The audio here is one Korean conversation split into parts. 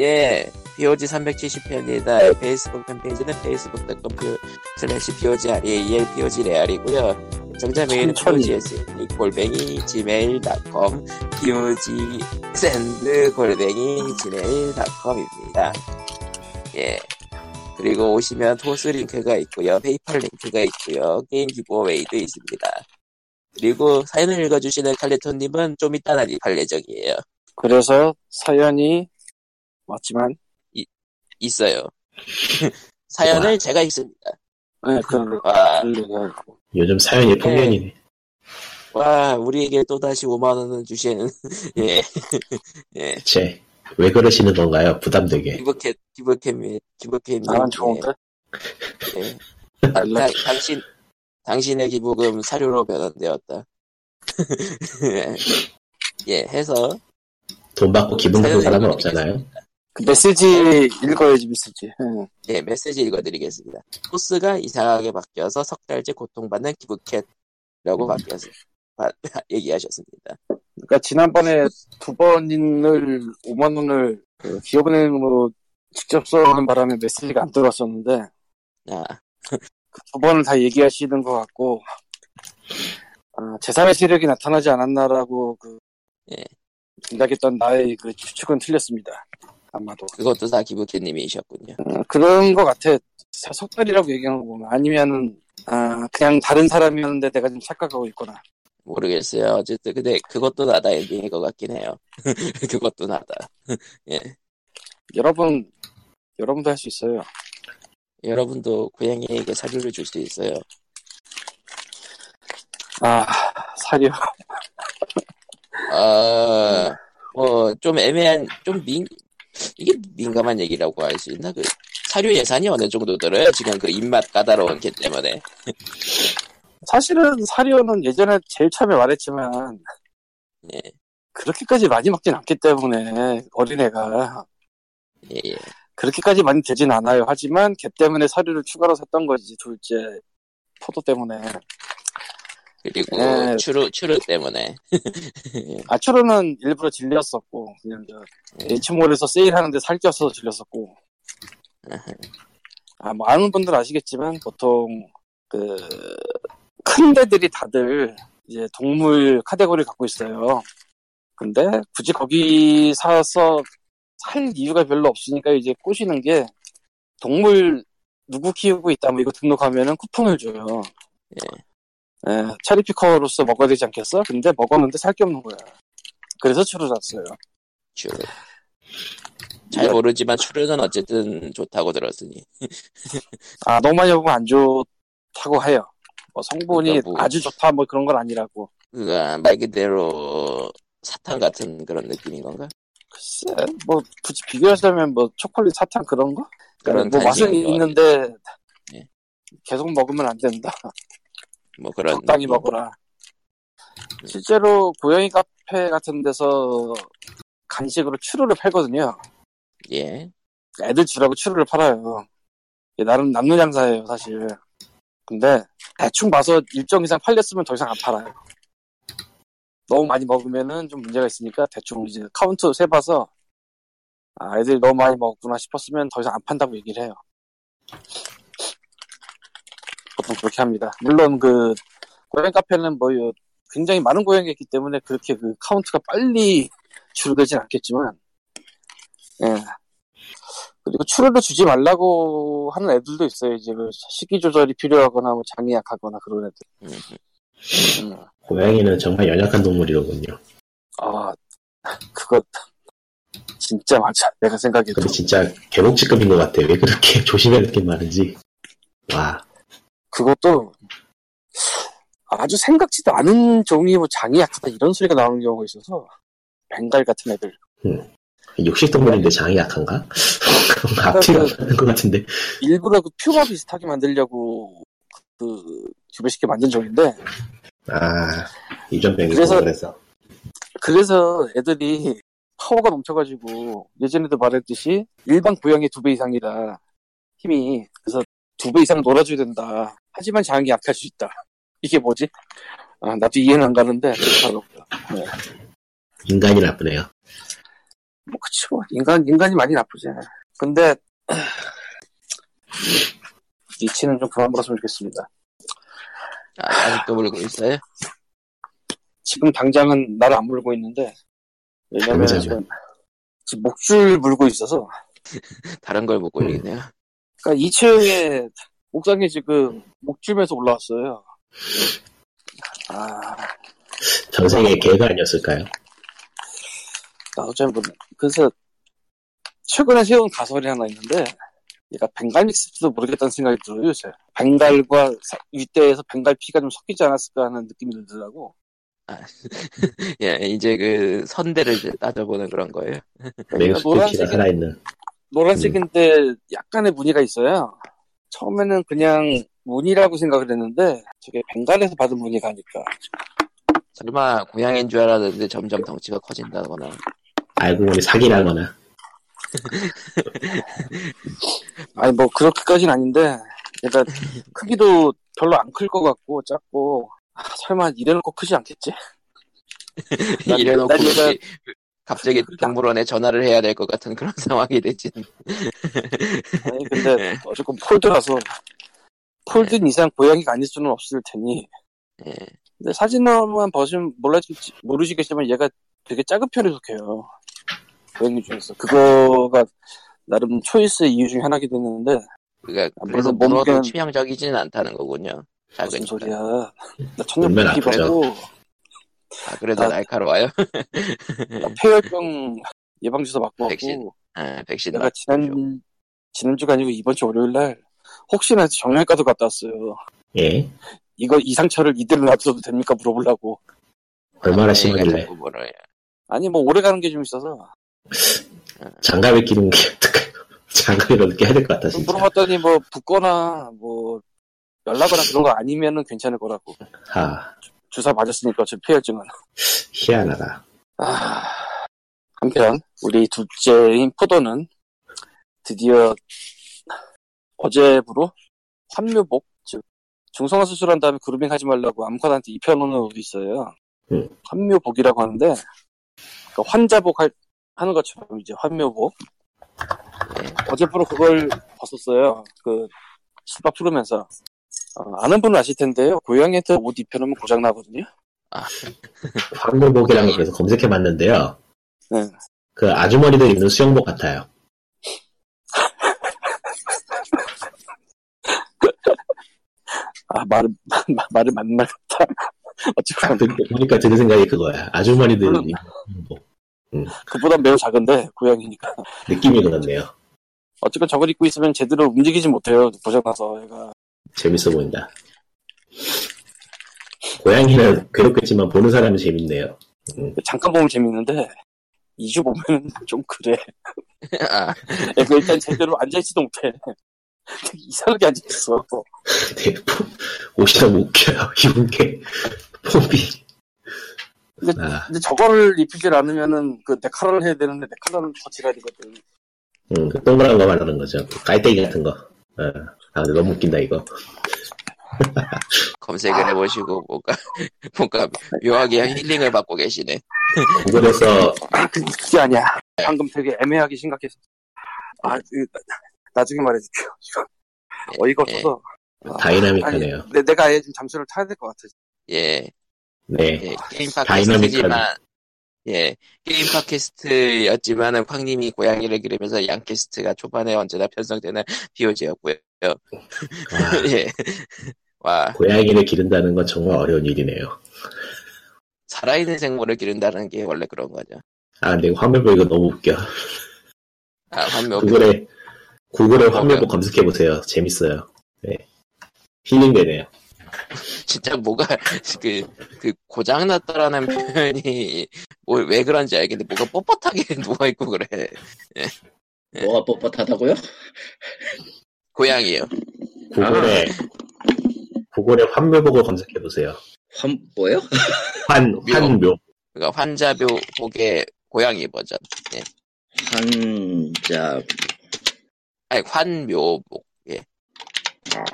예, POG 370회입니다. 페이스북 fan page는 facebook.com 슬래시 POG REAL POG real이고요. 전자 메일은 POGS 골뱅이 gmail.com POG send 골뱅이 gmail.com입니다. 예. 그리고 오시면 토스 링크가 있고요. 페이팔 링크가 있고요. 게임 giveaway도 있습니다. 그리고 사연을 읽어주시는 칼리토님은 좀 이따 난입할 예정이에요. 그래서 사연이 왔지만 있어요. 사연을 와. 제가 읽습니다. 네, 그 와, 요즘 사연이 폭년이네. 와, 우리에게 또다시 5만원을 주시는, 예, 예, 쟤, 왜 그러시는 건가요? 부담되게. 기브캣, 기브캣님, 기브캣님. 나는 좋은데 예. 아, 다- 당신, 당신의 기부금 사료로 변환되었다. 예, 해서, 돈 받고 기분 나쁜 사람은 읽어드리겠습니다. 메시지 읽어야지 메시지. 응. 예, 메시지 읽어드리겠습니다. 토스가 이상하게 바뀌어서 석 달째 고통받는 기브캣이라고 바뀌어서, 바- 얘기하셨습니다. 그러니까 지난번에 두 번을 5만 원을 그 기업은행으로 직접 써는 바람에 메시지가 안 들어왔었는데 아, 그두 번을 다 얘기하시는 것 같고 아, 제3의 세력이 나타나지 않았나라고 그 예. 생각했던 나의 그 추측은 틀렸습니다. 아마도 그것도 다 기브캣님이셨군요. 어, 그런 것 같아. 사- 석 달이라고 얘기하는 거 보면 아니면은 아, 그냥 다른 사람이었는데 내가 좀 착각하고 있거나 모르겠어요. 어쨌든 근데 그것도 나다 엔딩일 것 같긴 해요. 그것도 나다. 예. 여러분 여러분도 할 수 있어요. 여러분도 고양이에게 사료를 줄 수 있어요. 아 사료 아, 뭐, 좀 애매한, 좀 민, 이게 민감한 얘기라고 할 수 있나? 그, 사료 예산이 어느 정도 들어요? 지금 그 입맛 까다로운 게 때문에. 사실은 사료는 예전에 제일 처음에 말했지만 예, 그렇게까지 많이 먹진 않기 때문에 어린애가 예, 예. 그렇게까지 많이 되진 않아요. 하지만 개 때문에 사료를 추가로 샀던 거지 둘째 포도 때문에 그리고, 예. 추루, 추루 때문에. 아추로는 일부러 질렸었고 그냥 저 예. H몰에서 세일하는데 살쪄서 질렸었고 아, 뭐 아는 분들 아시겠지만 보통 그 큰 데들이 다들 이제 동물 카테고리 갖고 있어요. 근데 굳이 거기 사서 살 이유가 별로 없으니까 이제 꼬시는 게 동물 누구 키우고 있다 뭐 이거 등록하면은 쿠폰을 줘요. 예, 차리 피커로서 먹어야 되지 않겠어? 근데 먹었는데 살 게 없는 거야. 그래서 추루 샀어요. 추루. 잘 모르지만 추루는 어쨌든 좋다고 들었으니. 아, 너무 많이 먹으면 안 좋다고 해요. 뭐 성분이 그러니까 뭐- 아주 좋다 뭐 그런 건 아니라고. 그가 말 그대로 사탕 같은 그런 느낌인 건가? 글쎄, 뭐 굳이 비교하자면 뭐 초콜릿 사탕 그런 거? 그런 뭐 맛은 있는데 예. 계속 먹으면 안 된다. 뭐 그런. 적당히. 먹어라. 실제로 고양이 카페 같은 데서 간식으로 추루를 팔거든요. 예. 애들 주라고 추루를 팔아요. 나름 남는 장사예요, 사실. 근데 대충 봐서 일정 이상 팔렸으면 더 이상 안 팔아요. 너무 많이 먹으면은 좀 문제가 있으니까 대충 이제 카운트 세봐서 아, 애들이 너무 많이 먹었구나 싶었으면 더 이상 안 판다고 얘기를 해요. 보통 그렇게 합니다. 물론 그 고양이 카페는 뭐 요- 굉장히 많은 고양이가 있기 때문에 그렇게 그 카운트가 빨리 줄어들진 않겠지만 예. 그리고 추루를 주지 말라고 하는 애들도 있어요. 이제 그 식이 조절이 필요하거나 뭐 장이 약하거나 그런 애들. 음. 음. 고양이는 정말 연약한 동물이로군요. 아, 그거 진짜 맞아. 내가 생각해도. 근데 진짜 개복치급인 것 같아. 왜 그렇게 조심해야 될게 많은지. 와, 그것도 아주 생각지도 않은 종이 뭐 장이 약하다 이런 소리가 나오는 경우가 있어서 벵갈 같은 애들. 육식동물인데 장이 약한가? 그런 거 앞뒤가 그- 것 같은데. 일부러 그 퓨마 비슷하게 만들려고 그 규배시켜 만든 종인데 아, 이전병이 그래서- 그래서. 그래서 애들이 파워가 넘쳐가지고 예전에도 말했듯이 일반 고양이 두 배 이상이다 힘이 그래서 두 배 이상 놀아줘야 된다 하지만 장이 약할 수 있다 이게 뭐지? 아 나도 이해는 안 가는데 네. 인간이 나쁘네요. 뭐 그치 뭐 인간 인간이 많이 나쁘지. 근데 리치는 좀 그만 물었으면 좋겠습니다. 아, 아직도 물고 있어요? 지금 당장은 나를 안 물고 있는데 왜냐면. 지금, 지금 목줄 물고 있어서 다른 걸 보고 음. 있네요. 그러니까 2층에 옥상에 지금 목줄면서 올라왔어요. 아 전생에 개가 아니었을까요? 나도 잘 모르. 그래서 최근에 세운 가설이 하나 있는데 얘가 벵갈 믹스도 모르겠다는 생각이 들어요 요새. 벵갈과 사- 윗대에서 벵갈 피가 좀 섞이지 않았을까 하는 느낌이 들더라고. 예, 이제 그 선대를 이제 따져보는 그런 거예요. 피가 노란색이 살아있는. 노란색인데 약간의 무늬가 있어요. 처음에는 그냥 무늬라고 생각을 했는데 저게 벵갈에서 받은 무늬가 아닐까. 설마 고양이인 줄 알았는데 점점 덩치가 커진다거나. 알고 보니 사기라거나. 아니 뭐 그렇게까지는 아닌데 얘가 크기도 별로 안 클 것 같고 작고 아, 설마 이래놓고 크지 않겠지? 난- 이래놓고 난 얘가- 이렇게 갑자기 동물원에 전화를 해야 될 것 같은 그런 상황이 되지. 아니 근데 어쨌건 폴드라서 폴드 이상 고양이가 아닐 수는 없을 테니 예. 근데 사진만 보시면 몰라지 모르시겠지만 얘가 되게 작은 편에 속해요 고양이 중에서 그거가 나름 초이스 이유 중에 하나기도 했는데 그러니까 아, 그래서 물론 몸무게는- 치명적이지는 않다는 거군요. 작으니까. 소리야 나피 아프죠? 받고 아, 그래도 나- 날카로워요. 나 폐혈병 예방주사 맞고 백신. 왔고 아, 백신 내가. 지난 지난주가 아니고 이번 주 월요일 날 혹시나 해서 정형외과도 갔다 왔어요 예. 이거 이 상처를 이대로 놔둬도 됩니까 물어보려고 얼마나 아, 심하길래. 아니 뭐 오래 가는 게 좀 있어서 장갑에 끼는 게 어떡해요. 장갑이라도 껴야 될 것 같다, 진짜. 물어봤더니 뭐 붓거나 뭐 열나거나 그런 거 아니면은 괜찮을 거라고 하, 주사 맞았으니까 어차피 폐혈증은 희한하다. 아, 한편 우리 둘째인 포도는 드디어 어제부로 환묘복 즉 중성화 수술한 다음에 그루밍 하지 말라고 암컷한테 입혀놓는 옷이 있어요. 음. 환묘복이라고 하는데 그러니까 환자복 할- 하는 것처럼 이제 환묘복. 어제부로 그걸 벗었어요. 그 스파 풀으면서 어, 아는 분은 아실 텐데요 고양이한테 옷 입혀놓으면 고장 나거든요 황물복이라는 거 그래서 검색해봤는데요. 네. 그 아주머니들 입는 수영복 같아요. 아 말을 말을 맞는 말 같다 어쨌건 듣- 보니까 드는 생각이 그거야. 아주머니들 입는 수영복. 그보다 매우 작은데 고양이니까 느낌이 그렇네요. 어쨌건 저걸 입고 있으면 제대로 움직이지 못해요 고장 나서 얘가 재밌어 보인다. 고양이는 괴롭겠지만 보는 사람은 재밌네요. 잠깐 보면 재밌는데 2주 보면 좀 그래 아, 얘가 일단 제대로 앉아있지도 못해 이상하게 앉아있어 근데 옷이 너무 웃겨요. 입은 게 폼이. 근데- 아, 근데 저거를 입히질 않으면은 그 네카라를 해야 되는데 네카라는 더 지랄이거든 음, 그 동그란 거 말하는 거죠. 그 깔때기 같은 거. 어. 아, 근데 너무 웃긴다, 이거. 검색을 해보시고 뭔가 뭔가 묘하게 힐링을 받고 계시네. 구글에서 아 그, 그게 아니야 방금 되게 애매하게 심각해서 아 그, 나- 나중에 말해줄게요 어이가 예. 없어서 아, 다이나믹하네요. 아니, 내, 내가 아예 좀 잠수를 타야 될 것 같아 예, 네. 예, 게임 다이나믹하네. 팟캐스트지만 예, 게임 팟캐스트였지만은 황님이 고양이를 기르면서 양캐스트가 초반에 언제나 편성되는 POG였고요. 와, 예. 와, 고양이를 기른다는 건 정말 어려운 일이네요. 살아있는 생물을 기른다는 게 원래 그런 거죠. 아, 근데 이거 화면 보 이거 너무 웃겨. 아, 환묘. 구글에, 구글에 화면보 검색해보세요. 재밌어요. 네. 힐링되네요. 진짜 뭐가, 그, 그, 고장났다라는 표현이, 뭐, 왜 그런지 알겠는데, 뭐가 뻣뻣하게 누워있고 그래. 뭐가 뻣뻣하다고요? 고양이요. 구글에, 구글에 환묘복을 검색해보세요. 환 뭐요? 환, 환묘. 그러니까 환자묘복의 고양이 버전. 환자 아니, 환묘복. 예. 아.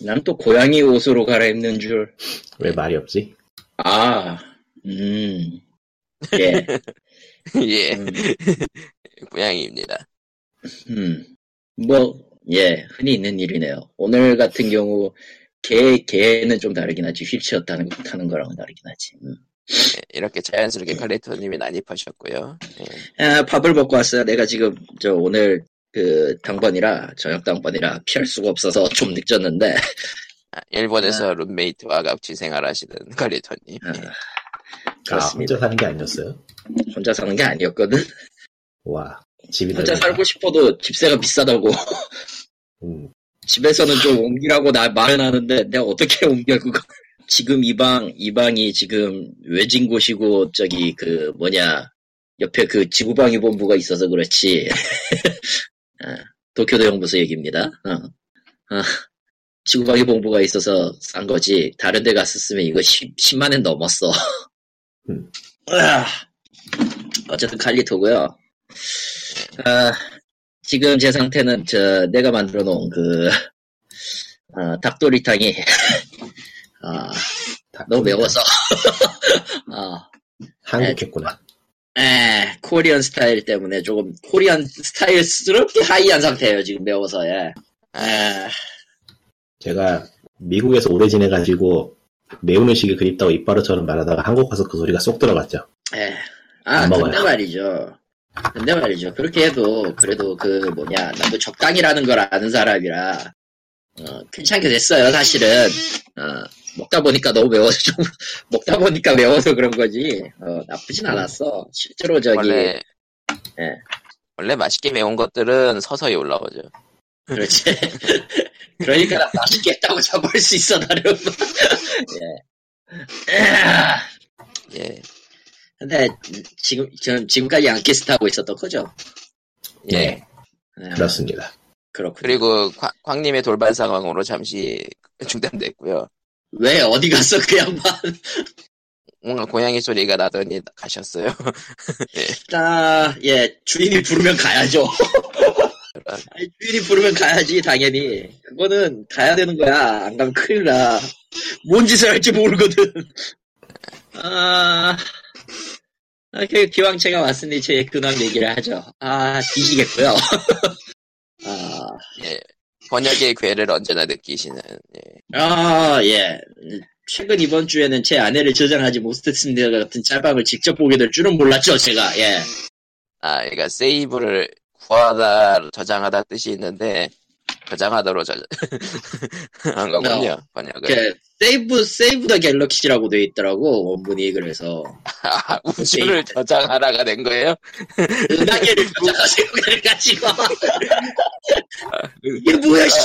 난 또 고양이 옷으로 갈아입는 줄. 왜 말이 없지? 아, 음. 예. 예, 음, 고양이입니다. 음. 뭐, 예, 흔히 있는 일이네요. 오늘 같은 경우, 개, 개는 좀 다르긴 하지. 휠체어 타는, 타는 거랑은 다르긴 하지. 음. 예, 이렇게 자연스럽게 칼리토님이 난입하셨고요. 예. 아, 밥을 먹고 왔어요. 내가 지금, 저, 오늘, 그, 당번이라, 저녁 당번이라 피할 수가 없어서 좀 늦었는데, 아, 일본에서 룸메이트와 같이 생활하시는 칼리토님. 아, 예. 아, 그렇습니다. 혼자 사는 게 아니었어요? 혼자 사는 게 아니었거든. 와, 집이 혼자 넓다. 살고 싶어도 집세가 비싸다고. 음, 집에서는 좀 옮기라고 나 말은 하는데 내가 어떻게 옮겨 그거. 지금 이 방, 이 방이 지금 외진 곳이고 저기 그 뭐냐 옆에 그 지구방위 본부가 있어서 그렇지. 아, 도쿄도 형부서 얘기입니다. 어. 어, 지구방위 본부가 있어서 산 거지. 다른 데 갔었으면 이거 10, 10만 엔 넘었어. 음. 아, 어쨌든 칼리토고요. 아, 지금 제 상태는 저 내가 만들어 놓은 그 어, 닭도리탕이 아, 다 너무 매워서 어, 한국했구나. 에, 코리안 스타일 때문에 조금 코리안 스타일스럽게 하이한 상태예요 지금 매워서 예. 에, 제가 미국에서 오래 지내가지고 매운 음식이 그립다고 이빨로처럼 말하다가 한국 가서 그 소리가 쏙 들어갔죠. 에. 아안 근데 먹어요. 말이죠 근데 말이죠 그렇게 해도 그래도 그 뭐냐 나도 적당이라는 걸 아는 사람이라 어, 괜찮게 됐어요 사실은 어, 먹다 보니까 너무 매워서 좀 먹다 보니까 매워서 그런 거지 어, 나쁘진 않았어 실제로 저기 원래 예. 원래 맛있게 매운 것들은 서서히 올라오죠. 그렇지. 그러니까 나 맛있게 했다고 잡을 수 있어, 나름. 예. 예, 근데, 지금, 전 지금까지 안키스트 하고 있었던 거죠? 예. 네. 예, 그렇습니다. 그렇군요. 그리고 광- 광님의 돌발 상황으로 잠시 중단됐고요. 왜, 어디 갔어, 그 양반? 뭔가 고양이 소리가 나더니 가셨어요. 아, 예, 주인이 부르면 가야죠. 아니, 주인이 부르면 가야지, 당연히. 그거는 가야 되는 거야. 안 가면 큰일 나. 뭔 짓을 할지 모르거든. 아, 아, 그, 기왕 제가 왔으니 제 근황 얘기를 하죠. 아, 뒤지겠고요. 아, 예. 번역의 괴를 언제나 느끼시는, 예. 아, 예. 최근 이번 주에는 제 아내를 저장하지 못했습니다 같은 짤방을 직접 보게 될 줄은 몰랐죠, 제가. 예. 아, 그러니까 세이브를 구하다, 저장하다 뜻이 있는데, 저장하다로 저장, 한 거군요, 번역을. 그, 세이브, 세이브 더 갤럭시라고 돼 있더라고, 원문이. 그래서. 아, 우주를 저장하라가 된 거예요? 은하계를 저장하세요, 그래가지고. 이게 뭐야, 씨.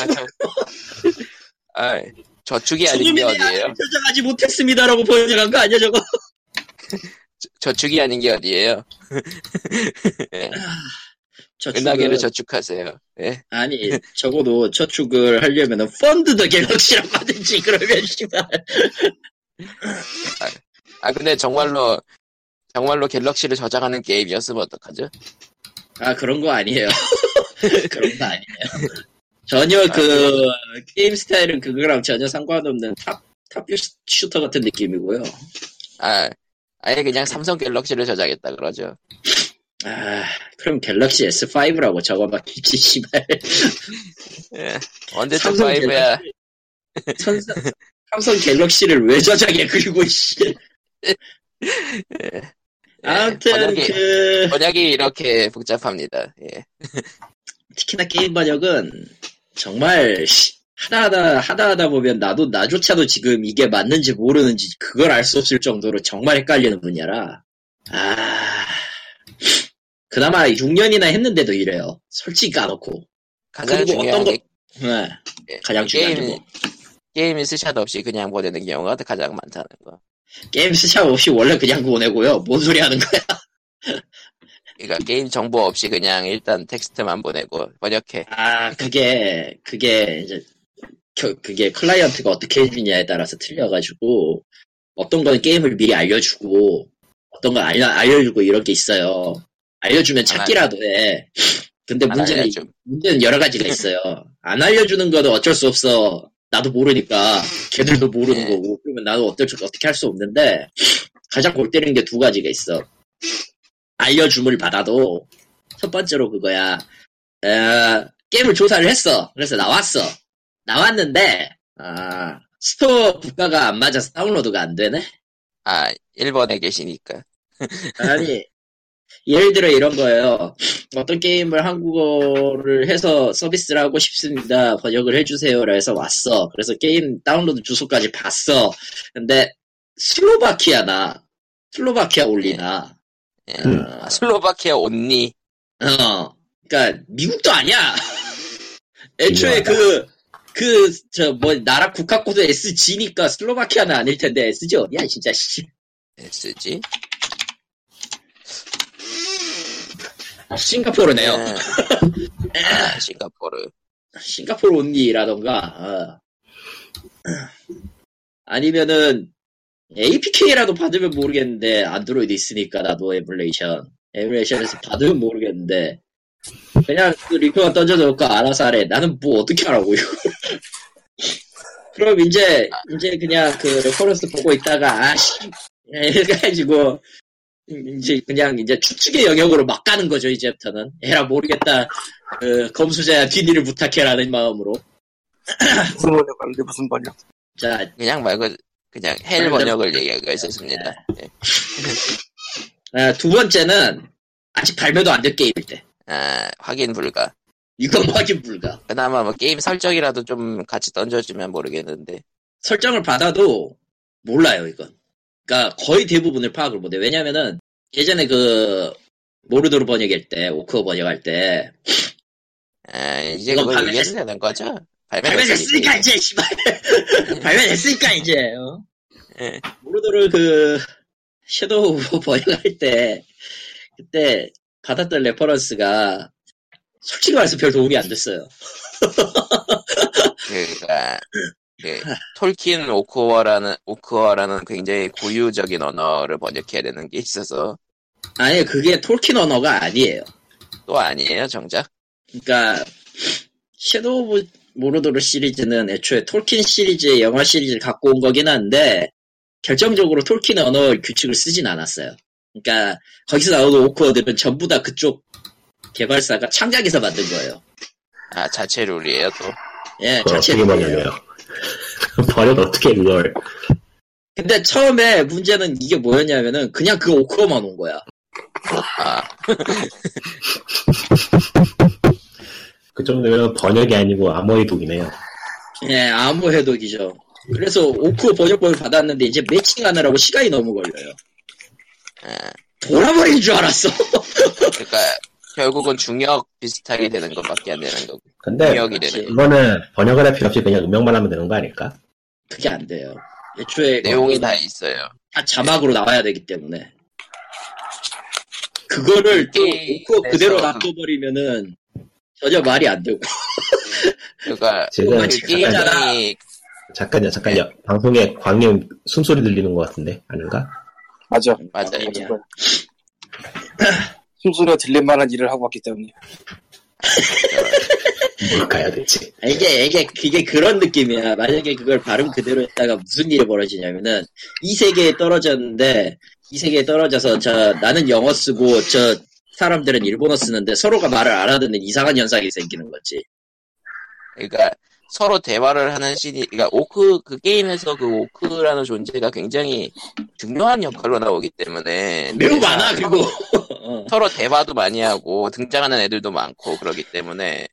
아, 아, 저축이 아닌 게 죽음의 어디예요? 저장하지 못했습니다라고 번역한 거 아니야, 저거? 저축이 아닌 게 어디예요? 은하계를 저축하세요. 예. 아니, 적어도 저축을 하려면은 fund the galaxy라고 하든지, 그러면, 씨발. 아, 근데 정말로, 정말로 갤럭시를 저장하는 게임이었으면 어떡하죠? 아, 그런 거 아니에요. 그런 거 아니에요. 전혀 그, 게임 스타일은 그거랑 전혀 상관없는 top, top shooter 같은 느낌이고요. 아, 아예 그냥 삼성 갤럭시를 저장했다 그러죠. 아, 그럼 갤럭시 S5라고 적어봤겠지, 씨발. 예. 언제쯤 삼성 5야, 삼성, 삼성 갤럭시를 왜 저장해, 그리고, 씨. 예. 아무튼, 번역이, 그, 번역이 이렇게 복잡합니다. 예. 특히나 게임 번역은 정말 씨, 하다하다 하다하다 보면 나도 나조차도 지금 이게 맞는지 모르는지 그걸 알 수 없을 정도로 정말 헷갈리는 분야라 아 그나마 6년이나 했는데도 이래요 솔직히 까놓고 가장 중요한 어떤 게 네, 예, 가장 중요한 게 게임, 뭐. 게임이 스샷 없이 그냥 보내는 경우가 가장 많다는 거. 게임 스샷 없이 원래 그냥 보내고요 뭔 소리 하는 거야 그러니까 게임 정보 없이 그냥 일단 텍스트만 보내고 번역해. 아 그게 그게 이제 겨- 그게 클라이언트가 어떻게 해주냐에 따라서 틀려가지고 어떤 건 게임을 미리 알려주고 어떤 건 알려, 알려주고 이런 게 있어요. 알려주면 찾기라도 해. 근데 안 문제는 알려줌. 문제는 여러 가지가 있어요. 안 알려주는 거는 어쩔 수 없어. 나도 모르니까 걔들도 모르는 네. 거고 그러면 나도 어쩔 수 어떻게 할 수 없는데 가장 골 때리는 게 두 가지가 있어. 알려줌을 받아도 첫 번째로 그거야. 어, 게임을 조사를 했어. 그래서 나왔어. 나왔는데 아, store 국가가 안 맞아서 다운로드가 안 되네. 아, 일본에 계시니까. 아니 예를 들어 이런 거예요. 어떤 게임을 한국어를 해서 서비스를 하고 싶습니다. 번역을 해주세요라 해서 왔어. 그래서 게임 다운로드 주소까지 봤어. 근데 슬로바키아나 슬로바키아 only나 예. 음. 아, 슬로바키아 only. 어, 그니까, 미국도 아니야! 애초에. 그, 그, 저, 뭐, 나라 국가 코드 SG니까 슬로바키아는 아닐 텐데, SG 어디야, 진짜, 씨. SG? 싱가포르네요. 예. 아, 싱가포르. 싱가포르 only라던가, 어. 아니면은, APK라도 받으면 모르겠는데, 안드로이드 있으니까, 나도 emulation. emulation에서 받으면 모르겠는데, 그냥 그 리뷰가 던져놓고 알아서 하래. 나는 뭐 어떻게 하라고, 이거. 그럼 이제, 이제 그냥 그 reference 보고 있다가, 아씨, 해가지고, 이제 그냥 이제 추측의 영역으로 막 가는 거죠, 이제부터는. 에라, 모르겠다. 그, 검수자야 뒷일을 부탁해라는 마음으로. 무슨 번역하는데 무슨 번역? 자, 그냥 말고, 그냥 hell 번역을 얘기하고 있었습니다. 예. 아, 두 번째는 아직 발매도 안 된 게임일 때. 아, 확인 불가. 이건 확인 불가. 그나마 뭐 게임 설정이라도 좀 같이 던져주면 모르겠는데. 설정을 받아도 몰라요, 이건. 그러니까 거의 대부분을 파악을 못해. 왜냐면은 예전에 그 모르도르 번역할 때, 오크어 번역할 때 아, 이제 얘기해도 되는 거죠? 발매됐으니까 이제 씨발 발매됐으니까 이제 어? 예. 모르도르 그 Shadow 번역할 때 그때 받았던 reference가 솔직히 말해서 별 도움이 안 됐어요. 그니까, 그, 톨킨 오크어라는, 오크어라는 굉장히 고유적인 언어를 번역해야 되는 게 있어서, 아니 그게 톨킨 언어가 아니에요. 또 아니에요, 정작? 그러니까 Shadow of 모르도르 시리즈는 애초에 톨킨 시리즈의 영화 시리즈를 갖고 온 거긴 한데 결정적으로 톨킨 언어 규칙을 쓰진 않았어요. 그러니까 거기서 나오는 오크워드는 전부 다 그쪽 개발사가 창작해서 만든 거예요. 아, 자체 룰이에요, 또. 예, 그걸 자체 룰이에요. 번역 어떻게 그걸? 근데 처음에 문제는 이게 뭐였냐면은 그냥 그 오크어만 온 거야. 아, 그 정도면 번역이 아니고 암호의 독이네요. 예, 아무 해독이죠. 그래서 오크어 번역본을 받았는데 이제 매칭하느라고 시간이 너무 걸려요. 아, 돌아버린 줄 알았어. 그니까, 결국은 중역 비슷하게 되는 것밖에 안 되는 거고. 근데 중역이. 되는 거. 이거는 번역을 할 필요 없이 그냥 음명만 하면 되는 거 아닐까? 그게 안 돼요. 애초에 내용이 그거는 다 있어요. 다 자막으로 나와야 되기 때문에 그거를 또 그대로 그- 놔둬버리면은 전혀 말이 안 되고 그니까, 지금 그. 게임이, 잠깐요, 잠깐요. 방송에 광님 숨소리 들리는 것 같은데 아닌가? 맞아. 맞아요. 숨소리가 들릴 만한 일을 하고 왔기 때문에. 뭘까요, 대체? 이게 이게 그게 그런 느낌이야. 만약에 그걸 발음 그대로 했다가 무슨 일이 벌어지냐면은 이 세계에 떨어졌는데 이 세계에 떨어져서 저 나는 영어 쓰고 저 사람들은 일본어 쓰는데 서로가 말을 알아듣는 이상한 현상이 생기는 거지. 그러니까 서로 대화를 하는 씬이 그러니까 오크 그 게임에서 그 오크라는 존재가 굉장히 중요한 역할로 나오기 때문에 매우 많아 그리고 어. 서로 대화도 많이 하고 등장하는 애들도 많고 그러기 때문에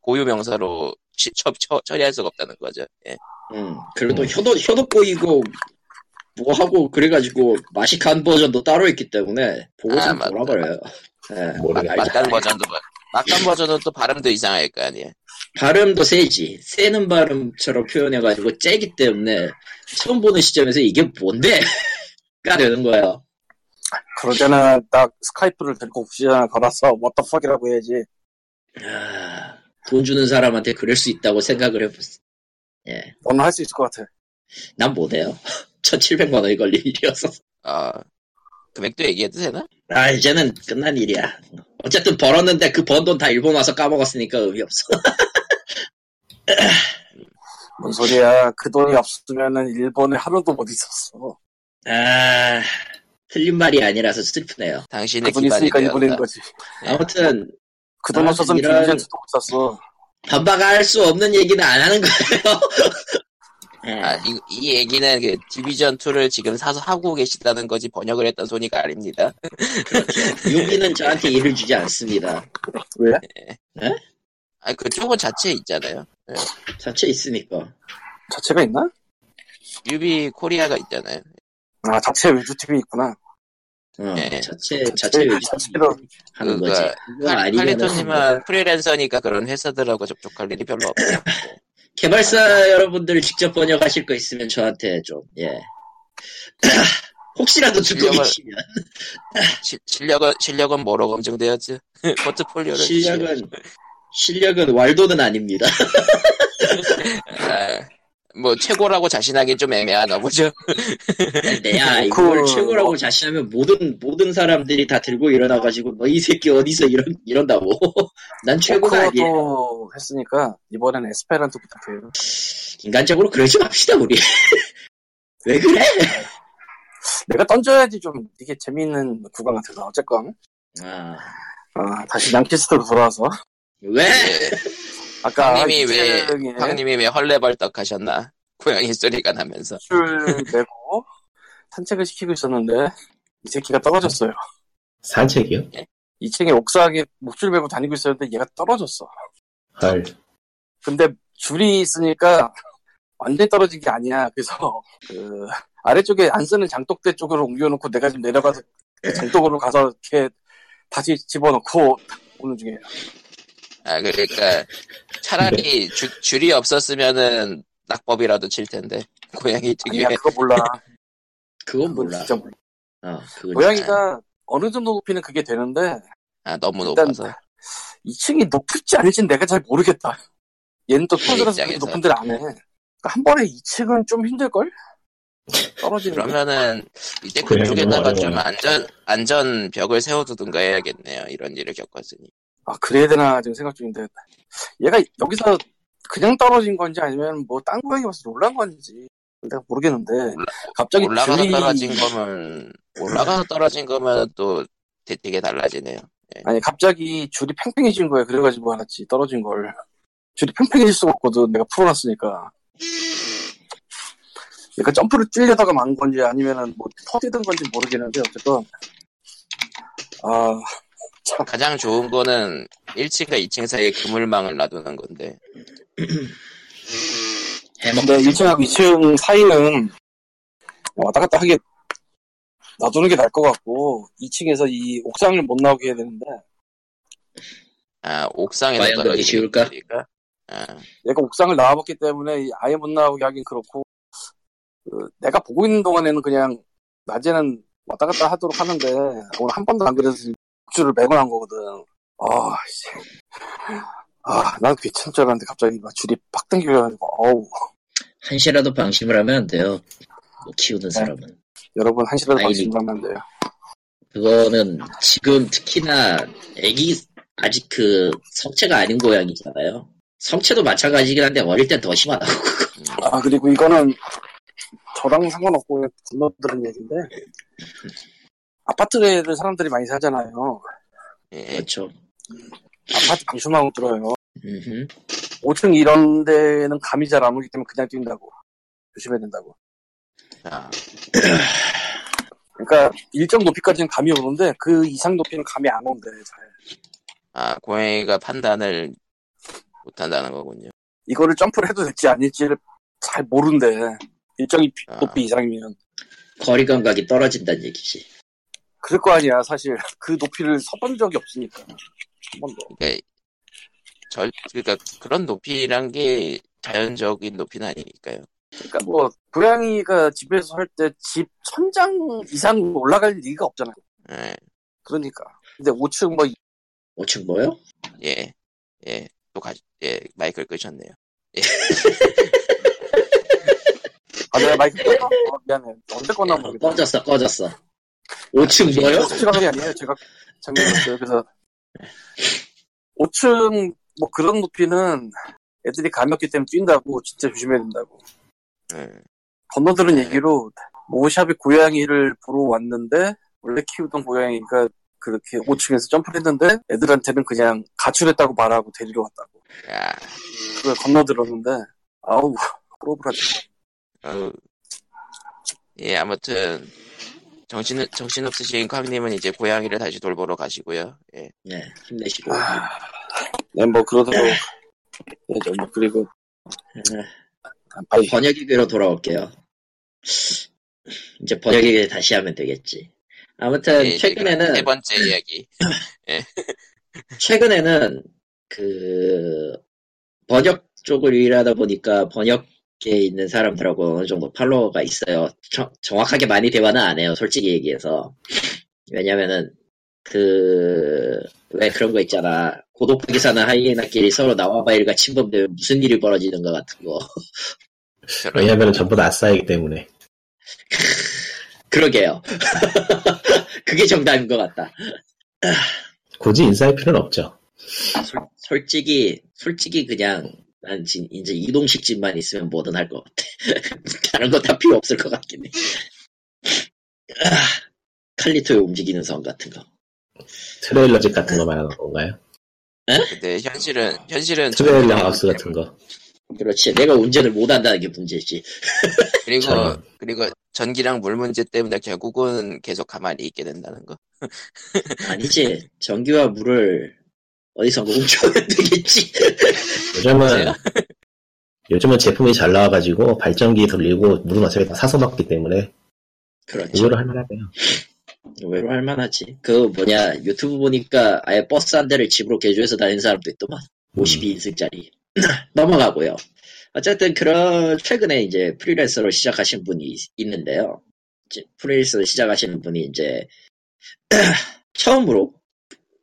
고유 명사로 치- 처, 처, 처리할 수가 없다는 거죠. 예. 음, 그래도 혀도, 혀도 보이고, 뭐 하고, 그래가지고, 맛이 간 버전도 따로 있기 때문에, 보고 아, 좀 맞다. 돌아버려요. 예. 모르겠다. 막간 버전도 뭐- 막간 버전은 또 발음도 이상할 거 아니에요. 발음도 세지. 세는 발음처럼 표현해가지고, 째기 때문에, 처음 보는 시점에서 이게 뭔데? 가 되는 거예요. 때는 딱 스카이프를 들고 옵시전을 걸어서 what the fuck이라고 해야지. 아, 돈 주는 사람한테 그럴 수 있다고 생각을 해봤어. 예. 너는 할 수 있을 것 같아. 난 못해요. 1700만 원이 걸릴 일이어서. 어, 금액도 얘기해도 되나? 아, 이제는 끝난 일이야. 어쨌든 벌었는데 그 번 돈 다 일본 와서 까먹었으니까 의미 없어. 뭔 소리야. 그 돈이 없으면은 일본에 하루도 못 있었어. 아, 틀린 말이 아니라서 슬프네요. 당신의 그돈 있으니까 되었다. 거지. 아무튼 그돈 아, 없었으면 이런- 못 샀어. 반박할 수 없는 얘기는 안 하는 거예요. 예. 아, 이, 이 얘기는 그 Division 2를 지금 사서 하고 계시다는 거지 번역을 했던 소니가 아닙니다. 유비는 저한테 일을 주지 않습니다. 왜? 아, 그쪽은 자체에 있잖아요. 자체 있으니까. 자체가 있나? 유비 코리아가 있잖아요. 아, 자체 외주팀이 있구나. 어, 예. 자체 자체 외주 자체로 하는 그니까 거지. 칼리토님은 프리랜서니까 그런 회사들하고 접촉할 일이 별로 없어요. 개발사 여러분들 직접 번역하실 거 있으면 저한테 좀 예. 혹시라도 듣고 계시면 시- 실력은 실력은 뭐로 검증되었지? 포트폴리오를 실력은 실력은 왈도는 아닙니다. 아, 뭐 최고라고 자신하기 좀 애매하나 보죠. 내야 그- 이걸 최고라고 자신하면 모든 모든 사람들이 다 들고 일어나 가지고 너 이 새끼 어디서 이런 이런다고. 난 최고가 아니야. 했으니까 이번엔 에스페란토 부탁해요. 인간적으로 그러지 맙시다 우리. 왜 그래? 내가 던져야지 좀 이게 재미있는 구간 같아서 어쨌건 아, 아, 다시 양키스트로 돌아와서 왜? 예. 아까 황님이 왜 황님이 왜 헐레벌떡 하셨나? 고양이 소리가 나면서 줄 내고 산책을 시키고 있었는데 이 새끼가 떨어졌어요. 산책이요? 2층에 옥상에 목줄 메고 다니고 있었는데 얘가 떨어졌어. 헐. 근데 줄이 있으니까 완전히 떨어진 게 아니야. 그래서 그 아래쪽에 안 쓰는 장독대 쪽으로 옮겨놓고 내가 지금 내려가서 그 장독으로 가서 이렇게 다시 집어넣고 오는 중이에요. 아 그러니까 차라리 주- 줄이 없었으면은 낙법이라도 칠 텐데 고양이 아니야 특유의 그거 몰라. 그건 그건 몰라. 진짜 몰라. 어, 그건 고양이가 어느 정도 높이는 그게 되는데 아 너무 높아서 2층이 높을지 아닐지는 내가 잘 모르겠다. 얘는 또 그렇게 입장에서. 높은 데를 안 해. 그러니까 한 번에 2층은 좀 힘들걸? 떨어지는 게. 그러면은 이제 그쪽에다가 좀. 안전 안전 벽을 세워두든가 해야겠네요. 이런 일을 겪었으니. 아 그래야 되나 지금 생각 중인데. 얘가 여기서 그냥 떨어진 건지 아니면 뭐 딴 고양이 와서 놀란 건지 내가 모르겠는데 갑자기 올라가서 줄이 떨어진 거면 올라가서 떨어진 거면 또 되- 되게 달라지네요. 아니 갑자기 줄이 팽팽해진 거야 그래가지고 알았지 떨어진 걸. 줄이 팽팽해질 수가 없거든. 내가 풀어놨으니까. 얘가 점프를 뛰려다가 만 건지 아니면은 뭐 터지던 건지 모르겠는데 어쨌든 아 가장 좋은 거는 1층과 2층 사이에 그물망을 놔두는 건데. 근데 1층하고 2층 사이는 왔다 갔다 하게 놔두는 게 나을 것 같고 2층에서 이 옥상을 못 나오게 해야 되는데 아 옥상에서 과연 떨어지는 쉬울까? 아, 얘가 옥상을 나와봤기 때문에 아예 못 나오게 하긴 그렇고 그 내가 보고 있는 동안에는 그냥 낮에는 왔다 갔다 하도록 하는데 오늘 한 번도 안 그래서 줄을 메고 난 거거든 아 씨. 아, 난 괜찮을 줄 알았는데 갑자기 막 줄이 팍 당겨가지고 어우 한시라도 방심을 하면 안 돼요. 뭐 키우는 사람은. 여러분 한시라도 아이니. 방심하면 안 돼요 그거는 지금 특히나 애기 아직 그 성체가 아닌 고양이잖아요. 성체도 마찬가지긴 한데 어릴 땐 더 심하다고. 아 그리고 이거는 저랑 상관없고 건너들은 얘기인데 아파트를 사람들이 많이 살잖아요 예. 그렇죠. 아파트 방수망 들어요 음흠. 5층 이런 데는 감이 잘 안 오기 때문에 그냥 뛴다고 조심해야 된다고 아, 그러니까 일정 높이까지는 감이 오는데 그 이상 높이는 감이 안 온대 잘. 아, 고양이가 판단을 못한다는 거군요. 이거를 점프를 해도 될지 아닐지를 잘 모른대 일정이 비- 아. 높이 이상이면 거리 감각이 떨어진다는 얘기지. 그럴 거 아니야 사실 그 높이를 서본 적이 없으니까 한 번도 그러니까 절 그러니까 그런 높이란 게 자연적인 높이는 아니니까요. 그러니까 뭐 고양이가 집에서 할 때 집 천장 이상 올라갈 리가 없잖아요 예, 그러니까 근데 5층 뭐 5층 뭐요? 예, 예, 또 가, 예, 마이크를 끄셨네요. 아, 내가 마이크 껐나? 어, 미안해. 언제 껐나 모르겠다. 꺼졌어, 꺼졌어. 5층 뭐요? 솔직한 게 아니에요. 제가 장난했어요. 그래서 5층 뭐 그런 높이는 애들이 감이 없기 때문에 뛴다고 진짜 조심해야 된다고. 예, 건너들은 얘기로 모샵이 고양이를 보러 왔는데 원래 키우던 고양이가 그렇게 5층에서 점프를 했는데 애들한테는 그냥 가출했다고 말하고 데리러 왔다고 야, 그걸 건너들었는데 아우 호러블하지 어우. 예, 아무튼 정신 정신 없으신 쾅님은 이제 고양이를 다시 돌보러 가시고요. 예. 네, 힘내시고. 아, 네, 뭐 그러도록 해야죠. 뭐 그리고 네, 아이 번역기로 돌아올게요. 이제 번역기 다시 하면 되겠지. 아무튼 예, 최근에는 네 번째 이야기. 최근에는 그 번역 쪽을 일하다 보니까 번역 계에 있는 사람들하고 어느 정도 팔로워가 있어요. 정, 정확하게 많이 대화는 안 해요. 솔직히 얘기해서. 왜냐면은 그 왜 그런 거 있잖아. 고독하게 사는 하이에나끼리 서로 나와바일과 침범되면 무슨 일이 벌어지는 것 같은 거. 저런 왜냐면 전부 다 아싸이기 때문에. 그러게요. 그게 정답인 것 같다. 굳이 인사할 필요는 없죠. 솔, 솔직히 솔직히 그냥 난 진, 이제 이동식 집만 있으면 뭐든 할 것 같아. 다른 거 다 필요 없을 것 같긴 해. 아, 칼리토의 움직이는 성 같은 거. 트레일러집 같은 거 말하는 건가요? 근데 현실은 현실은 트레일러 하우스 같은 거. 그렇지. 내가 운전을 못 한다는 게 문제지. 그리고. 그리고 전기랑 물 문제 때문에 결국은 계속 가만히 있게 된다는 거. 아니지. 전기와 물을 어디선가 훔쳐오면 되겠지. 요즘은 요즘은 제품이 잘 나와가지고 발전기 돌리고 물은 어차피 다 사서 먹기 때문에 그렇죠. 이거로 할만하네요. 의외로 할만하지. 그 뭐냐 유튜브 보니까 아예 버스 한 대를 집으로 개조해서 다니는 사람도 있더만. 음. 52인승짜리. 넘어가고요. 어쨌든 그런 최근에 이제 프리랜서로 시작하신 분이 있- 있는데요. 이제 프리랜서 시작하시는 분이 이제 처음으로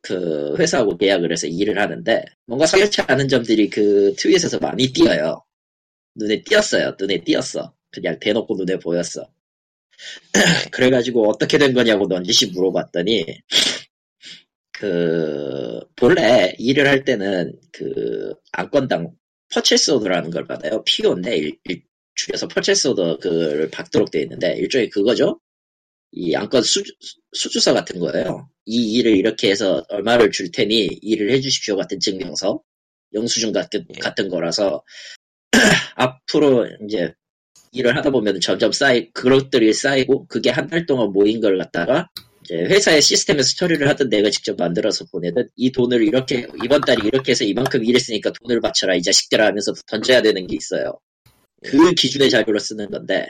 그 회사하고 계약을 해서 일을 하는데 뭔가 사연치 않은 점들이 그 트윗에서 많이 띄어요. 눈에 띄었어요. 눈에 띄었어. 그냥 대놓고 눈에 보였어. 그래가지고 어떻게 된 거냐고 넌지시 물어봤더니 그 본래 일을 할 때는 그 안건당 purchase order라는 걸 받아요. PO인데 일, 일- 줄여서 purchase order 그를 받도록 돼 있는데 일종의 그거죠. 이 안건 수, 수주서 같은 거예요. 이 일을 이렇게 해서 얼마를 줄 테니 일을 해주십시오 같은 증명서, 영수증 같은 예. 같은 거라서 앞으로 이제 일을 하다 보면 점점 쌓이 그것들이 쌓이고 그게 한 달 동안 모인 걸 갖다가 이제 회사의 시스템에서 처리를 하든 내가 직접 만들어서 보내든 이 돈을 이렇게 이번 달에 이렇게 해서 이만큼 일했으니까 돈을 바쳐라 이 자식들아 하면서 던져야 되는 게 있어요. 그 기준의 자료로 쓰는 건데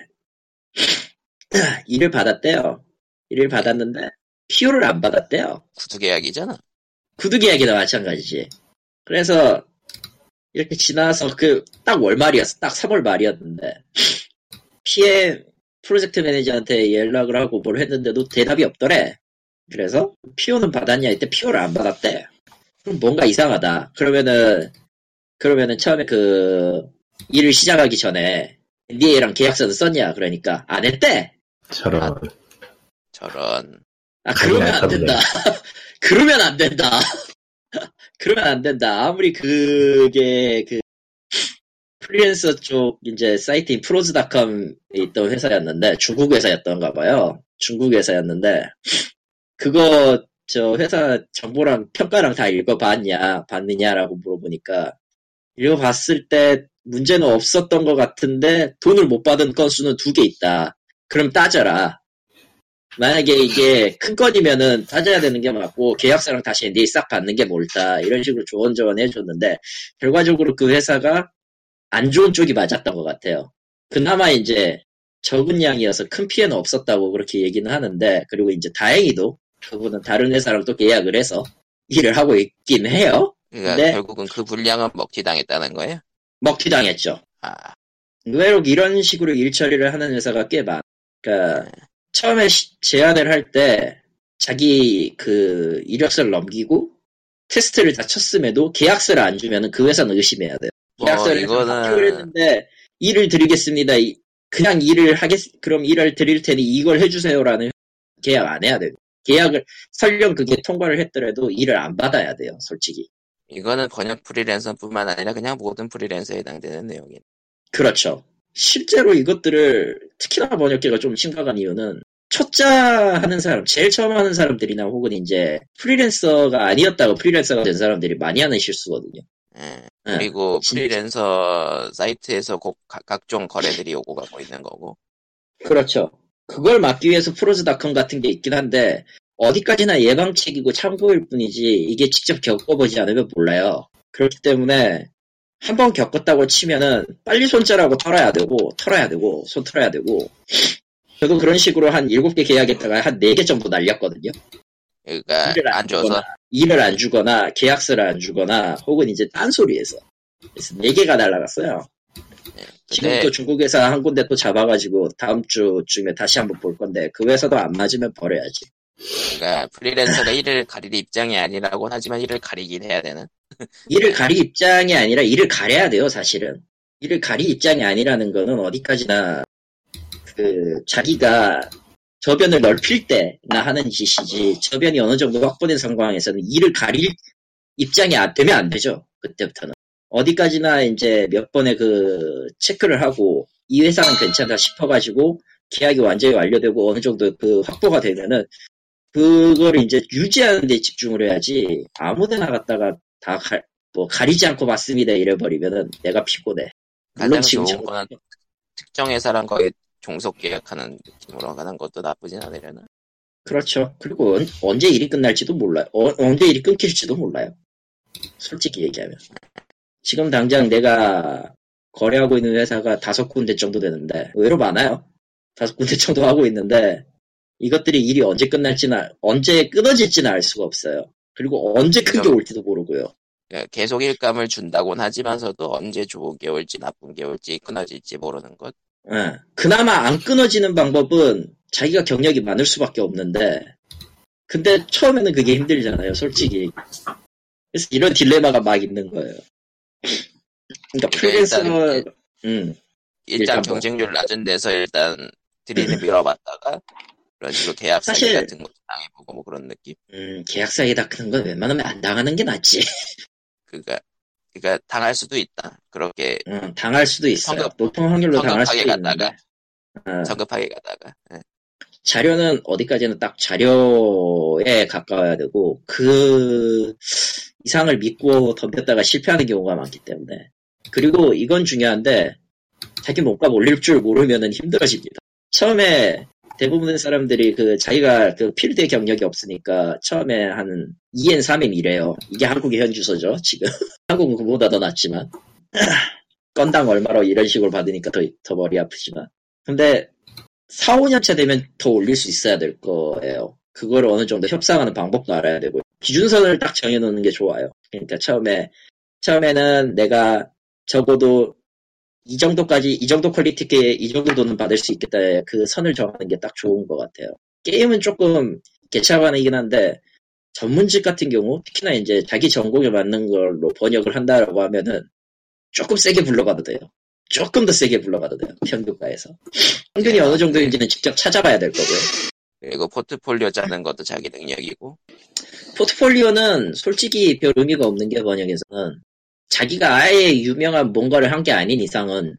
일을 받았대요. 일을 받았는데 피오를 안 받았대요. 구두 계약이잖아. 구두 계약이나 마찬가지지. 그래서 이렇게 지나서 그 딱 월말이었어. 딱 3월 말이었는데 PM 프로젝트 매니저한테 연락을 하고 뭘 했는데도 대답이 없더래. 그래서 피오는 받았냐 이때 피오를 안 받았대. 그럼 뭔가 이상하다. 그러면은 그러면은 처음에 그 일을 시작하기 전에 NDA랑 계약서는 썼냐? 그러니까 안 했대. 저런 저런. 아 그러면 안. 된다. 그러면 안 된다. 그러면 안 된다. 아무리 그게 그 프리랜서 쪽 이제 사이트인 프로즈닷컴에 있던 회사였는데 중국 회사였던가 봐요. 중국 회사였는데 그거 저 회사 정보랑 평가랑 다 읽어봤냐 봤느냐라고 물어보니까 읽어봤을 때 문제는 없었던 것 같은데 돈을 못 받은 건수는 두 개 있다. 그럼 따져라. 만약에 이게 큰 건이면은 따져야 되는 게 맞고 계약서랑 다시 NDA 싹 받는 게 옳다 이런 식으로 조언 조언 해줬는데 결과적으로 그 회사가 안 좋은 쪽이 맞았던 것 같아요. 그나마 이제 적은 양이어서 큰 피해는 없었다고 그렇게 얘기는 하는데 그리고 이제 다행히도 그분은 다른 회사랑 또 계약을 해서 일을 하고 있긴 해요. 그러니까 네. 결국은 그 분량은 먹튀 당했다는 거예요. 먹튀 당했죠. 아, 의외로 이런 식으로 일 처리를 하는 회사가 꽤 많아. 그러니까 처음에 시- 제안을 할 때 자기 그 이력서를 넘기고 테스트를 다 쳤음에도 계약서를 안 주면은 그 회사는 의심해야 돼요. 뭐 계약서를 이거는 합격을 했는데 일을 드리겠습니다. 이- 그냥 일을 하겠 그럼 일을 드릴 테니 이걸 해주세요라는 계약 안 해야 돼요. 계약을 설령 그게 통과를 했더라도 일을 안 받아야 돼요. 솔직히. 이거는 번역 프리랜서뿐만 아니라 그냥 모든 프리랜서에 해당되는 내용이에요. 그렇죠. 실제로 이것들을 특히나 번역기가 좀 심각한 이유는 초짜 하는 사람, 제일 처음 하는 사람들이나 혹은 이제 프리랜서가 아니었다고 프리랜서가 된 사람들이 많이 하는 실수거든요. 예. 예. 그리고 진짜. 프리랜서 사이트에서 꼭 가- 각종 거래들이 오고 가고 있는 거고. 그렇죠. 그걸 막기 위해서 프로즈닷컴 같은 게 있긴 한데 어디까지나 예방책이고 참고일 뿐이지 이게 직접 겪어보지 않으면 몰라요. 그렇기 때문에 한 번 겪었다고 치면은 빨리 손절하고 털어야 되고 털어야 되고 손 털어야 되고 저도 그런 식으로 한 7개 계약했다가 한 4개 정도 날렸거든요. 그러니까 일을 안 줘서 주거나, 일을 안 주거나 계약서를 안 주거나 혹은 이제 딴소리해서 그래서 4개가 날라갔어요. 지금 근데 또 중국 회사 한 군데 또 잡아가지고 다음 주쯤에 다시 한번 볼 건데 그 회사도 안 맞으면 버려야지. 그러니까 프리랜서가 일을 가릴 입장이 아니라고 하지만 일을 가리긴 해야 되는. 일을 가릴 입장이 아니라 일을 가려야 돼요, 사실은. 일을 가릴 입장이 아니라는 거는 어디까지나 그 자기가 저변을 넓힐 때나 하는 짓이지 저변이 어느 정도 확보된 상황에서는 일을 가릴 입장이 안 되면 안 되죠. 그때부터는. 어디까지나 이제 몇 번의 그 체크를 하고 이 회사는 괜찮다 싶어가지고 계약이 완전히 완료되고 어느 정도 그 확보가 되면은 그걸 이제 유지하는 데 집중을 해야지 아무 데나 갔다가 다 가, 뭐 가리지 않고 맞습니다 이래버리면은 내가 피곤해. 물론 지금 거는 특정 회사랑 거의 종속 계약하는 느낌으로 가는 것도 나쁘진 않으려나. 그렇죠. 그리고 언, 언제 일이 끝날지도 몰라요. 어, 언제 일이 끊길지도 몰라요. 솔직히 얘기하면. 지금 당장 내가 거래하고 있는 회사가 다섯 군데 정도 되는데 의외로 많아요. 다섯 군데 정도 하고 있는데 이것들이 일이 언제 끝날지는 알- 언제 끊어질지는 알 수가 없어요. 그리고 언제 큰게 그럼- 올지도 모르고요. 그러니까 계속 일감을 준다곤 하지만서도 언제 좋은 게 올지 나쁜 게 올지 끊어질지 모르는 것. 예. 그나마 안 끊어지는 방법은 자기가 경력이 많을 수밖에 없는데, 근데 처음에는 그게 힘들잖아요, 솔직히. 그래서 이런 딜레마가 막 있는 거예요. 그러니까 프리랜서, 일단은 음, 일단 일단 뭐. 경쟁률 낮은 데서 일단 드리는 밀어봤다가 그런 식으로 계약 사기 사실- 같은 것도 당해보고 뭐 그런 느낌. 음, 계약 사기다 그런 건 웬만하면 안 당하는 게 낫지. 그니까 그러니까 당할 수도 있다. 그렇게 음, 당할 수도 있어요. 성급- 높은 확률로 당할 수도 있는데. 갔다가 어, 성급하게 가다가 예. 자료는 어디까지는 딱 자료에 가까워야 되고 그 이상을 믿고 덤볐다가 실패하는 경우가 많기 때문에 그리고 이건 중요한데 자기 몸값 올릴 줄 모르면은 힘들어집니다. 처음에 대부분의 사람들이 그 자기가 그 필드의 경력이 없으니까 처음에 한 2엔 3엔 이래요. 이게 한국의 현 주소죠 지금 한국은 그보다 더 낫지만 건당 얼마로 이런 식으로 받으니까 더, 더 머리 아프지만 근데 4, 5년차 되면 더 올릴 수 있어야 될 거예요. 그걸 어느 정도 협상하는 방법도 알아야 되고 기준선을 딱 정해놓는 게 좋아요. 그러니까 처음에 처음에는 내가 적어도 이 정도까지 이 정도 quality에 이 정도 돈은 받을 수 있겠다 그 선을 정하는 게 딱 좋은 것 같아요. 게임은 조금 개차반이긴 한데 전문직 같은 경우 특히나 이제 자기 전공에 맞는 걸로 번역을 한다라고 하면은 조금 세게 불러가도 돼요. 조금 더 세게 불러가도 돼요. 평균가에서. 평균이 어느 정도인지는 직접 찾아봐야 될 거고요. 그리고 포트폴리오 짜는 것도 자기 능력이고 포트폴리오는 솔직히 별 의미가 없는 게 번역에서는 자기가 아예 유명한 뭔가를 한 게 아닌 이상은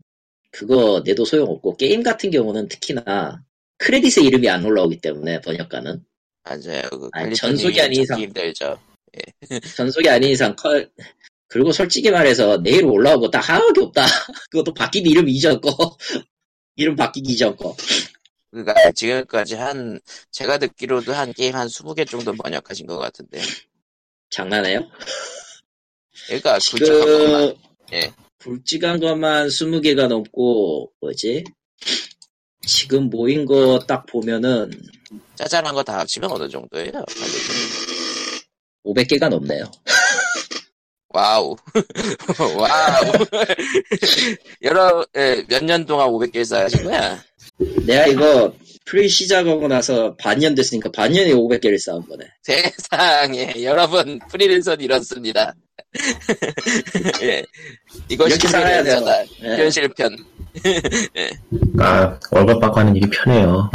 그거 내도 소용없고 게임 같은 경우는 특히나 크레딧에 이름이 안 올라오기 때문에 번역가는 맞아요. 그 아니, 전속이 아닌 이상. 힘들죠. 전속이 아닌 이상 컬 그리고 솔직히 말해서 내일 올라오고 딱 하나밖에 없다. 그것도 바뀐 이름 이전 거. 이름 바뀌기 이전 거. 그러니까 지금까지 한 제가 듣기로도 한 게임 한 20개 정도 번역하신 것 같은데. 장난해요? 그러니까 굵직한 것만 지금 예. 굵직한 것만 20개가 넘고 뭐지? 지금 모인 거 딱 보면은 짜잘한 거 다 합치면 어느 정도예요? 500개가 넘네요. 와우. 와우. 여러, 예, 몇 년 동안 500개 쌓으신 거야? 내가 이거 프리 시작하고 나서 반년 됐으니까 반년에 500개를 쌓은 거네. 세상에, 여러분, 프리랜서는 이렇습니다. 예. 이것이 살아야 돼요. 프리랜서다. 예. 현실편. 아, 월급 받고 하는 일이 편해요.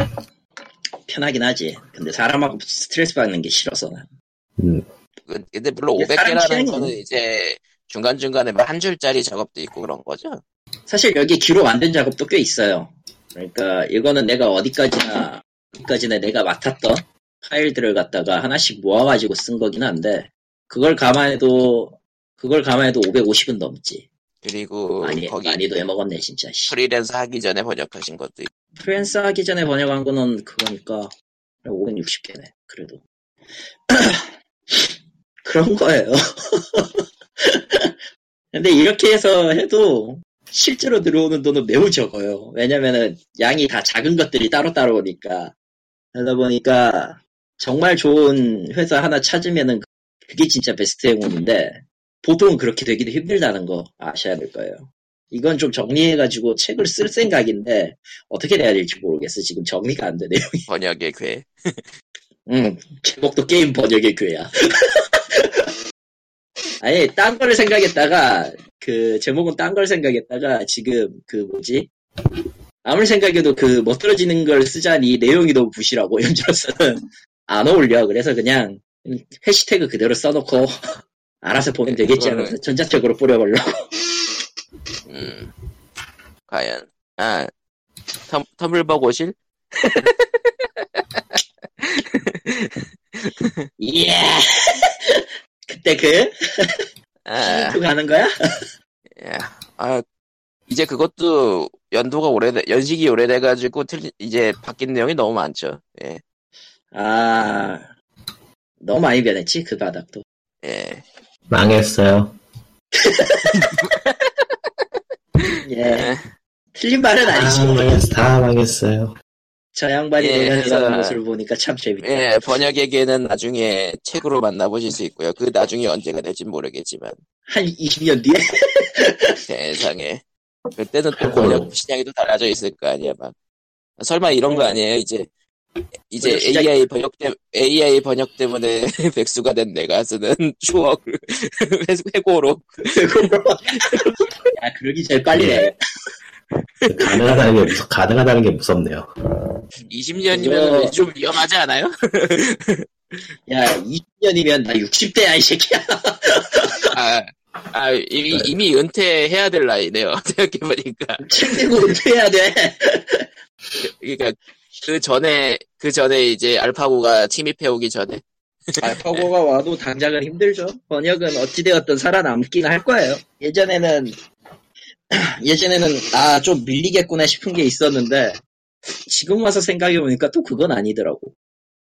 편하긴 하지. 근데 사람하고 스트레스 받는 게 싫어서. 난. 음, 그- 근데 물론 이게 사람 500개라는 취향이네. 거는 이제 중간중간에 뭐한 줄짜리 작업도 있고 그런 거죠? 사실 여기 기록 안 된 작업도 꽤 있어요. 그러니까 이거는 내가 어디까지나 어디까지나 내가 맡았던 파일들을 갖다가 하나씩 모아가지고 쓴 거긴 한데 그걸 감안해도 그걸 감안해도 550은 넘지. 그리고 많이 거기 많이도 해먹었네 진짜. 씨. 프리랜서 하기 전에 번역하신 것도 있고 프랜스 하기 전에 번역한 거는 그거니까 560개네. 그래도 그런 거예요. 근데 이렇게 해서 해도 실제로 들어오는 돈은 매우 적어요. 왜냐면은 양이 다 작은 것들이 따로따로 오니까. 그러다 보니까 정말 좋은 회사 하나 찾으면은 그게 진짜 베스트 행운인데 보통은 그렇게 되기도 힘들다는 거 아셔야 될 거예요. 이건 좀 정리해가지고 책을 쓸 생각인데 어떻게 해야 될지 모르겠어. 지금 정리가 안 되네요. 번역의 괴. 응, 제목도 게임 번역의 괴야. 아니, 딴 거를 생각했다가, 그, 제목은 딴 걸 생각했다가, 지금, 그, 뭐지? 아무리 생각해도 그, 멋들어지는 걸 쓰자니 내용이 너무 부실하고, 현재로서는 안 어울려. 그래서 그냥, 해시태그 그대로 써놓고, 알아서 보면 되겠지 하면서 전자적으로 뿌려보려고. 음. 과연 아 텀, 터블버고실? 예! 그때 그, 아, 그 가는 거야? 야, 아 이제 그것도 연도가 오래돼 연식이 오래돼가지고 틀리, 이제 바뀐 내용이 너무 많죠. 예, 아, 너무 많이 변했지, 그 바닥도. 예. 망했어요. 예. 예. 틀린 말은 다 아니지. 다 망했어요. 저 양반이 예, 그래서- 모습을 보니까 참 재밌다. 예, 번역에게는 나중에 책으로 만나보실 수 있고요. 그 나중에 언제가 될지 모르겠지만 한 20년 뒤에? 세상에 그때는 또. 번역 시장이 또 달라져 있을 거 아니야 막 설마 이런 거 아니에요 이제 이제 번역 시장이- AI 번역 때 AI 번역 때문에 백수가 된 내가 쓰는 추억 회고록 야, 그러기 제일 빨리 내. 가능하다는 게 무섭, 가능하다는 게 무섭네요. 20년이면 그거- 좀 위험하지 않아요? 야, 20년이면 나 60대야, 이 새끼야. 아, 아 이미, 이미 은퇴해야 될 나이네요 생각해보니까 책 내고 은퇴해야 돼. 그러니까 그 전에 그 전에 이제 알파고가 침입해오기 전에 알파고가 와도 당장은 힘들죠. 번역은 어찌되었든 살아남긴 할 거예요. 예전에는, 예전에는, 아, 좀 밀리겠구나 싶은 게 있었는데, 지금 와서 생각해 보니까 또 그건 아니더라고.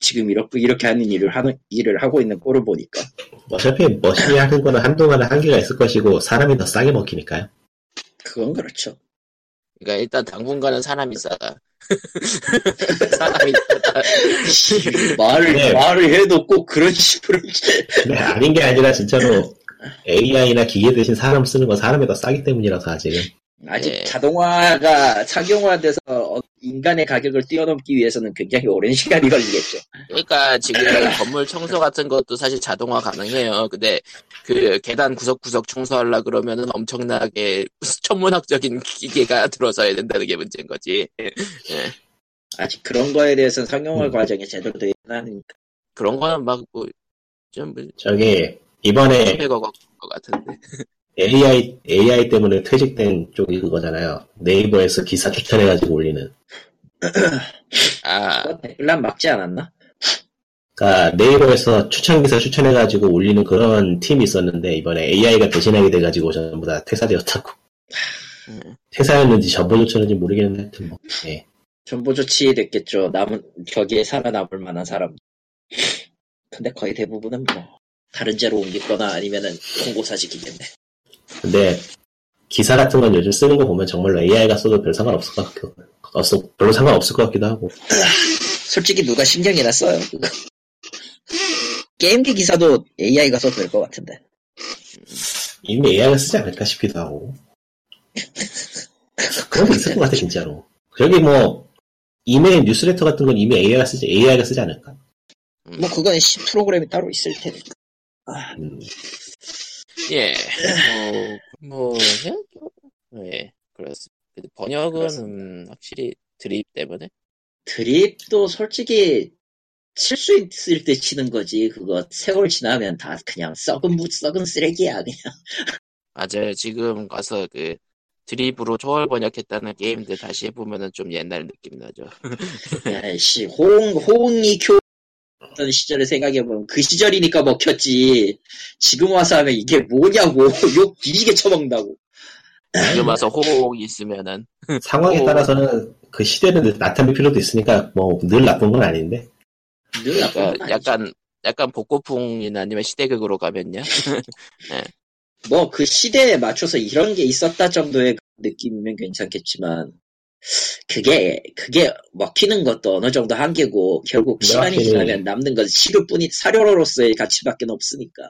지금 이렇게, 이렇게 하는 일을 하는, 일을 하고 있는 꼴을 보니까. 어차피 머신이 하는 거는 한동안은 한계가 있을 것이고 사람이 더 싸게 먹히니까요. 그건 그렇죠. 그러니까 일단 당분간은 사람이 싸다 사람이 싸다 말을, 네. 말을 해도 꼭 그런 식으로. 근데 아닌 게 아니라 진짜로 AI나 기계 대신 사람 쓰는 건 사람이 더 싸기 때문이라서 아직은. 아직 예. 자동화가 착용화돼서 어, 인간의 가격을 뛰어넘기 위해서는 굉장히 오랜 시간이 걸리겠죠. 그러니까 지금 건물 청소 같은 것도 사실 자동화 가능해요. 근데 그 계단 구석구석 청소하려 그러면은 엄청나게 천문학적인 기계가 들어서야 된다는 게 문제인 거지. 아직 그런 거에 대해서는 상용화 음. 과정이 제대로 되어 있는 않으니까. 그런 거는 막뭐 좀 저기 이번에 것 같은데. AI AI 때문에 퇴직된 쪽이 그거잖아요. 네이버에서 기사 추천해가지고 올리는. 아, 댓글란 막지 않았나? 그러니까 네이버에서 추천 기사 추천해가지고 올리는 그런 팀이 있었는데 이번에 AI가 대신하게 돼가지고 전부 다 퇴사되었다고. 음. 퇴사였는지 전보 조치는지 모르겠는데 하여튼 뭐. 예. 전보 조치 됐겠죠. 남은 거기에 살아남을 만한 사람. 근데 거의 대부분은 뭐 다른 제로 옮기거나 아니면은 공고사직이겠네. 근데 기사 같은 건 요즘 쓰는 거 보면 정말로 AI가 써도 별 상관 없을 것 같기도 없어, 별로 상관 없을 것 같기도 하고. 솔직히 누가 신경이나 써요. 게임기 기사도 AI가 써도 될 것 같은데. 이미 AI가 쓰지 않을까 싶기도 하고. 그런 게 있을 것 같아, 진짜로. 저기 뭐, 이메일 뉴스레터 같은 건 이미 AI가 쓰지, AI가 쓰지 않을까? 뭐 그건 프로그램이 따로 있을 테니까. 음, 예. 뭐, 뭐, 예, 예, 그렇습니다. 번역은 음, 확실히 드립 때문에. 드립도 솔직히 칠 수 있을 때 치는 거지. 그거 세월 지나면 다 그냥 썩은 무 썩은 쓰레기야 그냥. 맞아요. 지금 가서 그 드립으로 초월 번역했다는 게임들 다시 해보면은 좀 옛날 느낌 나죠. 야씨 호응 호응이 켰던 시절을 생각해보면 그 시절이니까 먹혔지. 지금 와서 하면 이게 뭐냐고 욕 뒤지게 처먹는다고. 지금 와서 호응이 있으면은 상황에 오. 따라서는 그 시대는 나타낼 필요도 있으니까 뭐 늘 나쁜 건 아닌데. 늘 나쁜 건. 약간 약간 복고풍이나 아니면 시대극으로 가면요. 뭐그 시대에 맞춰서 이런 게 있었다 정도의 느낌이면 괜찮겠지만 그게 그게 먹히는 것도 어느 정도 한계고 결국 시간이 명확히- 지나면 남는 건 시료뿐이 사료로서의 가치밖에 없으니까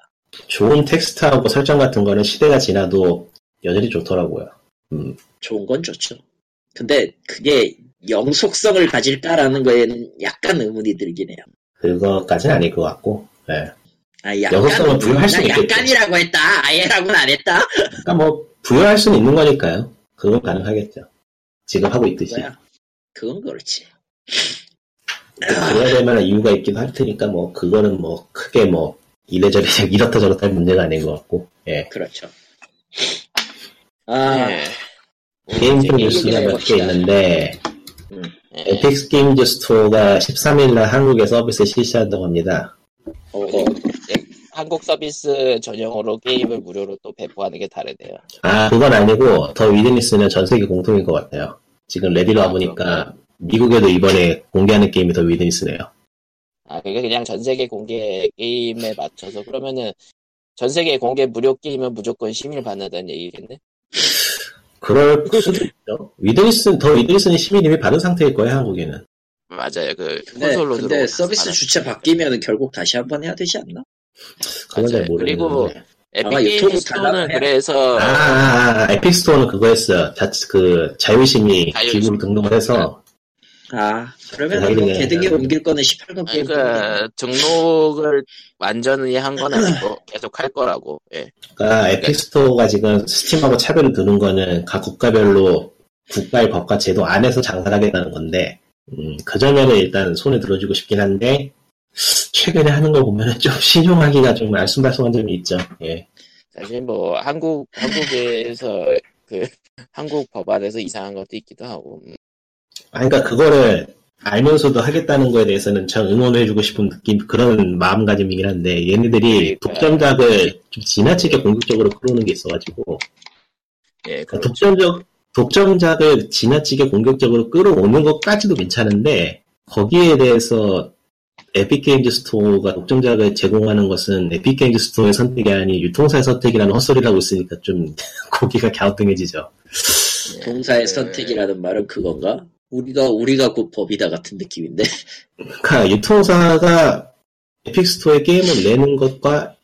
좋은 텍스트하고 설정 같은 거는 시대가 지나도 여전히 좋더라고요. 음, 좋은 건 좋죠. 근데 그게 영속성을 가질까라는 거에는 약간 의문이 들긴 해요. 그거까지는 아닐 것 같고. 예. 아 영속성은 약간 부여할 수나 있겠죠. 약간이라고 했다. 아예라고는 안 했다. 그러니까 뭐 부여할 수는 있는 거니까요. 그건 가능하겠죠. 지금 하고 있듯이. 그건 그렇지. 그래야 될 만한 이유가 있기도 할 테니까 뭐 그거는 뭐 크게 뭐 이래저래 이렇다 저렇다 할 문제가 아닌 것 같고. 예. 그렇죠. 아 예. 게임 이제 쪽 게임 뉴스가 몇 개. 있는데 예. Epic Games Store가 13일날 한국에 서비스 실시한다고 합니다. 어허. 한국 서비스 전용으로 게임을 무료로 또 배포하는 게 다르대요. 아 그건 아니고 The Witness는 전 세계 공통인 것 같아요. 지금 Reddit으로 와보니까 미국에도 이번에 공개하는 게임이 The Witness네요. 아, 그게 그냥 전 세계 공개 게임에 맞춰서 그러면은 전 세계 공개 무료 게임은 무조건 심의를 받는다는 얘기겠네? 그럴 수도 있죠. Witness는 The Witness는 심의 이미 받은 상태일 거예요 한국에는. 맞아요. 그 근데, 콘솔로 근데 들어오는 서비스 받았- 주체 바뀌면 결국 다시 한번 해야 되지 않나? 그건 잘 모르겠는데. Epic Store는 달라고 그래서 아, 아, 아, Epic Store는 그거였어요. 자, 그 자율심의 자율심. 기구를 등록을 해서 아, 그러면 뭐 게등위 넘길 거는 18금 아니, 게임. 그 등록을 완전히 한 건 아니고 계속 할 거라고. 예. 그러니까 Epic Store가 지금 Steam하고 차별을 두는 거는 각 국가별로 국가의 법과 제도 안에서 장사를 하겠다는 건데 음, 그 점에는 일단 손을 들어주고 싶긴 한데 최근에 하는 걸 보면 좀 신용하기가 좀 알쏭달쏭한 점이 있죠. 예. 사실 뭐 한국 한국에서 그 한국 법안에서 이상한 것도 있기도 하고. 음. 아, 그러니까 그거를 알면서도 하겠다는 거에 대해서는 전 응원해주고 싶은 느낌 그런 마음가짐이긴 한데 얘네들이 그러니까. 독점작을 좀 지나치게 공격적으로 끌어오는 게 있어가지고 예, 그러니까 그렇죠. 독점적 독점작을 지나치게 공격적으로 끌어오는 것까지도 괜찮은데 거기에 대해서 Epic Games Store가 독점작을 제공하는 것은 Epic Games Store의 선택이 아닌 유통사의 선택이라는 헛소리를 하고 있으니까 좀 고개가 갸우뚱해지죠. 예. 유통사의 그- 선택이라는 말은 그건가? 우리가 우리가 곧 법이다 같은 느낌인데. 그러니까 유통사가 Epic Store에 게임을 내는 것과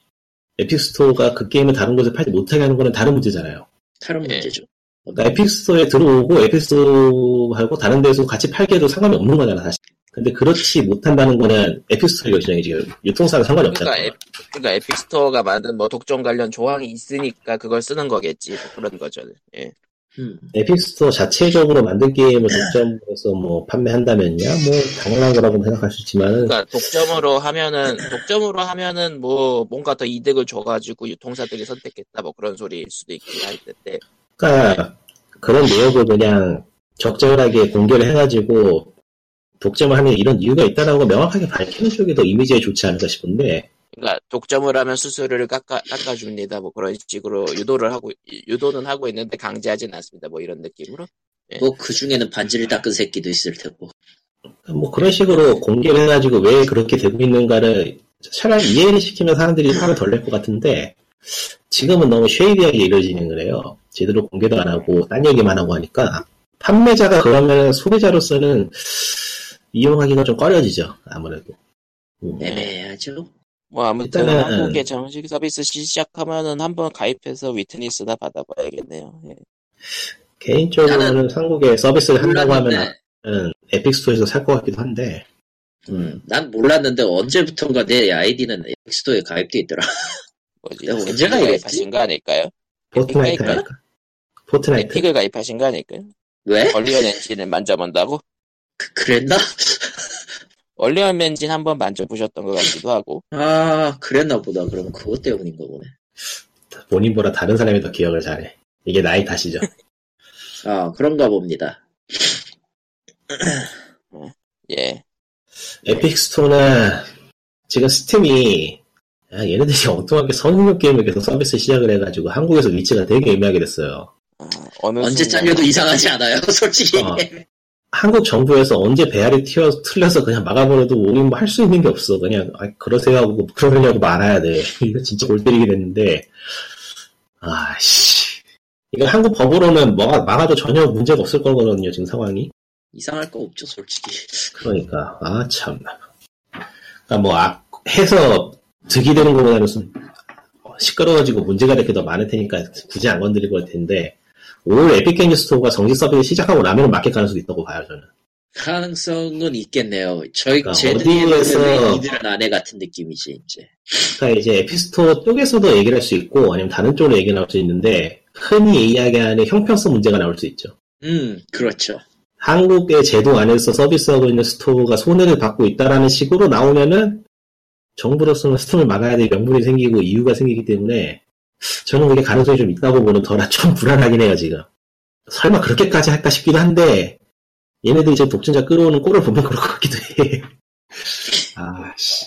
Epic Store가 그 게임을 다른 곳에 팔지 못하게 하는 거는 다른 문제잖아요. 다른 예. 문제죠. 그러니까 Epic Store에 들어오고 Epic Store하고 다른 데서 같이 팔게 해도 상관이 없는 거잖아 사실. 근데 그렇지 못한다는 거는 Epic Store 결정이 지금 유통사는 상관이 없잖아. 그러니까, 에, 그러니까 Epic Store가 만든 뭐 독점 관련 조항이 있으니까 그걸 쓰는 거겠지. 뭐 그런 거죠. 예. 음. Epic Store 자체적으로 만든 게임을 독점으로서 뭐 판매한다면야 뭐 당연한 거라고 생각할 수 있지만은 그러니까 독점으로 하면은 독점으로 하면은 뭐 뭔가 더 이득을 줘가지고 유통사들이 선택했다 뭐 그런 소리일 수도 있긴 할 텐데. 그러니까 그런 내역을 그냥 적절하게 공개를 해가지고 독점을 하는 이런 이유가 있다라고 명확하게 밝히는 쪽이 더 이미지에 좋지 않을까 싶은데 그러니까 독점을 하면 수수료를 깎아 깎아줍니다. 뭐 그런 식으로 유도를 하고 유도는 하고 있는데 강제하진 않습니다. 뭐 이런 느낌으로. 뭐그 중에는 반지를 닦은 새끼도 있을 테고. 뭐 그런 식으로 공개를 해가지고 왜 그렇게 되고 있는가를 차라리 이해를 시키면 사람들이 화를 덜 낼 것 같은데 지금은 너무 쉐이디하게 이루어지는 거래요. 제대로 공개도 안 하고 딴 얘기만 하고 하니까 판매자가 그러면 소비자로서는 이용하기가 좀 꺼려지죠 아무래도. 음. 애매하죠. 뭐 아무튼 일단은- 한국에 정식 서비스 시작하면은 한번 가입해서 위트니스나 받아봐야겠네요. 예. 개인적으로는 한국에 서비스를 한다고 하면 몰랐는데, 은 Epic Store에서 살 것 같기도 한데 음, 난 몰랐는데 언제부턴가 내 아이디는 Epic Store에 가입돼 있더라. 뭐지? 내가 언제 Epic을 가입했지? 가입하신 거 아닐까요? Fortnite Epic 아닐까? Fortnite Epic을 가입하신 거 아닐까요? 왜? Unreal Engine을 만져본다고? 그, 그랬나? Unreal Engine 한번 만져보셨던 것 같기도 하고. 아, 그랬나 보다. 그럼 그것 때문인가 보네. 본인보다 다른 사람이 더 기억을 잘해. 이게 나이 탓이죠. 아 그런가 봅니다. 예. Epic Store는 지금 Steam이 아, 얘네들이 엉뚱하게 성인용 게임을 계속 서비스 시작을 해가지고 한국에서 위치가 되게 애매하게 됐어요. 어, 언제 순간- 잘려도 이상하지 않아요, 솔직히. 어. 한국 정부에서 언제 배알이 튀어 틀려서 그냥 막아버려도 우리 뭐 할 수 있는 게 없어. 그냥 아, 그러세요 하고 뭐 그러려고 말아야 돼. 이거 진짜 골 때리게 됐는데 아씨 이거 한국 법으로는 막아, 막아도 전혀 문제가 없을 거거든요 지금 상황이. 이상할 거 없죠, 솔직히. 그러니까 아 참나. 그러니까 뭐 아, 해서 득이 되는 거보다는 좀 시끄러워지고 문제가 될 게 더 많을 테니까 굳이 안 건드리고 할 텐데 올 Epic Game Store가 정식 서비스 시작하고 나면 막힐 가능성도 있다고 봐요 저는. 가능성은 있겠네요. 저희, 그러니까 왜 이들은 아내 같은 느낌이지, 이제. 그러니까 이제 에픽 스토어 쪽에서도 얘기를 할 수 있고 아니면 다른 쪽으로 얘기 나올 수 있는데 흔히 이야기하는 형평성 문제가 나올 수 있죠. 음, 그렇죠. 한국의 제도 안에서 서비스하고 있는 store가 손해를 받고 있다라는 식으로 나오면은 정부로서는 스팀을 막아야 될 명분이 생기고 이유가 생기기 때문에 저는 그게 가능성이 좀 있다고 보는 더라 좀 불안하긴 해요 지금. 설마 그렇게까지 할까 싶기도 한데 얘네들이 지금 독점작 끌어오는 꼴을 보면 그럴 것 같기도 해. 아씨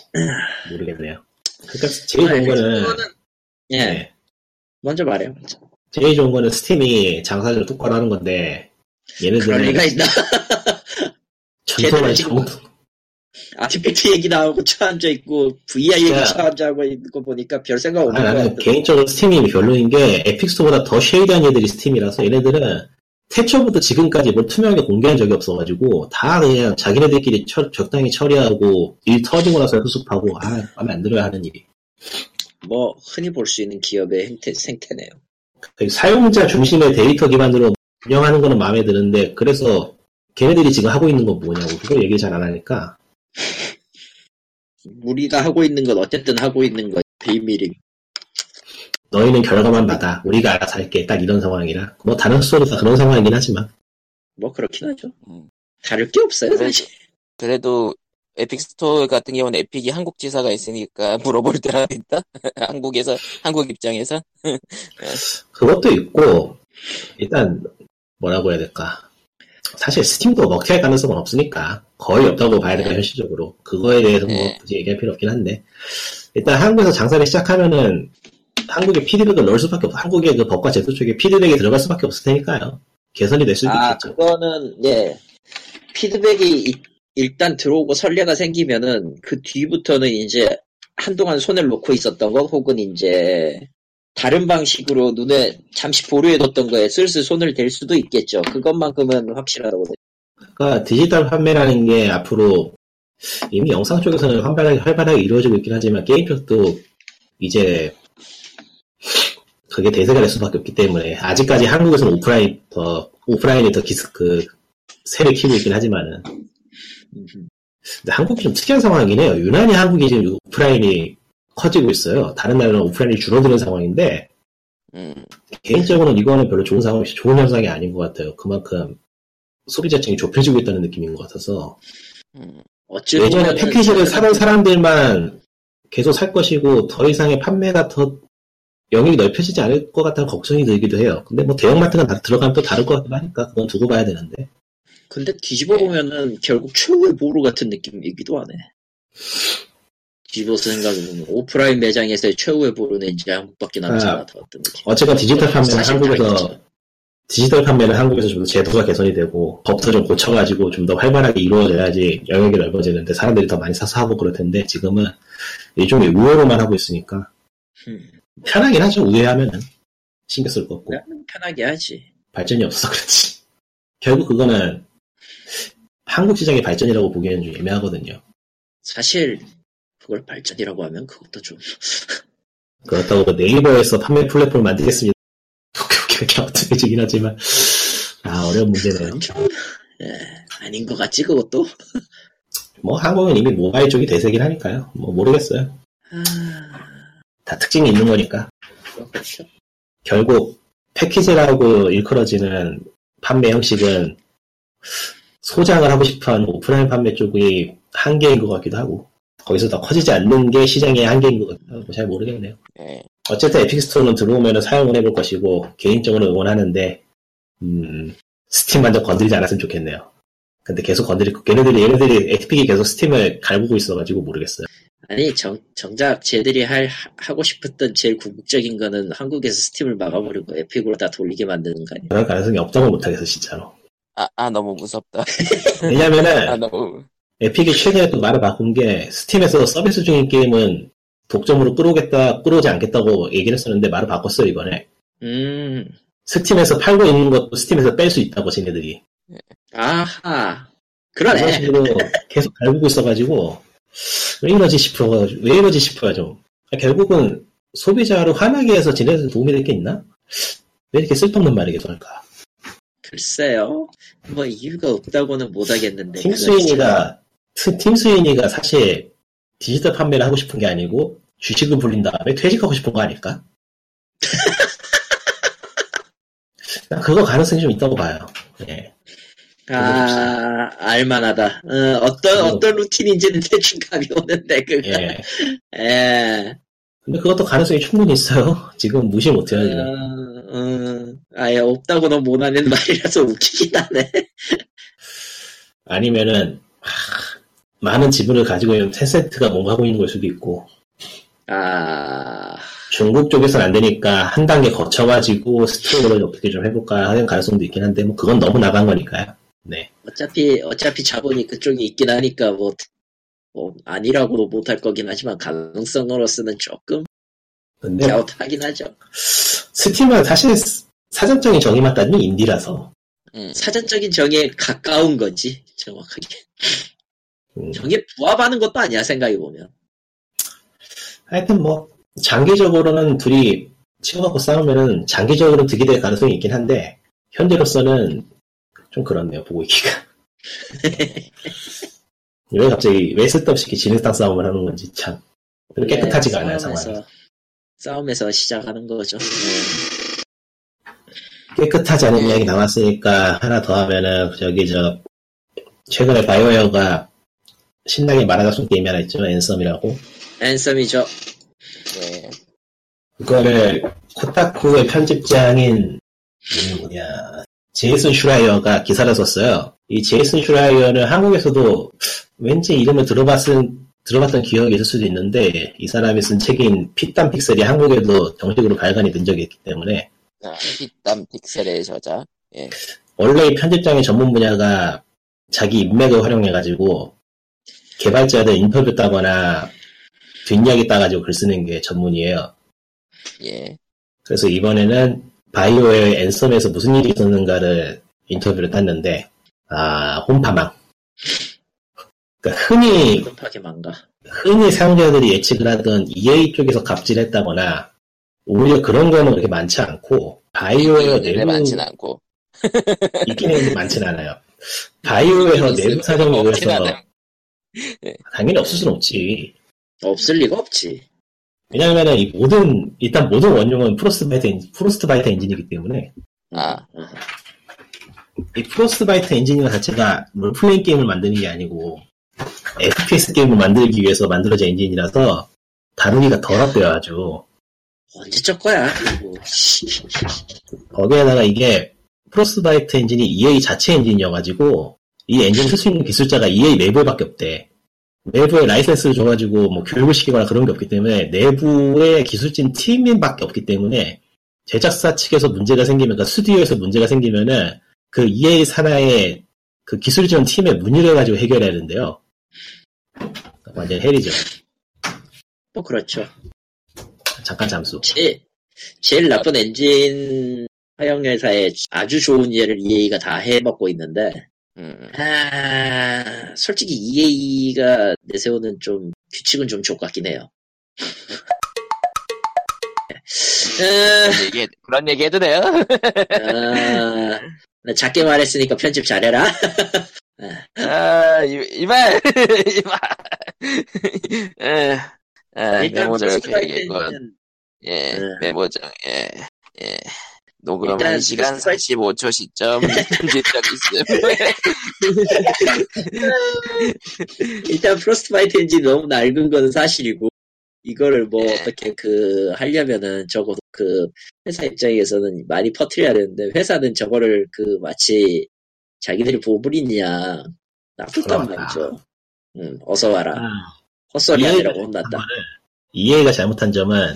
모르겠네요. 그러니까 제일 좋은 거는 예, 네. 먼저 말해요, 먼저. 제일 좋은 거는 스팀이 장사를 똑바로 하는 건데 그럴 얘네들은 리가 있나? 전통을 정, 아티팩트 얘기 나오고 처앉아 있고, VR 얘기 야. 처앉아 있는 거 보니까 별 생각 없는 아, 거 나는 같아. 개인적으로 스팀이 별로인 게 에픽스토어보다 더 shady한 애들이 스팀이라서 얘네들은 태초부터 지금까지 뭘 투명하게 공개한 적이 없어가지고 다 그냥 자기네들끼리 처- 적당히 처리하고 일 터지고 나서 수습하고 아 마음에 안 들어야 하는 일이 뭐, 흔히 볼 수 있는 기업의 행태, 생태네요. 그 사용자 중심의 데이터 기반으로 운영하는 거는 마음에 드는데 그래서 걔네들이 지금 하고 있는 건 뭐냐고 그걸 얘기 잘 안 하니까 우리가 하고 있는 건 어쨌든 하고 있는 거 비밀이 너희는 결과만 받아 우리가 알아서 할게 딱 이런 상황이라 뭐 다른 다 그런 상황이긴 하지만 뭐 그렇긴 하죠. 음. 다를 게 없어요 그래. 사실. 그래도 에픽 스토어 같은 경우는 에픽이 한국 지사가 있으니까 물어볼 때라도 있다? 한국에서, 한국 입장에서? 그것도 있고 일단 뭐라고 해야 될까 사실 스팀도 먹튀할 가능성은 없으니까 거의 없다고 봐야 될까 현실적으로. 그거에 대해서 뭐 네. 굳이 얘기할 필요 없긴 한데. 일단 한국에서 장사를 시작하면은 한국에 피드백을 넣을 수밖에 없 한국의 그 법과 제도 쪽에 피드백이 들어갈 수밖에 없을 테니까요. 개선이 될 수도 아 있겠죠. 그거는 예. 피드백이 이- 일단 들어오고 선례가 생기면은 그 뒤부터는 이제 한동안 손을 놓고 있었던 거 혹은 이제 다른 방식으로 눈에 잠시 보류해뒀던 거에 슬슬 손을 댈 수도 있겠죠. 그것만큼은 확실하다고. 그러니까 디지털 판매라는 게 앞으로 이미 영상 쪽에서는 활발하게, 활발하게 이루어지고 있긴 하지만 게임 쪽도 이제 그게 대세가 될 수밖에 없기 때문에 아직까지 한국에서는 오프라인 더 오프라인이 더 기스 그 세를 키우고 있긴 하지만은 근데 한국이 좀 특이한 상황이긴 해요. 유난히 한국이 지금 오프라인이 커지고 있어요. 다른 나라는 오프라인이 줄어드는 상황인데 음, 개인적으로는 이거는 별로 좋은 상황이 좋은 현상이 아닌 것 같아요. 그만큼 소비자층이 좁혀지고 있다는 느낌인 것 같아서 음. 예전에 패키지를 사던 사람들만 계속 살 것이고 더 이상의 판매가 더 영역이 넓혀지지 않을 것 같다는 걱정이 들기도 해요. 근데 뭐 대형마트가 다 들어가면 또 다를 것 같기도 하니까 그건 두고 봐야 되는데 근데 뒤집어 보면은 결국 최후의 보루 같은 느낌이기도 하네. 뒤집어서 생각해보면 오프라인 매장에서의 최후의 보루는 이제 한국밖에 남지 아, 않았던 것 느낌. 어쨌건 디지털 판매는 한국에서. 디지털 판매는 한국에서 좀더 제도가 개선이 되고 법도 좀 고쳐가지고 좀 더 활발하게 이루어져야지 영역이 넓어지는데 사람들이 더 많이 사서 하고 그럴 텐데 지금은 일종의 우회로만 하고 있으니까 음, 편하긴 하죠 우회하면은 신경 쓸 거 없고 편하게 하지. 발전이 없어서 그렇지 결국 그거는 한국 시장의 발전이라고 보기에는 좀 애매하거든요 사실 그걸 발전이라고 하면 그것도 좀. 그렇다고 뭐 네이버에서 판매 플랫폼을 만들겠습니다. 그렇게 어떻게지긴 하지만. 아 어려운 문제네요. 좀, 예, 아닌 것 같지 그것도. 뭐 한국은 이미 모바일 쪽이 대세긴 하니까요. 뭐 모르겠어요. 아, 다 특징이 있는 거니까. 그렇죠. 결국 패키지라고 일컬어지는 판매 형식은 소장을 하고 싶어하는 오프라인 판매 쪽이 한계인 것 같기도 하고 거기서 더 커지지 않는 게 시장의 한계인 것 하고 잘 모르겠네요. 예. 어쨌든 에픽스토어는 들어오면 사용을 해볼 것이고 개인적으로 응원하는데 음, 스팀 완전 건드리지 않았으면 좋겠네요. 근데 계속 건드리고 걔네들이 얘네들이 에픽이 계속 스팀을 갈구고 있어가지고 모르겠어요. 아니 정, 정작 쟤들이 할 하고 싶었던 제일 궁극적인 거는 한국에서 스팀을 막아버리고 에픽으로 다 돌리게 만드는 거 아니야? 그런 가능성이 없다고 못하겠어 진짜로. 아, 아 너무 무섭다. 아 왜냐면은 너무 에픽이 최근에 또 말을 바꾼 게 스팀에서 서비스 중인 게임은 독점으로 끌어오겠다, 끌어오지 않겠다고 얘기를 했었는데 말을 바꿨어요 이번에. 음, 스팀에서 팔고 있는 것도 스팀에서 뺄 수 있다고 쟤네들이. 아하, 그러네. 식으로 계속 갈구고 있어가지고 왜 이러지 싶어 왜 이러지 싶어요 좀 결국은 소비자를 화나게 해서 지네들 도움이 될 게 있나? 왜 이렇게 쓸데없는 말을 계속 할까? 글쎄요. 뭐 이유가 없다고는 못하겠는데. 팀 네, 그건 스위니가 트- 팀 스위니가 사실 디지털 판매를 하고 싶은 게 아니고 주식을 불린 다음에 퇴직하고 싶은 거 아닐까? 난 그거 가능성이 좀 있다고 봐요. 예. 아, 알만하다. 어, 그거- 어떤 루틴인지는 대충 감이 오는데, 그거. 예. 예. 근데 그것도 가능성이 충분히 있어요. 지금 무시 못해요. 지금. 어, 어, 아예 없다고는 못하는 말이라서 웃기긴 하네. 아니면은 하, 많은 지분을 가지고 있는 텐센트가 뭔가 하고 있는 걸 수도 있고 아, 중국 쪽에서는 안 되니까 한 단계 거쳐가지고 스팀으로 어떻게 좀 해볼까 하는 가능성도 있긴 한데 뭐 그건 너무 나간 거니까요. 네. 어차피, 어차피 자본이 그쪽에 있긴 하니까 뭐, 뭐, 아니라고도 못할 거긴 하지만 가능성으로서는 조금 근데 갸웃하긴 하죠. 스팀은 사실 사전적인 정의만 따지면 인디라서 음. 사전적인 정에 가까운 거지, 정확하게. 음, 정에 부합하는 것도 아니야, 생각해 보면. 하여튼 뭐 장기적으로는 둘이 치고받고 싸우면은 장기적으로 득이 될 가능성이 있긴 한데 현재로서는 좀 그렇네요 보고 있기가 왜 갑자기 왜 쓸데없이 진흙탕 싸움을 하는 건지 참 별로 깨끗하지가 네, 않아요 싸움에서- 상황이 싸움에서 시작하는 거죠. 네. 깨끗하지 않은 네. 이야기 나왔으니까 하나 더 하면은 저기 저 최근에 바이오웨어가 신나게 말아잡은 게임이 하나 있죠 앤썸이라고 앤썸이죠. 네. 그거를 코타쿠의 편집장인 이 뭐냐 제이슨 슈라이어가 기사를 썼어요. 이 제이슨 슈라이어는 한국에서도 왠지 이름을 들어봤은 들어봤던 기억이 있을 수도 있는데 이 사람이 쓴 책인 피땀 픽셀이 한국에도 정식으로 발간이 된 적이 있기 때문에 아, 피땀 픽셀의 저자. 원래 이 편집장의 전문 분야가 자기 인맥을 활용해가지고 개발자들 인터뷰 따거나 뒷이야기 따가지고 글 쓰는 게 전문이에요. 예. 그래서 이번에는 바이오의 앤썸에서 무슨 일이 있었는가를 인터뷰를 땄는데 아 홈파망 그러니까 흔히 급하게 망가. 흔히 사용자들이 예측을 하던 EA 쪽에서 갑질했다거나 오히려 그런 거는 그렇게 많지 않고 바이오웨어 내 내부 많진 않고. 있긴 많진 않아요. 바이오웨어 내부 사정에 의해서. 당연히 없을 수는 없지. 없을 리가 없지. 왜냐하면 이 모든 일단 모든 원흉은 프로스트바이트 엔진, 프로스트바이트 엔진이기 때문에 아, 어, 이 프로스트바이트 엔진이나 자체가 롤플레잉 게임을 만드는 게 아니고 FPS 게임을 만들기 위해서 만들어진 엔진이라서 다루기가 더럽대요 아주 언제 적 거야? 그리고. 거기에다가 이게 프로스트바이트 엔진이 EA 자체 엔진이어가지고 이 엔진을 쓸 수 있는 기술자가 EA 내부에밖에 없대 내부에 라이센스를 줘가지고 뭐 교육을 시키거나 그런 게 없기 때문에 내부에 기술진 팀밖에 없기 때문에 제작사 측에서 문제가 생기면, 그러니까 스튜디오에서 문제가 생기면은 그 EA 산하의 그 기술 지원 팀에 문의를 해가지고 해결해야 되는데요. 완전 헬이죠. 뭐 그렇죠. 잠깐 잠수. 제일, 제일 나쁜 엔진 화형 회사에 아주 좋은 예를 EA가 다 해먹고 있는데, 음. 아, 솔직히 EA가 내세우는 좀 규칙은 좀 족같긴 해요. 아, 그런 얘기, 그런 얘기 해도 돼요? 아, 나 작게 말했으니까 편집 잘해라. 아, 이, 이말! 이말! 에, 아, 프로스트바이트 켜야겠군. 엔진은 예, 네. 메모장, 예, 예. 녹음 일단 1시간 프로스트바이트- 45초 시점, 편집점 있음. 일단 프로스트바이트 엔진이 너무 낡은 건 사실이고 이거를 뭐 네. 어떻게 그 하려면은 적어도 그 회사 입장에서는 많이 퍼뜨려야 되는데 회사는 저거를 그 마치 자기들이 보물이냐 나쁘단. 말이죠. 응, 어서 와라. 아, 헛소리 이해가 아니라고 혼났다. EA가 잘못한 점은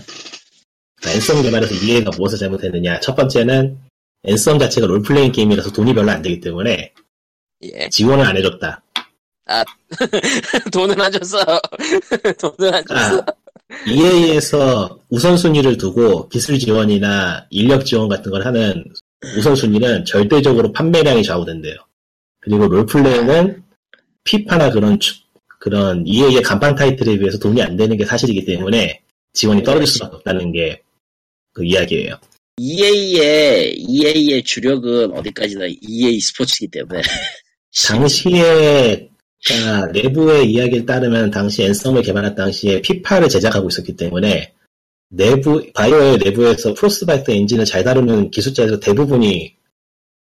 앤썸 개발에서 EA가 무엇을 잘못했느냐 첫 번째는 앤썸 자체가 롤플레잉 게임이라서 돈이 별로 안 되기 때문에 예. 지원을 안 해줬다 돈은 안 줬어. 돈은 안 줬어. 아, EA에서 우선순위를 두고 기술 지원이나 인력 지원 같은 걸 하는 우선순위는 절대적으로 판매량이 좌우된대요. 그리고 롤플레잉은 피파나 그런 추- 그런 EA의 간판 타이틀에 비해서 돈이 안 되는 게 사실이기 때문에 지원이 떨어질 수밖에 없다는 게 그 이야기예요. EA의 EA의 주력은 어디까지나 EA 스포츠이기 때문에 당시에 그러니까 내부의 이야기를 따르면 당시 앤썸을 개발할 당시에 피파를 제작하고 있었기 때문에 내부 바이오웨어 내부에서 프로스트바이트 엔진을 잘 다루는 기술자에서 대부분이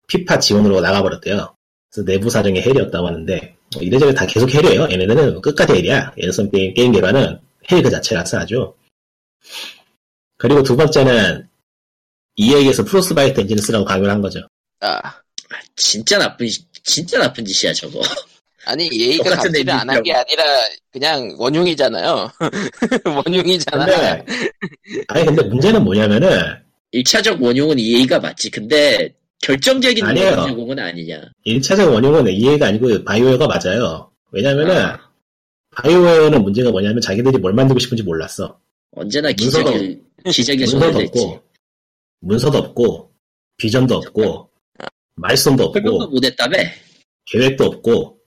피파 지원으로 나가버렸대요. 그래서 내부 사정이 hell이었다고 하는데 뭐 이래저래 다 계속 hell이에요. 얘네들은 끝까지 hell이야. 앤썸 게임, 게임 개발은 hell 그 자체라서 아주. 그리고 두 번째는 EA에서 프로스트바이트 엔진을 쓰라고 강요를 한 거죠. 아, 진짜 나쁜 진짜 나쁜 짓이야 저거. 아니 얘가 똑같은 감지를 안 한 게 아니라 그냥 원흉이잖아요. 원흉이잖아. 근데 아니 근데 문제는 뭐냐면은 1차적 원흉은 EA가 맞지. 근데 결정적인 아니에요. 원흉 제공은 아니냐. 1차적 원흉은 EA가 아니고 바이오웨어가 맞아요. 왜냐면은 아. 바이오웨어는 문제가 뭐냐면 자기들이 뭘 만들고 싶은지 몰랐어. 언제나 기적일 기적일 문서도. 없고 문서도 없고 비전도 없고 말씀도 설명도 없고 못했다며. 계획도 없고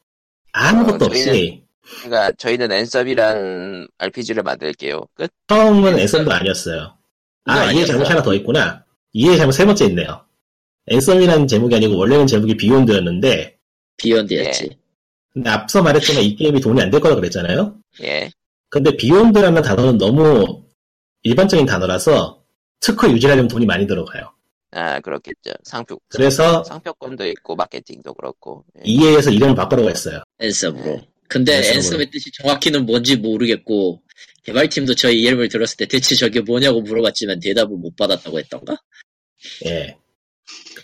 아무것도 어, 없이 저희는- 그러니까 저희는 앤썸이란 RPG를 만들게요. 끝. 처음은 앤썸도 아니었어요. 아, 이해. 잘못 하나 더 있구나. 이해 잘못 세 번째 있네요. 앤썸이라는 제목이 아니고 원래는 제목이 Beyond였는데 Beyond였지. 근데 앞서 말했지만 이 게임이 돈이 안 될 거라고 그랬잖아요. 예. 근데 Beyond라는 단어는 너무 일반적인 단어라서 특허 유지하려면 돈이 많이 들어가요. 아 그렇겠죠. 상표 그래서 상표권도 있고 마케팅도 그렇고. 예. EA에서 이름을 바꾸라고 했어요. 앤썸으로. 근데. 앤썸의 뜻이 정확히는 뭔지 모르겠고 개발팀도 저희 이름을 들었을 때 대체 저게 뭐냐고 물어봤지만 대답을 못 받았다고 했던가? 예.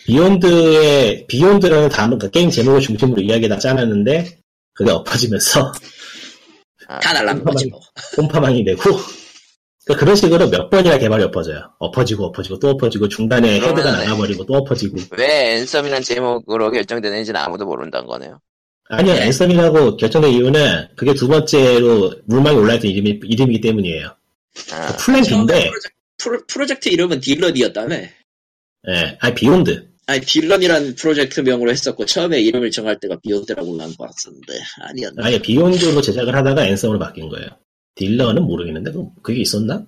Beyond의 Beyond라는 단어, 그 게임 제목을 중심으로 이야기가 짜놨는데 그게 엎어지면서 아, 다 날라간 거지 뭐. 홈파망이 되고 그러니까 그런 식으로 몇 번이나 개발이 엎어져요. 엎어지고 엎어지고 또 엎어지고 중간에 헤드가 나가버리고 또 엎어지고 왜 앤썸이란 제목으로 결정되는지는 아무도 모른다는 거네요. 아니요 네. 앤썸이라고 결정된 이유는 그게 두 번째로 물망에 올라있던 이름이, 이름이기 때문이에요. 아, plan B인데 프로, 프로젝트 이름은 딜런이었다며? 예, 아니 비욘드 아니 딜런이란 프로젝트 명으로 했었고 처음에 이름을 정할 때가 비욘드라고 한거 같았는데 아니었나? 아니 비욘드로 제작을 하다가 앤썸으로 바뀐 거예요. 딜런은 모르겠는데 그- 그게 있었나?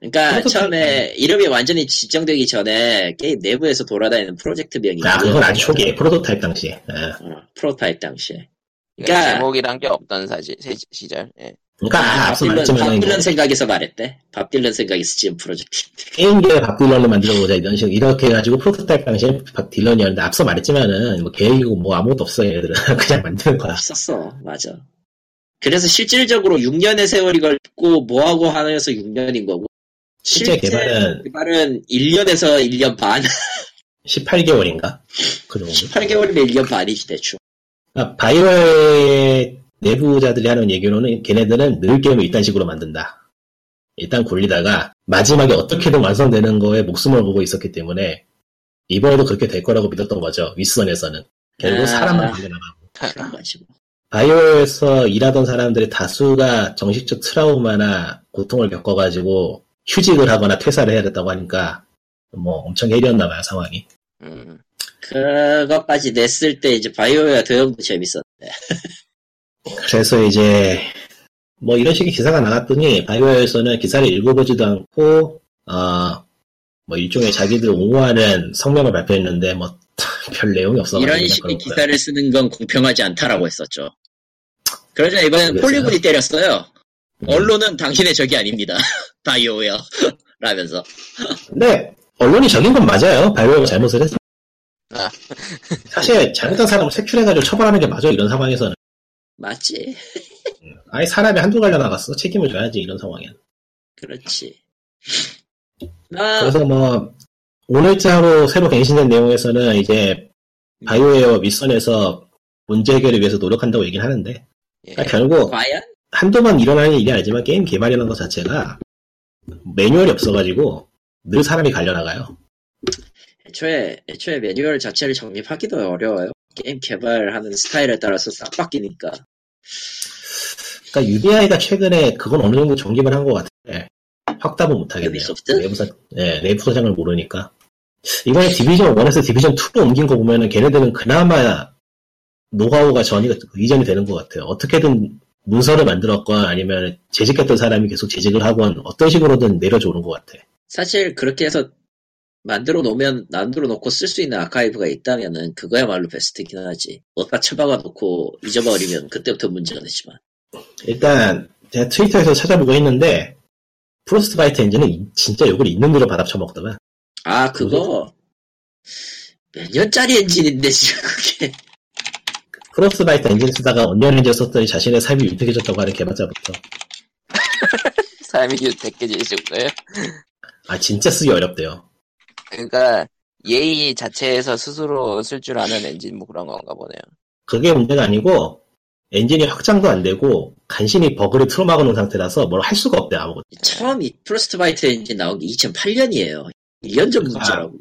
그러니까 처음에 이름이 완전히 지정되기 전에 게임 내부에서 돌아다니는 프로젝트명이 아 그건 아주 초기에. 프로토타입 당시에. 예. 어, 프로타입 당시에. 그러니까 제목이란 게 없던 사실 시- 시절. 예. 그러니까 아, 밥 앞서 딜런, 밥 말했지만 딜런 생각에서 말했대. 밥 딜런 생각에서 지은 프로젝트. 게임계의 밥 딜런을 만들어보자 이런 식으로. 이렇게 해가지고 프로토타입 당시에 밥 딜런이었는데 앞서 말했지만은 뭐 계획이고 뭐 아무것도 없어요 얘들은. 그냥 만드는 거야. 없었어. 맞아 그래서 실질적으로 6년의 세월이 걸고 뭐하고 하면서 6년인 거고. 실제 개발은 개발은 1년에서 1년 반. 18개월인가? 그 정도? 18개월이면 1년 반이지 대충. 그러니까 바이오의 내부자들이 하는 얘기로는 걔네들은 늘 게임을 이딴 식으로 만든다. 일단 굴리다가 마지막에 어떻게든 완성되는 거에 목숨을 보고 있었기 때문에 이번에도 그렇게 될 거라고 믿었던 거죠 윗선에서는. 결국 아. 사람만 죽여나가고. 바이오에서 일하던 사람들의 다수가 정식적 트라우마나 고통을 겪어가지고 휴직을 하거나 퇴사를 해야 됐다고 하니까 뭐 엄청 해리였나 봐요 상황이. 음. 그것까지 냈을 때 이제 바이오웨어 대형도 재밌었는데 그래서 이제 뭐 이런 식의 기사가 나갔더니 바이오에서는 기사를 읽어보지도 않고 어 뭐 일종의 자기들 옹호하는 성명을 발표했는데 뭐 별 내용이 없어가지고 이런 식의. 기사를 쓰는 건 공평하지 않다라고 했었죠. 그러자 이번엔? 폴리곤이 때렸어요. 음. 언론은 당신의 적이 아닙니다. 바이오웨어 라면서 근데 언론이 적인 건 맞아요. 바이오가 잘못을 했어. 아. 사실 잘못한 사람을 색출해가지고 처벌하는 게 맞아 이런 상황에서는. 맞지. 아예 사람이 한두 갈려 나갔어 책임을 져야지 이런 상황엔. 그렇지. 아, 그래서 뭐 오늘자로 새로 갱신된 내용에서는 이제 바이오웨어 윗선에서 문제 해결을 위해서 노력한다고 얘기는 하는데 예. 그러니까 결국 과연? 한두 번 일어나는 일이 아니지만 게임 개발이라는 것 자체가 매뉴얼이 없어가지고 늘 사람이 갈려나가요. 애초에, 애초에 매뉴얼 자체를 정립하기도 어려워요. 게임 개발하는 스타일에 따라서 싹 바뀌니까. 그러니까 UBI가 최근에 그건 어느 정도 정립을 한 것 같은데 확답은 못하겠네요. 유비소프트? 내부 사, 네, 내부 사정을 모르니까. 이번에 디비전 1에서 디비전 2로 옮긴 거 보면은 걔네들은 그나마 노하우가 전이 이전이 되는 것 같아요. 어떻게든 문서를 만들었건 아니면 재직했던 사람이 계속 재직을 하건 어떤 식으로든 내려주는 것 같아. 사실 그렇게 해서 만들어 놓으면, 만들어 놓고 쓸 수 있는 아카이브가 있다면은 그거야말로 베스트긴 하지. 어디다 처박아 놓고 잊어버리면 그때부터 문제가 되지만. 일단 제가 트위터에서 찾아보고 했는데 프로스트바이트 엔진은 이- 진짜 욕을 있는 대로 받아 쳐먹더만. 아, 그거 몇 년짜리 엔진인데 지금 그게. 프로스트바이트 엔진 쓰다가 언리얼 엔진 썼더니 자신의 삶이 윤택해졌다고 하는 개발자부터 삶이 윤택해지신 거예요. 아 진짜 쓰기 어렵대요. 그러니까 EA 자체에서 스스로 쓸 줄 아는 엔진 뭐 그런 건가 보네요. 그게 문제가 아니고 엔진이 확장도 안 되고 간신히 버그를 틀어막아 놓은 상태라서 뭘 할 수가 없대 아무것도. 처음 이 프로스트바이트 엔진 나온 게 2008년이에요. 1년 전 문제라고.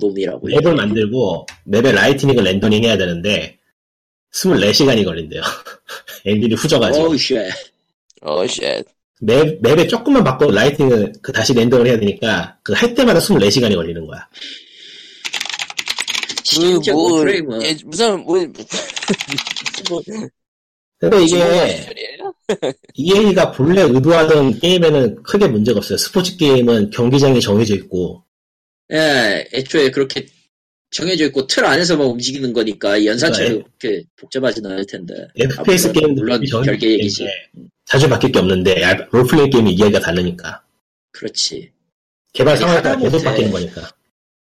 놈이라고. map을 만들고 map에 lighting을 렌더링 해야 되는데 24시간이 걸린대요. 엔진이 후져가지고 어우, 쉣. 어, 쉣. map, map에 조금만 바꿔 lighting을 그 다시 렌더링 해야 되니까 그 할 때마다 24시간이 걸리는 거야. 심지어 뭐, 오프레임은 예, 무슨, 뭐, 뭐, 근데 이게? EA가 본래 의도하던 게임에는 크게 문제가 없어요. 스포츠 게임은 경기장이 정해져 있고 예, 애초에 그렇게 정해져 있고 틀 안에서만 움직이는 거니까 연산체도 네. 그렇게 복잡하진 않을 텐데. FPS 아, 물론- 별개 얘기지. 자주 바뀔 게 없는데 야, 롤플레잉 게임이 이해가 다르니까 그렇지. 개발 상황에 따라 계속 바뀌는 거니까.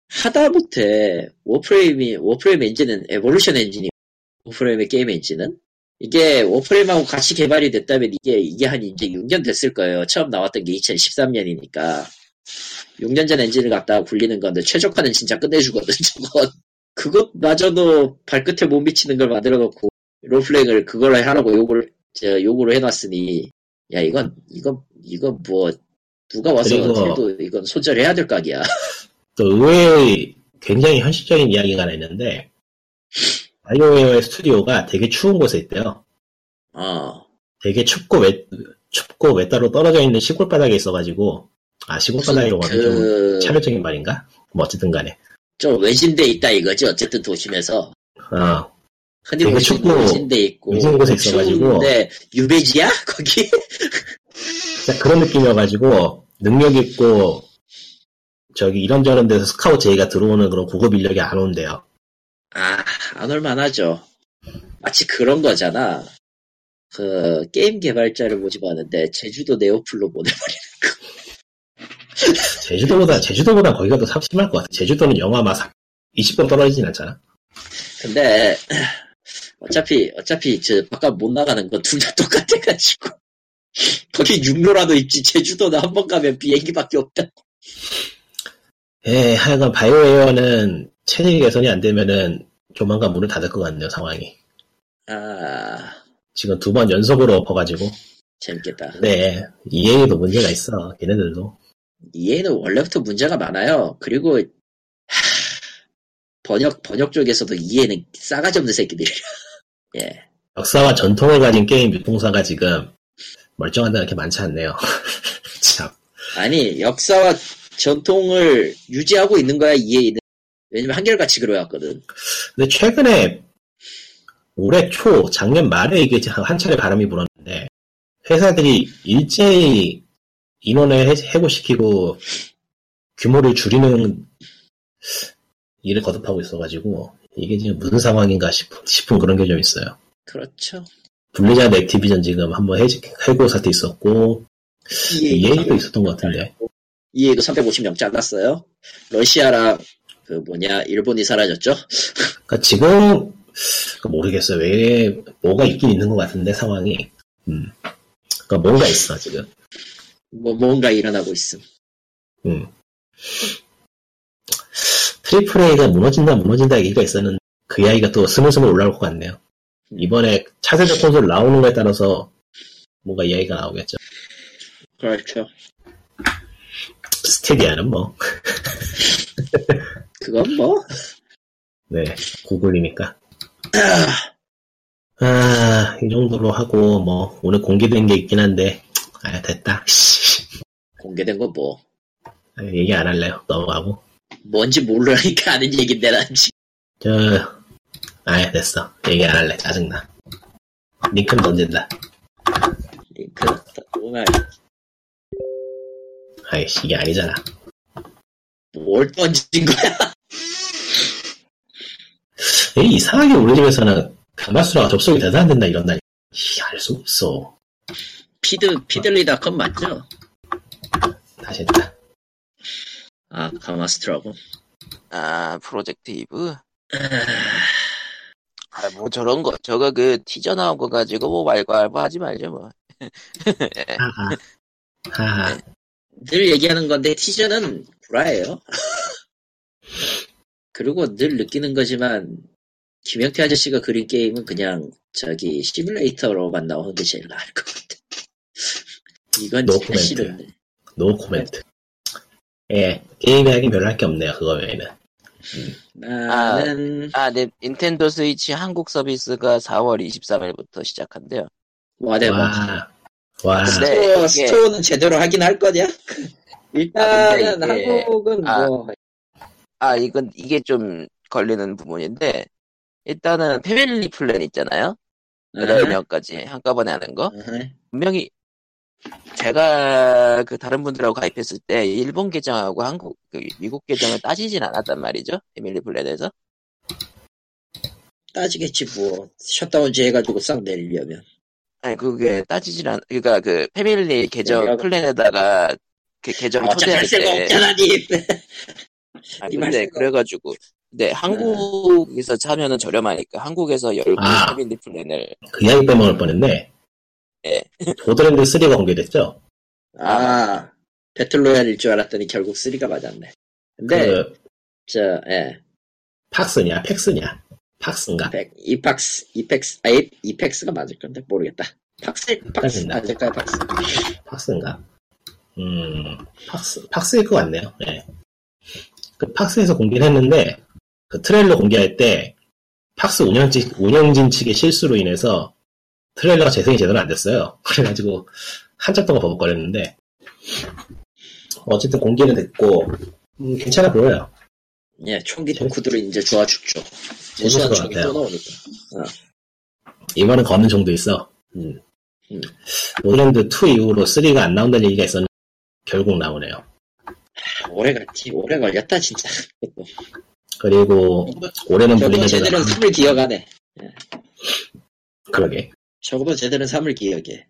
하다못해 워프레임이 워프레임 엔진은 에볼루션 엔진이 워프레임의 게임 엔진은 이게 워프레임하고 같이 개발이 됐다면 이게 이게 한 이제 6년 됐을 거예요. 처음 나왔던 게 2013년이니까 6년 전 엔진을 갖다가 굴리는 건데 최적화는 진짜 끝내주거든. 저건 그것마저도 발끝에 못 미치는 걸 만들어 놓고 롤플레잉을 그걸 하라고 요구를 저, 요구를 해놨으니 야 이건 이건 이건 뭐 누가 와서 해도 이건 손절해야 될 각이야. 또 의외의 굉장히 현실적인 이야기가 하나 있는데 바이오웨어의 스튜디오가 되게 추운 곳에 있대요. 어. 되게 춥고 외, 춥고 외따로 떨어져 있는 시골 바닥에 있어가지고 아 시골 바닥이라고 하면 좀 그, 차별적인 말인가? 뭐 어쨌든 간에 좀 외진데 있다 이거지. 어쨌든 도심에서. 어, 흔히 되게 춥고 외진데 있고. 외진 곳에 있어가지고. 추운데 유배지야? 거기? 그런 느낌이어가지고 능력 있고 저기 이런저런 데서 스카우트 제의가 들어오는 그런 고급 인력이 안 온대요. 아, 안 올만하죠. 마치 그런 거잖아. 그, 게임 개발자를 모집하는데, 제주도 네오플로 보내버리는 제주도보다 제주도보다 거기가 더 심할 것 같아. 제주도는 영하 막 20도 떨어지진 않잖아. 근데, 어차피, 어차피, 저, 바깥 못 나가는 건 둘 다 똑같아가지고. 거기 육로라도 있지, 제주도는 한 번 가면 비행기밖에 없다. 예, 하여간 바이오웨어는 체질 개선이 안 되면은 조만간 문을 닫을 것 같네요, 상황이. 아, 지금 두 번 연속으로 엎어가지고. 재밌겠다. 네, EA에도 문제가 있어, 걔네들도. EA는 원래부터 문제가 많아요. 그리고 하, 번역 번역 쪽에서도 EA는 싸가지 없는 새끼들이야. 예. 역사와 전통을 가진 게임 유통사가 지금 멀쩡한 데가 그렇게 많지 않네요. 참. 아니 역사와 전통을 유지하고 있는 거야 EA는. 왜냐면 한결같이 그래왔거든. 근데 최근에 올해 초, 작년 말에 이게 한 차례 바람이 불었는데 회사들이 일제히 인원을 해- 해고시키고 규모를 줄이는 일을 거듭하고 있어가지고 이게 지금 무슨 상황인가 싶은, 싶은 그런 게 좀 있어요. 그렇죠. 블리자드 액티비전 지금 한번 해, 해고 사태 있었고 EA도, EA도 있었던 것 같은데 EA도 350명 잘랐어요. 러시아랑 그 뭐냐 일본이 사라졌죠. 그러니까 지금 그 모르겠어요. 왜 뭐가 있긴 있는 것 같은데 상황이. 음. 그러니까 뭔가 있어 지금. 뭐 뭔가 일어나고 있음. 음. triple A가 무너진다 무너진다 얘기가 있었는데 그 이야기가 또 스물스물 올라올 것 같네요. 이번에 차세대 콘솔 나오는 거에 따라서 뭔가 이야기가 나오겠죠. 그렇죠. 스타디아는 뭐, 그건 뭐 네, 구글이니까. 아, 이 정도로 하고, 뭐, 오늘 공개된 게 있긴 한데, 아, 됐다. 씨. 공개된 거 뭐. 아, 얘기 안 할래요. 넘어가고. 뭔지 모르니까 아는 얘긴데 난 지금. 저, 아, 됐어. 얘기 안 할래. 짜증나. 링크는 던진다. 링크 정말 아이씨, 이게 아니잖아. 뭘 던진 거야? 이 이상하게 우리 집에서는 강마수라가 접속이 돼서 안 된다 이런다니. 알수 없어. 피드 피들리닷컴 맞죠? 했다. 아 가마스트라고. 아 프로젝트 이브 아 뭐 저런 거 저거 그 티저 나온 거 가지고 뭐 말고 알바 하지 말죠 뭐 하하. 하하. 늘 얘기하는 건데 티저는 구라예요. 그리고 늘 느끼는 거지만 김영태 아저씨가 그린 게임은 그냥 저기 시뮬레이터로만 나오는 게 제일 나을 것 같아. 이건 no 진짜. 싫은데. no comment. 예, 게임 이야기 별로 할 게 없네요, 그거 외에는. 나는 아, 네, 닌텐도 스위치 한국 서비스가 4월 23일부터 시작한대요. 와 대박. 와, 와, 근데 store, 이게- store는 제대로 하긴 할 거냐? 일단은 아, 이게- 한국은 아. 뭐 아, 이건, 이게 좀 걸리는 부분인데, 일단은 family plan 있잖아요? 여덟 명까지 한꺼번에 하는 거? 아하. 분명히, 제가 그 다른 분들하고 가입했을 때, 일본 계정하고 한국, 그 미국 계정을 따지진 않았단 말이죠? family plan에서. 따지겠지 뭐 셧다운제 해가지고 싹 내리려면 아니, 그게 따지진 않, 그니까 그 패밀리 계정 내가- 플랜에다가 그 계정 어차피 초대할 때, 없잖아 니 아, 이 근데 그래가지고 근데 한국에서 차면은 저렴하니까 한국에서 열고 아. 패밀리 플랜을 그 이야기 빼먹을 뻔했네. 예. 보드랜드 3가 공개됐죠? 아 배틀로얄일 줄 알았더니 결국 3가 맞았네 근데 그, 저 예 팍스냐, 팩스냐? 팍스인가? 백- 이팍스 이펙스 아 이- 이펙스가 맞을 건데 모르겠다 팍스 팍스. 맞을까요 팍스 팍스인가? 음, 팍스, 팍스일 것 같네요. 예. 그 PAX에서 공개를 했는데, 그 트레일러 공개할 때, PAX 운영진, 운영진 측의 실수로 인해서 트레일러가 재생이 제대로 안 됐어요. 그래가지고, 한참 동안 버벅거렸는데, 어쨌든 공개는 됐고, 음, 괜찮아 보여요. 예 총기 덕후들은 이제 좋아 죽죠 총이 같아요. 또 나오니까 이번엔 걷는 정도 있어. 음. 음. 모드랜드 2 이후로 3가 안 나온다는 얘기가 있었는데, 결국 나오네요. 오래 갔지 오래 걸렸다 진짜 그리고, 올해는 저거 블리자드가, 제대로 3을 기억하네 그러게. 저거보다 제대로 3을 기억해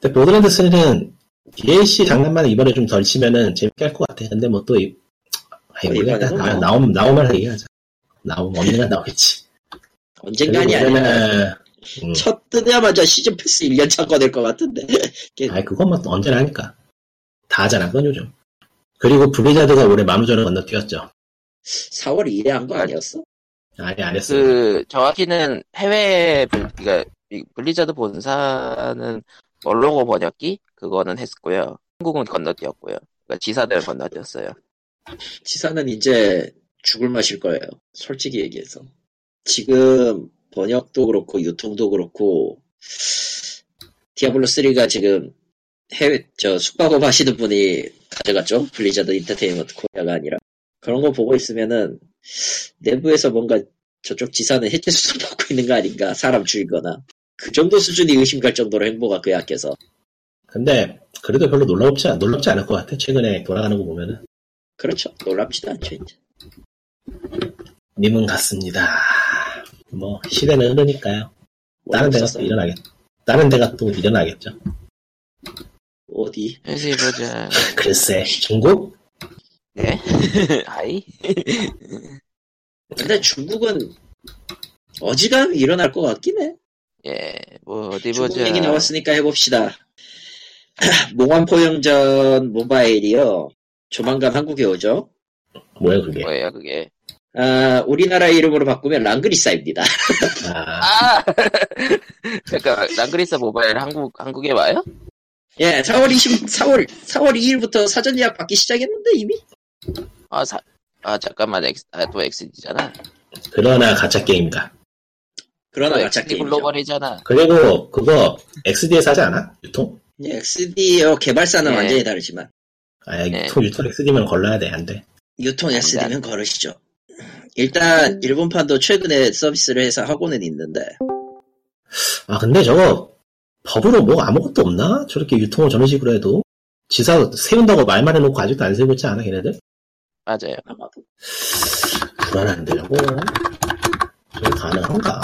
근데 보드랜드 3는 DLC 장난만 이번에 좀 덜 치면은 재밌게 할 것 같아. 근데 뭐 또, 이, 아이, 뭐. 이번에는 나, 뭐. 나오면, 나오면 얘기하자. 나오면 언젠가 나오겠지. 언젠간이 아니라 올해는, 음, 첫 뜨자마자 시즌 패스 1년차 꺼낼 것 같은데 아이, 그건 뭐또 언제나 하니까. 다 하잖아, 그건 요즘. 그리고 블리자드가 올해 만우절을 건너뛰었죠. 4월 2일에 한 거 아니었어? 아니, 안 했어. 그 정확히는 해외 블- 그러니까 이 블리자드 본사는 언로고 번역기 그거는 했고요. 한국은 건너뛰었고요. 그러니까 지사들 건너뛰었어요. 지사는 이제 죽을 맛일 거예요. 솔직히 얘기해서. 지금 번역도 그렇고 유통도 그렇고 디아블로 3가 지금 해외 저 숙박업 하시는 분이 가져갔죠. 블리자드 엔터테인먼트 코리아가 아니라 그런 거 보고 있으면은 내부에서 뭔가 저쪽 지사는 해체 수술 받고 있는 거 아닌가 사람 죽이거나 그 정도 수준이 의심갈 정도로 행보가 그 약해서 근데, 그래도 별로 놀랍지, 않- 놀랍지 않을 것 같아. 최근에 돌아가는 거 보면은. 그렇죠. 놀랍지도 않죠 이제. 님은 같습니다. 뭐, 시대는 흐르니까요. 다른 데가 또. 일어나겠, 다른 데가 또 일어나겠죠. 어디? 그래서 보자. 글쎄, 중국? 네? 아이? 근데 중국은 어지간하면 일어날 것 같긴 해. 예, 뭐 어디 중국 보자. 얘기 나왔으니까 해봅시다. 몽환포영전 모바일이요. 조만간 한국에 오죠. 뭐야 그게? 뭐예요 그게? 아, 우리나라 이름으로 바꾸면 랑그리사입니다. 아, 아 잠깐 랑그리사 모바일 한국 한국에 와요? 예, 4월 20, 4월, 4월 2일부터 사전 예약 받기 시작했는데 이미? 아, 사, 아 잠깐만 엑스, 아, 또 XD잖아. 그러나 가짜 게임이다. 그러나 XD 게임이죠. 글로벌이잖아. 그리고 그거 XD에서 하지 않아? 유통? 예, XD요 개발사는 예. 완전히 다르지만 아 네. 유통 유통 XD면 걸러야 돼 안 돼. 유통 안 XD면 거르시죠. 일단 일본판도 최근에 서비스를 해서 하고는 있는데 아 근데 저거 법으로 뭐 아무것도 없나? 저렇게 유통을 저런 식으로 해도 지사 세운다고 말만 해놓고 아직도 안 세우고 있지 않아 걔네들? 맞아요. 아마도 불안한데라고 저게 가능한가?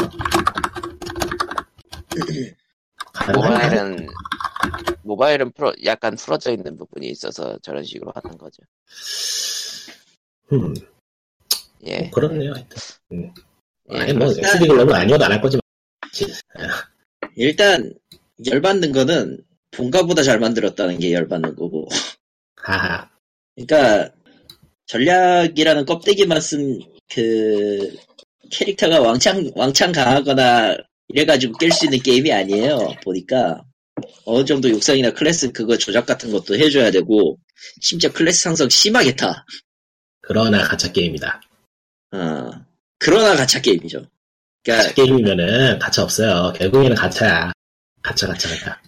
모바일은 모바일은 풀어 약간 풀어져 있는 부분이 있어서 저런 식으로 하는 거죠. 음, 예. 뭐 그렇네요. 하여튼. 음. 예, 아니 뭐 글러브 아니어도 안 할 거지만 일단 열받는 거는 본가보다 잘 만들었다는 게 열받는 거고 하하 그러니까 전략이라는 껍데기만 쓴 그 캐릭터가 왕창 왕창 강하거나 이래가지고 깰 수 있는 게임이 아니에요. 보니까 어느 정도 육상이나 클래스 그거 조작 같은 것도 해줘야 되고 심지어 클래스 상성 심하게 타. 그러나 가짜 게임이다. 어. 그러나 가차 게임이죠. 그러니까 가짜 게임이면은 가짜 없어요. 결국에는 가짜야. 가짜 가짜 가짜.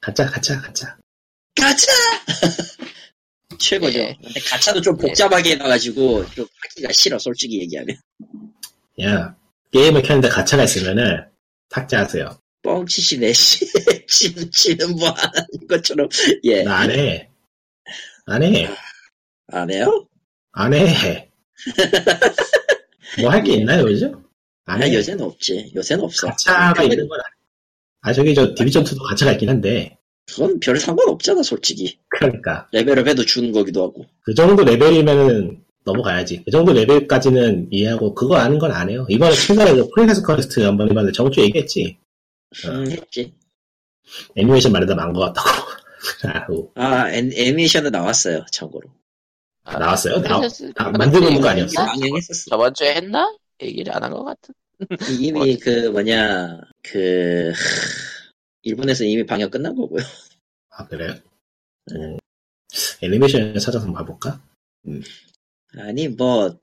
가짜 가짜 가짜. 가차 최고죠. 예. 근데 가차도 좀 복잡하게 해놔가지고 좀 하기가 싫어 솔직히 얘기하면. 야 게임을 켰는데 가짜가 있으면은 삭제하세요. 뻥치시네 씨. 치는 뭐 하는 것처럼 예. 나 안 해. 안 해. 안 해요? 안 해. 뭐 할 게 있나요 요즘? 안 아니 해. 요새는 없지. 요새는 없어. 가짜가 있는 건 아니야. 아 저기 저 디비전 2도 가짜가 있긴 한데 그건 별 상관 없잖아 솔직히. 그러니까 레벨업 해도 주는 거기도 하고. 그 정도 레벨이면은 넘어가야지. 그 정도 레벨까지는 이해하고 그거 아는 건 안 해요. 이번에 최근에 그 프린세스 퀘스트 한번 이번에 저번 주에 얘기했지. 어. 음, 했지. 애니메이션 말하다 만것 같다고. 아 애, 애니메이션은 나왔어요 참고로. 아, 나왔어요? 나, 프린세스- 아, 만들고 있는 거 아니었어? 방영했었어. 저번 주에 했나? 얘기를 안 한 것 같은. 이미 그 뭐냐 그 하, 일본에서 이미 방영 끝난 거고요. 아 그래요? 음, 애니메이션 찾아서 한번 봐볼까? 아니 뭐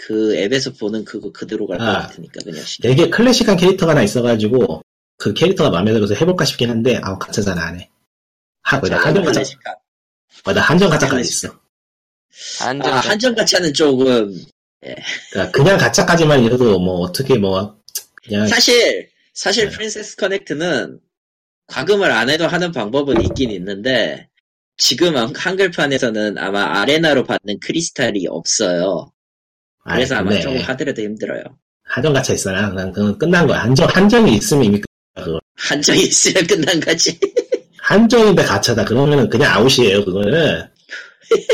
그 앱에서 보는 그거 그대로 갈것 아. 같으니까 그냥 시- 되게 클래식한 캐릭터가 하나 있어가지고 그 캐릭터가 마음에 들어서 해볼까 싶긴 한데 아우 가짜잖아 안 해. 하, 거기다 한정 가짜, 클래식한. 거기다 한정 가짜까지 있어. 한정. 아, 한정 가차는 조금 그러니까 그냥 가짜까지만 이래도 뭐 어떻게 뭐 그냥 사실 사실 네. 프린세스 커넥트는 과금을 안 해도 하는 방법은 있긴 있는데 지금 한- 한글판에서는 아마 아레나로 받는 크리스탈이 없어요. 아이, 그래서 아마 근데 조금 하더라도 힘들어요. 한정 가짜 있어나 그냥 그건 끝난 거야. 한정 한정이 있으면 이미 끝- 그거. 한정이 있으면 끝난 거지. 한정인데 가짜다 그러면은 그냥 아웃이에요. 그거는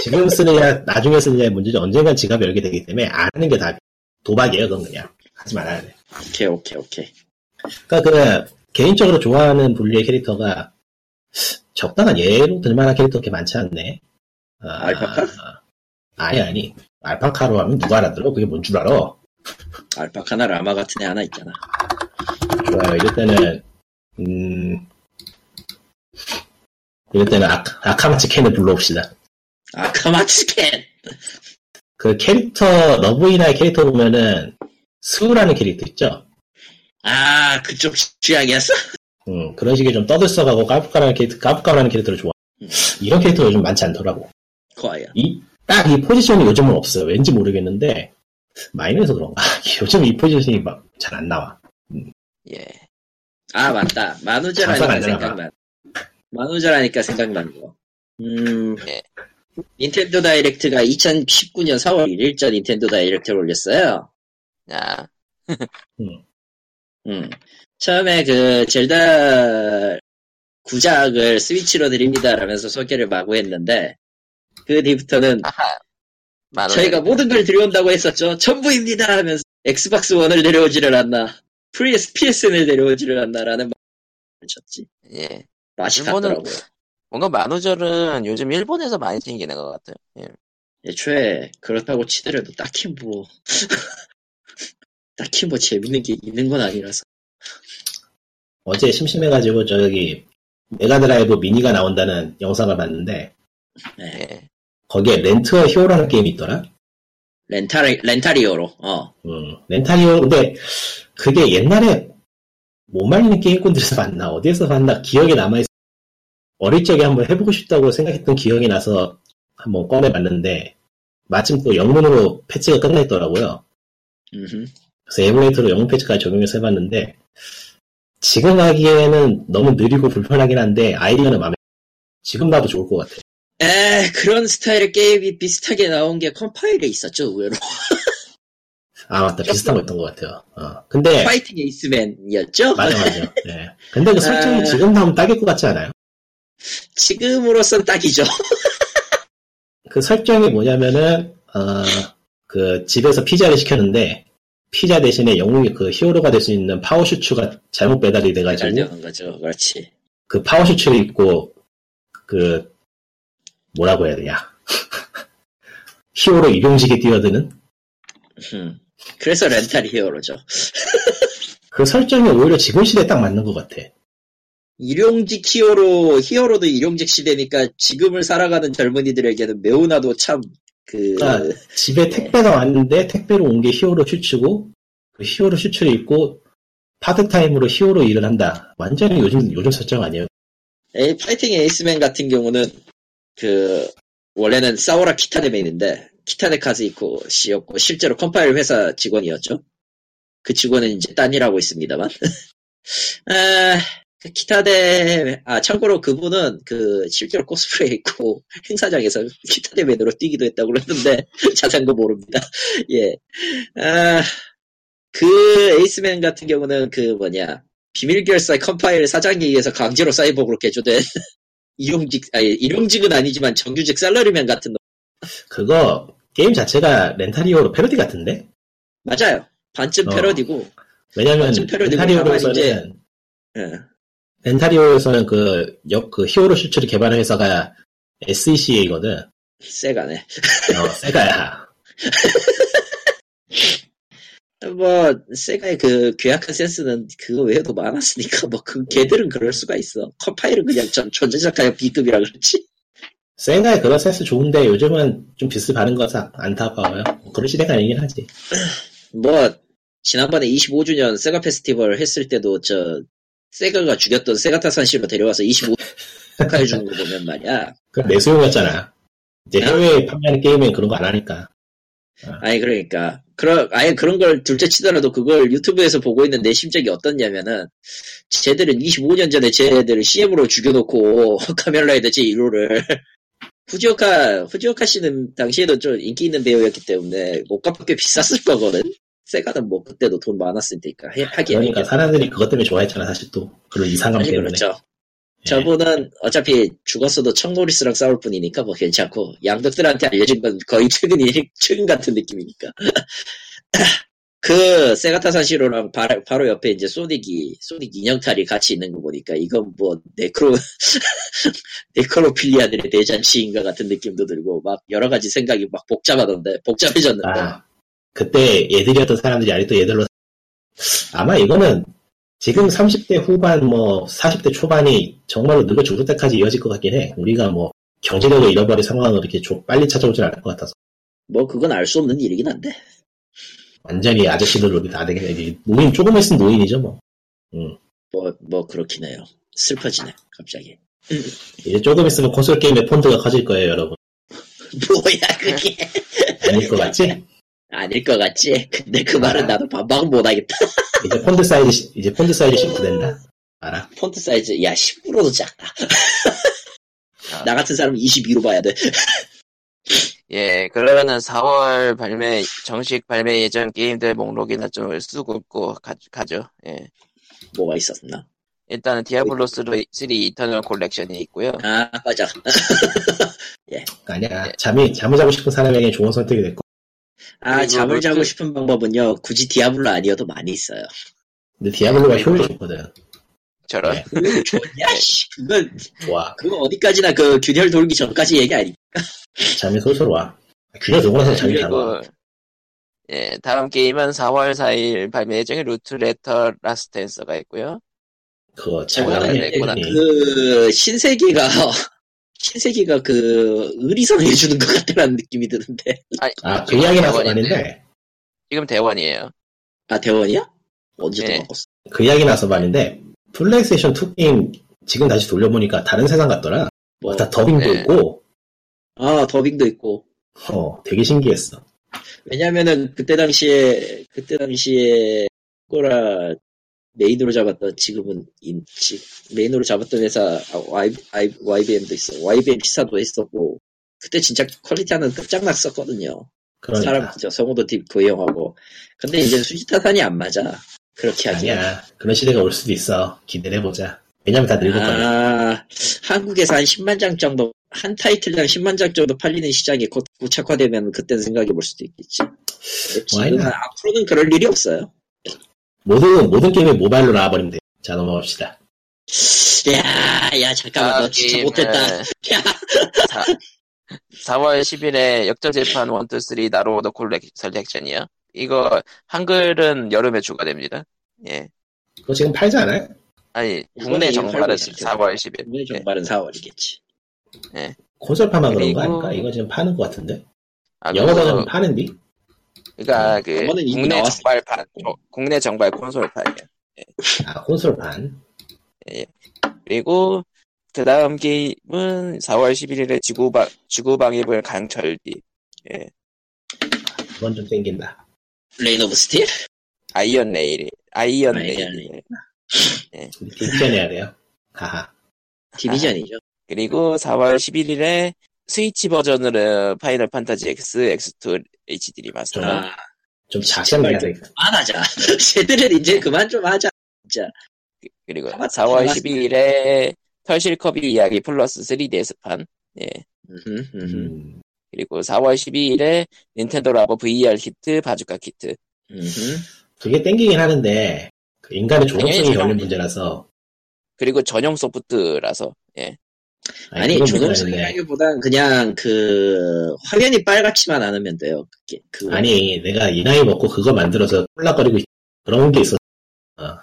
지금 쓰느냐 나중에 쓰느냐의 문제지 언젠간 지갑이 열게 되기 때문에 안 하는 게 다 도박이에요. 그건 그냥 하지 말아야 돼. 오케이 오케이 오케이. 그러니까 그 개인적으로 좋아하는 분류의 캐릭터가 적당한 예로 들만한 캐릭터 그렇게 많지 않네. 아, 알파카? 아니 아니 알파카로 하면 누가 알아들어? 그게 뭔 줄 알아? 알파카나 라마 같은 애 하나 있잖아. 좋아요. 이럴 때는 음 이럴 때는 아, 아카마츠 켄을 불러봅시다. 아카마츠켄. 그 캐릭터 러브히나의 캐릭터 보면은 스우라는 캐릭터 있죠. 아 그쪽 취향이었어? 음, 그런 식의 좀 떠들썩하고 까불까라는 캐릭터, 까불까불하는 캐릭터를 좋아. 음. 이런 캐릭터가 요즘 많지 않더라고. 과연. 이, 딱 이 포지션이 요즘은 없어요. 왠지 모르겠는데, 마이너에서 그런가. 요즘 이 포지션이 막 잘 안 나와. 예. 아 맞다. 만우절하니까. 생각난. 만우절하니까 생각난 거. 음. 예. 닌텐도 다이렉트가 2019년 4월 1일자 닌텐도 다이렉트를 올렸어요. 야, 음. 처음에 그 젤다 구작을 스위치로 드립니다 라면서 소개를 마구 했는데 그 뒤부터는 아하. 저희가 모든 걸 들여온다고 했었죠. 전부입니다 하면서 엑스박스 1을 내려오지를 않나 PS, PSN을 내려오지를 않나라는 말을 쳤지. 예. 맛이 일본은 갔더라고요. 뭔가 만우절은 요즘 일본에서 많이 생기는 것 같아요. 예. 애초에 그렇다고 치더라도 딱히 뭐 딱히 뭐 재밌는 게 있는 건 아니라서 어제 심심해가지고 저기 메가드라이브 미니가 나온다는 영상을 봤는데 네. 예. 거기에 렌타 히어로라는 게임이 있더라. 렌탈 렌탈 히어로 어 음, 렌타 히어로 근데 그게 옛날에 못 말리는 게임꾼들에서 봤나 어디에서 봤나 기억에 남아있어. 어릴 적에 한번 해보고 싶다고 생각했던 기억이 나서 한번 꺼내봤는데 마침 또 영문으로 패치가 끝났더라고요. 그래서 에뮬레이터로 영문 패치까지 적용해서 해봤는데 지금 하기에는 너무 느리고 불편하긴 한데 아이디어는 마음에 지금 봐도 좋을 것 같아. 에 그런 스타일의 게임이 비슷하게 나온 게 컴파일에 있었죠 의외로 아 맞다 비슷한 거였던 것 같아요. 어. 근데 파이팅 에이스맨이었죠 맞아 맞아. 예. 근데 그 설정이 아. 지금 나오면 딱일 것 같지 않아요? 지금으로선 딱이죠 그 설정이 뭐냐면은 어, 그 집에서 피자를 시켰는데 피자 대신에 영웅이 그 히어로가 될 수 있는 파워슈츠가 잘못 배달이 잘 돼가지고 되는 거죠. 그렇지. 그 파워슈츠를 입고 그 뭐라고 해야 되냐. 히어로 일용직에 뛰어드는? 음. 그래서 렌탈 히어로죠. 그 설정이 오히려 지금 시대에 딱 맞는 것 같아. 일용직 히어로 히어로도 일용직 시대니까 지금을 살아가는 젊은이들에게는 매우나도 참 그 아, 집에 택배가 왔는데 택배로 온 게 히어로 슈츠고 그 히어로 슈츠를 입고 파트타임으로 히어로 일을 한다. 완전히 요즘 요즘 설정 아니에요? 에이, 파이팅 에이스맨 같은 경우는 그 원래는 사오라 키타네맨인데 키타네 카즈이코 씨였고 실제로 컴파일 회사 직원이었죠. 그 직원은 이제 딴 일하고 있습니다만. 아, 그 키타네 아 참고로 그분은 그 실제로 코스프레 입고 행사장에서 키타네맨으로 뛰기도 했다고 그랬는데 자세한 거 모릅니다. 예. 아, 그 에이스맨 같은 경우는 그 뭐냐 비밀결사 컴파일 사장에 의해서 강제로 사이버그로 개조된 일용직, 아니, 일용직은 아니지만 정규직 셀러리맨 같은 놈. 그거 게임 자체가 렌타 히어로 패러디 같은데? 맞아요. 반쯤 어. 패러디고, 왜냐면 완전 패러디고 렌타 히어로에서는 예. 렌타 히어로에서는 그, 역, 그 히어로 슈츠를 개발한 회사가 SEGA거든. 세가네. 어, 세가야. 뭐, 세가의 그 괴악한 센스는 그거 외에도 많았으니까, 뭐, 그, 걔들은 그럴 수가 있어. 컴파일은 그냥 전, 존재작가의 B급이라 그렇지. 세가의 그런 센스 좋은데 요즘은 좀 비슷 반응 거서 안타까워요. 그런 시대가 아니긴 하지. 뭐, 지난번에 25주년 세가 페스티벌 했을 때도 저, 세가가 죽였던 세가타산시로 데려와서 25 축하해주는 거 보면 말이야. 그건 내수용이었잖아. 이제 해외에 판매하는 게임엔 그런 거 안 하니까. 아니 그러니까 그런 아예 그런 걸 둘째 치더라도 그걸 유튜브에서 보고 있는 내 심정이 어떻냐면은 쟤들은 25년 전에 쟤들을 CM으로 죽여놓고 카멜라이더 제 1호를 후지오카 후지오카 씨는 당시에도 좀 인기 있는 배우였기 때문에 꽤 비쌌을 거거든. 세가는 뭐 그때도 돈 많았으니까 해- 하긴 그러니까 사람들이 그것 때문에 좋아했잖아, 사실 또. 그런 이상감 때문에. 그렇죠. 예. 저분은 어차피 죽었어도 청노리스랑 싸울 뿐이니까 뭐 괜찮고 양덕들한테 알려진 건 거의 최근이 최근 같은 느낌이니까. 그 세가타 사시로랑 바로, 바로 옆에 이제 소닉이 소닉 인형탈이 같이 있는 거 보니까 이건 뭐 네크로 네크로필리아들의 대잔치인가 같은 느낌도 들고 막 여러 가지 생각이 막 복잡하던데 복잡해졌는데 아, 그때 얘들이었던 사람들이 아직도 얘들로 아마 이거는 지금 30대 후반 뭐 40대 초반이 정말로 늙어 죽을 때까지 이어질 것 같긴 해. 우리가 뭐 경제력을 잃어버릴 상황으로 이렇게 조- 빨리 찾아오진 않을 것 같아서 뭐 그건 알 수 없는 일이긴 한데 완전히 아저씨들로 다 되게 되지. 노인 조금 있으면 노인이죠 뭐. 음. 뭐 뭐 그렇긴 해요. 슬퍼지네 갑자기. 이제 조금 있으면 콘솔 게임의 폰트가 커질 거예요 여러분. 뭐야 그게 아닐 것 같지? 아닐 것 같지? 근데 그 말은 나도 반박은 못하겠다. 이제 폰트 사이즈 시- 이제 폰트 사이즈 시프트 된다. 알아? 폰트 사이즈 야 10%도 작다. 나 같은 사람은 22로 봐야 돼. 예, 그러면은 4월 발매, 정식 발매 예정 게임들 목록이나 좀 훑고 가죠. 예. 뭐가 있었나? 일단은 디아블로 3, 3 Eternal Collection이 있고요. 아 맞아. 아니야. 잠이 잠을 자고 싶은 사람에게 좋은 선택이 될 거. 아 잠을 자고 그- 싶은 방법은요. 굳이 Diablo 아니어도 많이 있어요. 근데 Diablo가 효율이 좋거든. 저런. 네. 그거 좋냐, 씨. 그건, 와, 그거 어디까지나 그 균열 돌기 전까지 얘기 아니 잠이 솔솔 와. 균열 돌고 나서 잠이 잘 와. 그리고 예, 다음 게임은 4월 4일 발매 예정인 Root Letter Last Answer가 있고요. 그거 냈구나. 아니니. 그, 신세계가, 신세계가 그, 의리선 해주는 것 같다는 느낌이 드는데. 아, 그 이야기 나서. 말인데, 지금 대원이에요. 아, 대원이야? 언제 네. 또 바꿨어? 그 이야기 나서 말인데, 플레이스테이션 2 게임 지금 다시 돌려보니까 다른 세상 같더라. 뭐, 다 더빙도 네. 있고, 아, 더빙도 있고. 어, 되게 신기했어. 왜냐면은, 그때 당시에, 그때 당시에, 코라 메인으로 잡았던, 지금은, 인치, 메인으로 잡았던 회사, 아, Y, Y, YBM도 있어. YBM 기사도 했었고, 그때 진짜 퀄리티 하는 끝장났었거든요. 그러니까. 사람, 저 성우도 딥 고용하고. 근데 이제 수지타산이 안 맞아. 그렇게 하기. 아니야. 그런 시대가 올 수도 있어. 기대를 해보자. 왜냐면 다 늙었거든. 아, 한국에서 한 10만 장 정도, 한 타이틀당 10만 장 정도 팔리는 시장이 곧 구착화되면 그때는 생각해 볼 수도 있겠지. Not? 앞으로는 그럴 일이 없어요. 모든, 모든 게임이 모바일로 나와버리면 돼. 자, 넘어갑시다. 야, 야, 잠깐만, 너 진짜 못했다. 야, 4 월 10일에 역전재판 1, 2, 3 나로오더 콜렉 셀렉션이요. 이거 한글은 여름에 추가됩니다. 예. 그거 지금 팔지 않아요? 아니 국내 정발은 팔고 있을 4월 10일. 국내 예. 정발은 4월이겠지. 콘솔 파만 그런 거 그리고- 아닐까? 이거 지금 파는 것 같은데? 아, 영어 그거- 버전 파는디? 그러니까 그 이거는 이미 국내 나왔어. 정발판, 어, 국내 정발 콘솔판이요. 아, 콘솔판. 그리고 그 다음 게임은 4월 11일에 지구방 지구방위군 강철비 그건 좀 땡긴다. Rain of Steel? Iron Rain Iron Iron Rain 우리 Division 해야 돼요. 하하. Division이죠. 그리고 4월 11일에 스위치 버전으로 Final Fantasy X X2 HD Remaster 아, 좀 작게 해야 돼. 그만하자. 쟤들은 이제 그만 좀 하자. 진짜. 그리고 가만- 4월 가만- 12일에 털실 커비 이야기 플러스 3DS판 예 음흠, 음흠, 음, 그리고 4월 12일에 닌텐도 Labo VR 키트 바주카 키트 음흠. 그게 땡기긴 하는데, 그 인간의 당연히 걸린 문제라서. 그리고 전용 소프트라서 예 아니, 그건 조동성이라기보단 그냥 그, 화면이 빨갛지만 않으면 돼요. 그게, 그, 아니, 내가 이 나이 먹고 그거 만들어서 콜락거리고 있- 그런 게 있어. 아,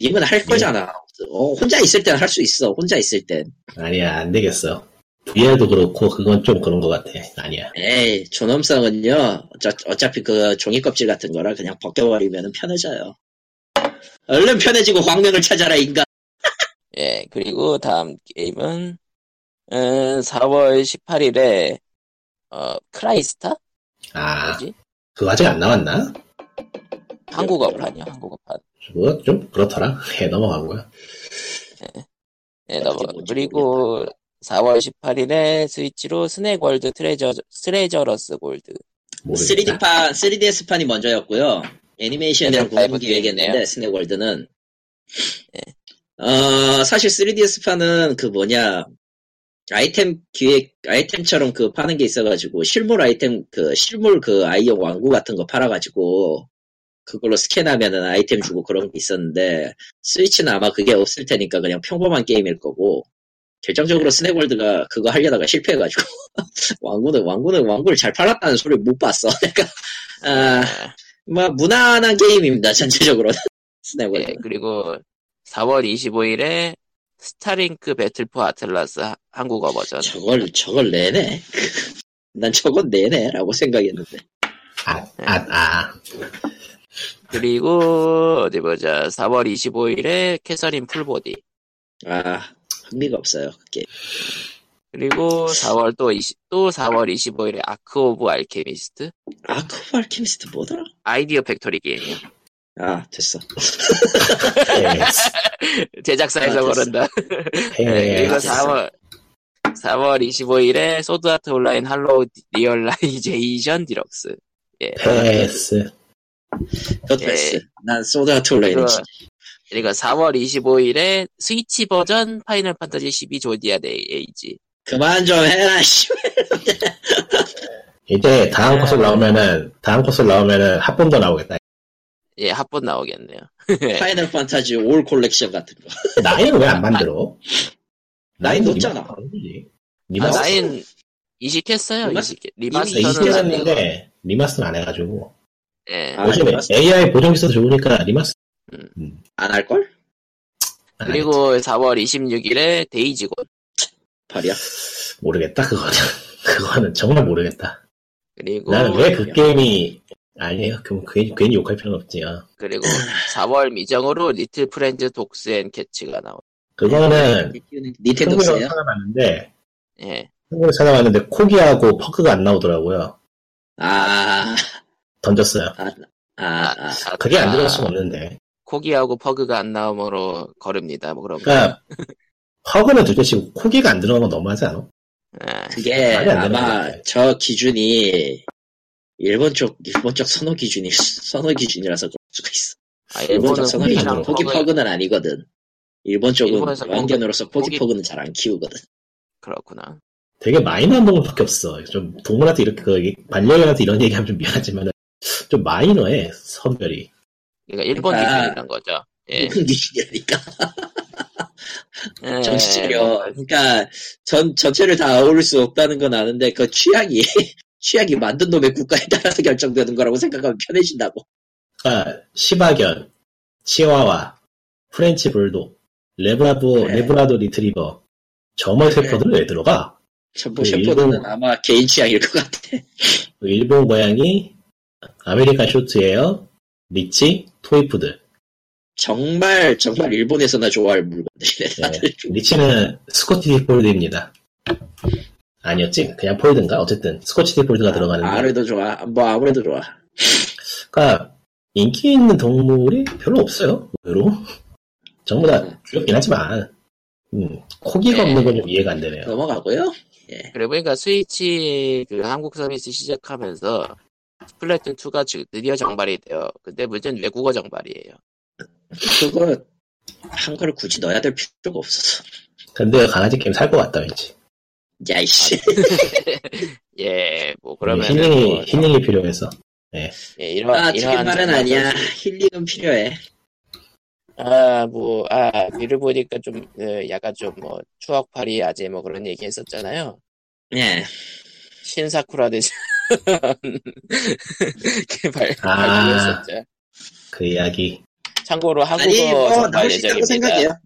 님은 할 거잖아. 어, 혼자 있을 땐 할 수 있어. 혼자 있을 땐. 아니야, 안 되겠어. VR도 그렇고, 그건 좀 그런 것 같아. 아니야. 에이, 존엄성은요, 어차, 어차피 그 종이 껍질 같은 거라 그냥 벗겨버리면 편해져요. 얼른 편해지고 광명을 찾아라, 인간. 예, 그리고 다음 게임은, 음, 4월 18일에, 어, 크라이스타? 아, 뭐지? 그거 아직 안 나왔나? 한국어판이요, 한국어판. 그거 좀 그렇더라. 해 넘어간 거야. 예, 넘어. 어떻게 뭔지 그리고 4월 18일에 스위치로 Snack World Treasure, Trejarers Gold. 모르겠다. 3D판, 3DS판이 먼저였고요. 애니메이션이랑 네, 공동 기획했는데, 있네요. Snack World는. 어, 사실 3DS판은 그 뭐냐, 아이템 기획, 아이템처럼 그 파는 게 있어가지고, 실물 아이템, 그, 실물 그 아이용 완구 같은 거 팔아가지고, 그걸로 스캔하면은 아이템 주고 그런 게 있었는데, 스위치는 아마 그게 없을 테니까 그냥 평범한 게임일 거고, 결정적으로 Snack World가 그거 하려다가 실패해가지고, 완구는, 완구는 완구를 잘 팔았다는 소리를 못 봤어. 내가, 아, 아, 뭐, 무난한 게임입니다, 전체적으로. Snack World. 예, 그리고 4월 25일에 Starlink Battle for Atlas 하- 한국어 버전. 저걸, 저걸 내네? 난 저건 내네? 라고 생각했는데. 아, 아, 아. 그리고, 어디 보자. 4월 25일에 Catherine Full Body. 아, 흥미가 없어요, 그게. 그리고 4월 또 20, 또 4월 25일에 Arc of Alchemist. Arc of Alchemist 뭐더라? Idea Factory 게임이요. 아, 됐어. 제작사에서 아. 그런다. 예, 네, 그리고 예. 4월 4월 25일에 Sword Art Online Hollow Realization Deluxe. 예. 패스. 그 패스. 난 Sword Art 이거- 진짜. 그리고 4월 25일에 스위치 버전 Final Fantasy 12 Zodiac The Age. 그만 좀 해라, 씨. 이제 다음 컷을 나오면은, 다음 컷을 나오면은 합본도 나오겠다. 예, 합본 나오겠네요. Final Fantasy All Collection 같은 거. Nine은 왜 안 만들어? Nine. Remaster 거지. 아, remaster Nine 이식했어요. rema- 이식. 이미 remaster는 이식했는데 remaster는 안 해가지고 예. 아, 요즘에 remaster? AI 보정 기술 좋으니까 remaster 안 할걸? 안 그리고 4월 26일에 Days Gone. 발이야. 모르겠다 그거는 그거는 정말 모르겠다. 그리고 나는 왜 그 게임이 아니에요. 그럼 괜히, 괜히 욕할 필요는 없지요. 그리고 4월 미정으로 Little Friends Dogs and Cats가 나온. 그거는? 한국에서 찾아봤는데 예. 한국에 찾아봤는데 코기하고 퍼크가 안 나오더라고요. 아, 던졌어요. 아, 아, 아. 아, 그게 안 들어갈 아, 수가 없는데. 코기하고 퍼그가 안 나오므로 거릅니다. 뭐 그런 거. 그러니까 퍼그는 둘째치고 코기가 안 들어가면 건 너무하지 않아? 예. 그게 아마. 저 기준이 일본 쪽 일본 쪽 선호 기준이 선호 기준이라서 그럴 수가 있어. 아, 일본 쪽 선호 포기가 기준 안 포기 퍼그 퍼그는 아니거든. 일본 쪽은 완견으로서 포기 퍼그는 잘 안 키우거든. 그렇구나. 되게 마이너한 부분밖에 없어. 좀 동물한테 이렇게 그 반려견한테 이런 얘기하면 좀 미안하지만 좀 마이너해 선별이. 그러니까 일본 그러니까- 기준이란 거죠. 예. 일본 기준이라니까. 예. 정신 차려. 그러니까 전 전체를 다 아우를 수 없다는 건 아는데 그 취향이 취향이 만든 놈의 국가에 따라서 결정되는 거라고 생각하면 편해진다고. 그러니까 시바견, 치와와, French Bulldog, Labrador 그래. Labrador Retriever, 그래. 셰퍼드는 왜 들어가? 그 셰퍼드는 일본- 아마 개인 취향일 것 같아. 그 일본 고양이, American Shorthair, 리치, Toy 푸들. 정말 정말 일본에서나 좋아할 물건들이네. 예. 다들. 리치는 Scottish Fold입니다. 아니었지? 그냥 Fold인가? 어쨌든 Scottish Fold가 들어가는데. 아무래도 좋아. 뭐 아무래도 좋아. 그러니까 인기 있는 동물이 별로 없어요. 의외로. 전부 다 음. 귀엽긴 하지만 음, 코기가 네. 없는 건 좀 이해가 안 되네요. 넘어가고요. 그래 보니까 스위치 그 한국 서비스 시작하면서 Splatoon 2가 드디어 정발이 돼요. 근데 문제는 외국어 정발이에요. 그거 한글을 굳이 넣어야 될 필요가 없어서. 근데 강아지 게임 살 것 같다 왠지. 야이씨. 예, 뭐 그러면 healing이 뭐, healing이 필요해서. 예, 이런 아, 틀린 말은 아니야. 힐링은 필요해. 아, 뭐, 아, 미를 보니까 좀, 그, 약간 좀, 뭐, 추억팔이 아재 뭐 그런 얘기 했었잖아요. 예. 신사쿠라 대전. 개발, 아. 발표했었죠. 그 이야기. 참고로 한국어 아니, 뭐, 나올 수 있다고 예정입니다. 생각해요.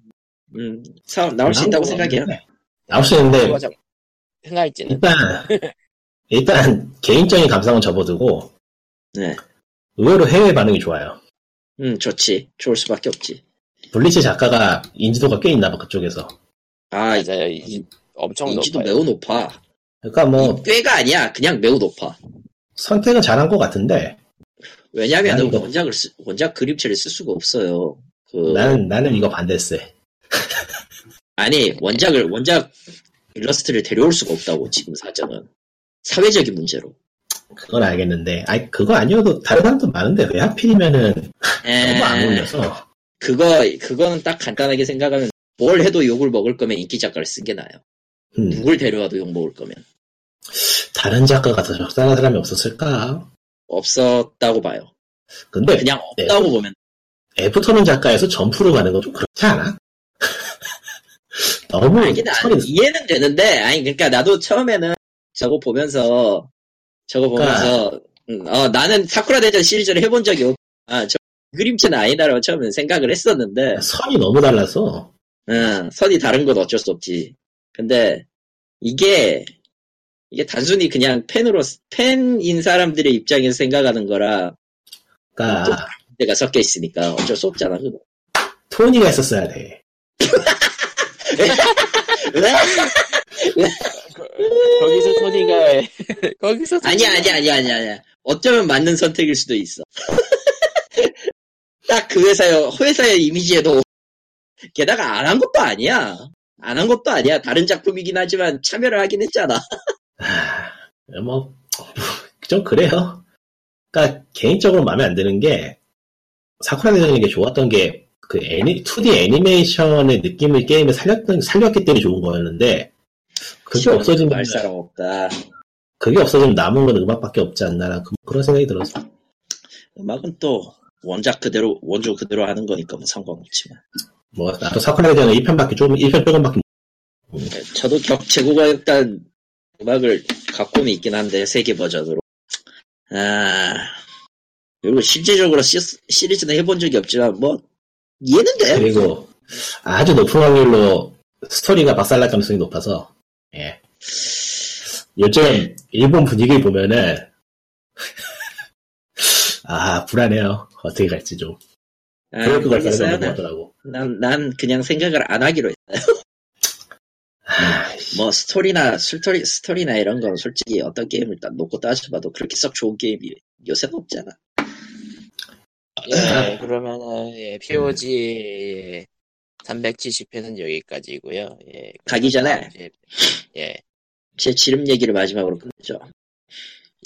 음, 사, 나올 수 있다고 생각해요. 나올 수 있는데 흥할지는. 일단 일단 개인적인 감상은 접어두고 네. 의외로 해외 반응이 좋아요. 음, 좋지. 좋을 수밖에 없지. 블리치 작가가 인지도가 꽤 있나 봐 그쪽에서. 아, 맞아요. 이- 엄청 인지도 높아요. 매우 높아. 그러니까 뭐 꽤가 아니야. 그냥 매우 높아. 선택은 잘한 것 같은데 아니, 이거- 원작을 쓰, 원작 그림체를 쓸 수가 없어요. 그, 나는 나는 이거 반대세. 아니, 원작을, 원작 일러스트를 데려올 수가 없다고, 지금 사정은. 사회적인 문제로. 그건 알겠는데, 아니 그거 아니어도 다른 사람도 많은데 왜 하필이면은 너무 안 에, 어울려서. 그거, 그거는 딱 간단하게 생각하면, 뭘 해도 욕을 먹을 거면 인기 작가를 쓴 게 나아요. 음, 누굴 데려와도 욕 먹을 거면. 다른 작가가 더 적당한 사람이 없었을까? 없었다고 봐요. 근데 그냥 네. 없다고 보면, 애프터는 작가에서 점프로 가는 건 좀 그렇지 않아? 너무 알긴 안, 선이 이해는 되는데, 아니, 그러니까 나도 처음에는 저거 보면서, 저거 보면서, 음, 어, 나는 사쿠라 대전 시리즈를 해본 적이 없, 아, 저 그림체는 아니다라고 처음엔 생각을 했었는데, 선이 너무 달라서 응, 선이 다른 건 어쩔 수 없지. 근데, 이게, 이게 단순히 그냥 팬으로, 팬인 사람들의 입장에서 생각하는 거라, 그러니까 내가 섞여 있으니까 어쩔 수 없잖아, 그거. 토니가 있었어야 돼. 거기서 토니가, 거기서 토니가 아니야, 아니야, 아니야, 아니야, 아니야. 어쩌면 맞는 선택일 수도 있어. 딱 그 회사의, 회사의 이미지에도, 게다가 안 한 것도 아니야. 안 한 것도 아니야. 다른 작품이긴 하지만 참여를 하긴 했잖아. 아, 뭐, 좀 그래요. 그러니까 개인적으로 마음에 안 드는 게 사쿠라 대전이 게 좋았던 게 그 애니, 2D 애니메이션의 느낌을 게임에 살렸던, 살렸기 때문에 좋은 거였는데 그게 없어지면 말 사람 없다. 그게 없어지면 남은 건 음악밖에 없지 않나라는 그- 그런 생각이 들었어. 음악은 또 원작 그대로 원조 그대로 하는 거니까 뭐 상관없지만 뭐 나도 사쿠라이저는 1편밖에 조금 1편 조금밖에 네, 저도 격 제고가 일단 음악을 갖고는 있긴 한데 세계 버전으로 아 그리고 실제적으로 시, 시리즈는 해본 적이 없지만 뭐 이해는 돼 그리고 아주 높은 확률로 스토리가 박살날 가능성이 높아서 예. 요즘 일본 분위기 보면은 아 불안해요 어떻게 갈지 좀 아, 그럴 것 같다는. 생각이 난, 난, 난 그냥 생각을 안 하기로 했어요 아, 뭐 스토리나 스토리 스토리나 이런 건 솔직히 어떤 게임을 딱 놓고 따져봐도 그렇게 썩 좋은 게임이 요새는 없잖아. 예, 그러면은, 예, POG 370회는 여기까지고요 예. 가기 전에 예, 예, 제 지름 얘기를 마지막으로 끝내죠.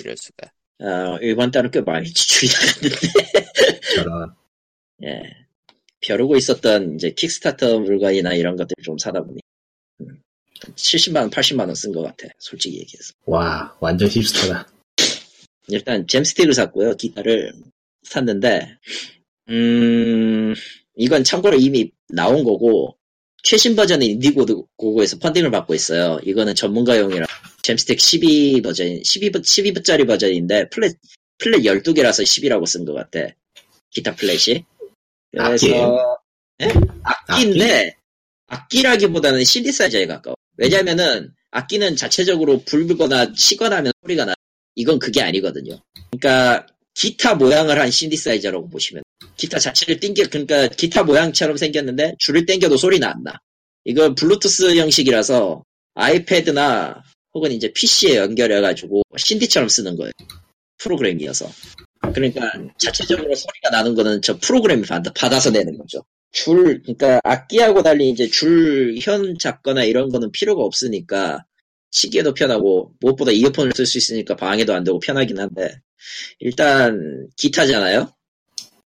이럴 수가. 어, 이번 달은 꽤 많이 지출이 나갔는데 저런 예. 벼르고 있었던 이제 킥스타터 물건이나 이런 것들 좀 사다 보니 음, 70만원, 80만원 쓴 것 같아. 솔직히 얘기해서. 와 완전 힙스터다 일단 잼스틱을 샀고요. 기타를 샀는데 음 이건 참고로 이미 나온 거고 최신 버전은 인디고고에서 펀딩을 받고 있어요. 이거는 전문가용이라 잼스틱 12 버전 12 12부짜리 버전인데 플랫 fret 12개라서 10이라고 쓴 것 같아. 기타 fret이. 그래서 악기예요? 예? 악기인데 악기라기보다는 신디사이저에 가까워. 왜냐면은 악기는 자체적으로 불거나 치거나 하면 소리가 나. 이건 그게 아니거든요. 그러니까 기타 모양을 한 신디사이저라고 보시면 기타 자체를 땡겨 그러니까 기타 모양처럼 생겼는데 줄을 땡겨도 소리는 안 나. 이건 블루투스 형식이라서 iPad나 혹은 이제 PC에 연결해가지고 신디처럼 쓰는 거예요. 프로그램이어서. 그러니까 자체적으로 소리가 나는 거는 저 프로그램이 받- 받아서 내는 거죠. 줄, 그러니까 악기하고 달리 이제 줄 현 잡거나 이런 거는 필요가 없으니까 치기에도 편하고 무엇보다 이어폰을 쓸 수 있으니까 방해도 안 되고 편하긴 한데 일단 기타잖아요.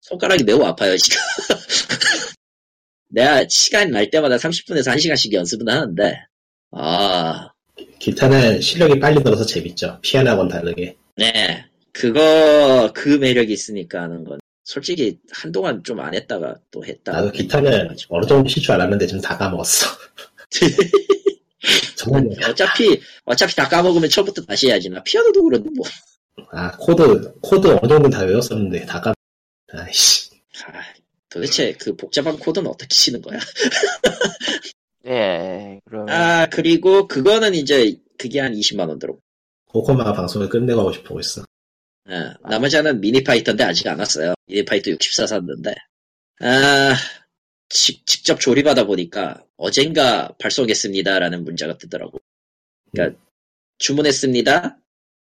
손가락이 매우 아파요 지금. 내가 시간 날 때마다 30분에서 1시간씩 연습은 하는데 아 기타는 실력이 빨리 들어서 재밌죠 피아노하고는 다르게 네. 그거, 그 매력이 있으니까 하는 건. 솔직히, 한동안 좀 안 했다가 또 했다. 나도 기타는 어느 정도 칠줄 알았는데 지금 다 까먹었어 어차피, 어차피 다 까먹으면 처음부터 다시 해야지. 나 피아노도 그런데 뭐. 아 코드 코드 어느 정도 다 외웠었는데 다 까먹 아이씨 아, 도대체 그 복잡한 코드는 어떻게 치는 거야? 예, 그러면. 아, 그리고 그거는 이제, 그게 한 20만 원 들어. 코코마가 방송을 끝내고 하고 싶어 있어 아, 나머지 하나는 미니파이터인데 아직 안 왔어요. 미니파이터 64 샀는데. 아, 직, 직접 조립하다 보니까 어젠가 발송했습니다라는 문자가 뜨더라고. 그러니까 주문했습니다.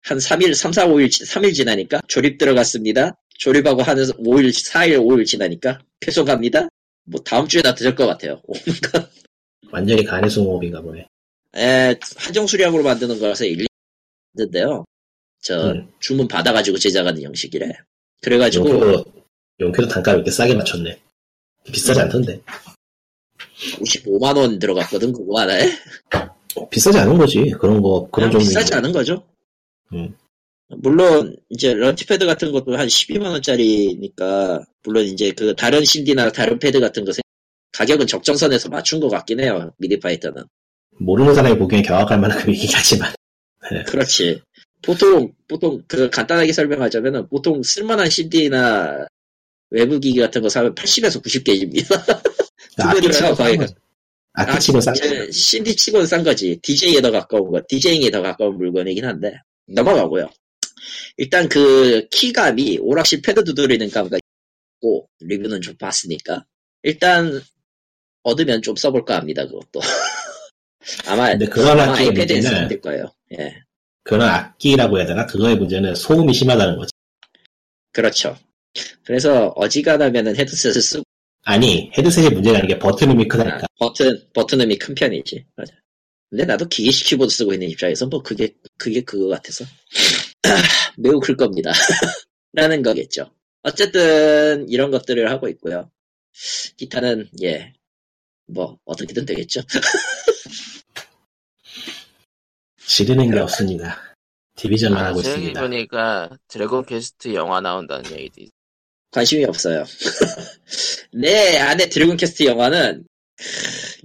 한 3일, 3, 4, 5일, 3일 지나니까 조립 들어갔습니다. 조립하고 한 5일, 4일, 5일 지나니까 배송 갑니다. 뭐 다음 주에 다 늦을 것 같아요. 완전히 간이수공업인가 보네 에, 한정 수량으로 만드는 거라서 일리는데요. 저 음. 주문 받아가지고 제작하는 형식이래. 그래가지고 용표도 용표도 단가를 이렇게 싸게 맞췄네 비싸지 않던데 55만 원 들어갔거든 그거 하나에. 비싸지 않은 거지 그런 거 그런 그냥 종류 비싸지 않은 거죠. 음. 물론 이제 런치패드 같은 것도 한 12만 원짜리니까 물론 이제 그 다른 CD나 다른 패드 같은 거 생- 가격은 적정선에서 맞춘 것 같긴 해요 미디파이터는. 모르는 사람이 보기엔 경악할 만한 금액이긴 하지만 그렇지. 보통 보통 그 간단하게 설명하자면은 보통 쓸만한 CD나 외부 기기 같은 거 사면 80에서 90개입니다. 악기 치고 싼 거의 거지 악기 치고 싼 거지 CD 치고는 싼 거지. DJ에 더 가까운 거, DJ에 더 가까운 물건이긴 한데 넘어가고요. 일단 그 키감이 오락실 패드 두드리는 감각이 있고 리뷰는 좀 봤으니까 일단 얻으면 좀 써볼까 합니다. 그것도 아마 근데 그런 아마 아이패드에서 문제는 만들 거예요. 예, 그런 악기라고 해야 되나 그거의 문제는 소음이 심하다는 거지 그렇죠. 그래서 어지간하면은 헤드셋을 쓰고 아니 헤드셋의 문제가 아니게 버튼음이 크다니까 버튼 버튼음이 큰 편이지. 맞아. 근데 나도 기계식 키보드 쓰고 있는 입장에서 뭐 그게 그게 그거 같아서 매우 클 겁니다. 라는 거겠죠. 어쨌든 이런 것들을 하고 있고요. 기타는 예. 뭐 어떻게든 되겠죠. 지르는 게 없습니다 디비전만 아, 하고 저기 있습니다 보니까 드래곤 퀘스트 영화 나온다는 얘기도 있 관심이 없어요. 내 안에 드래곤 캐스트 영화는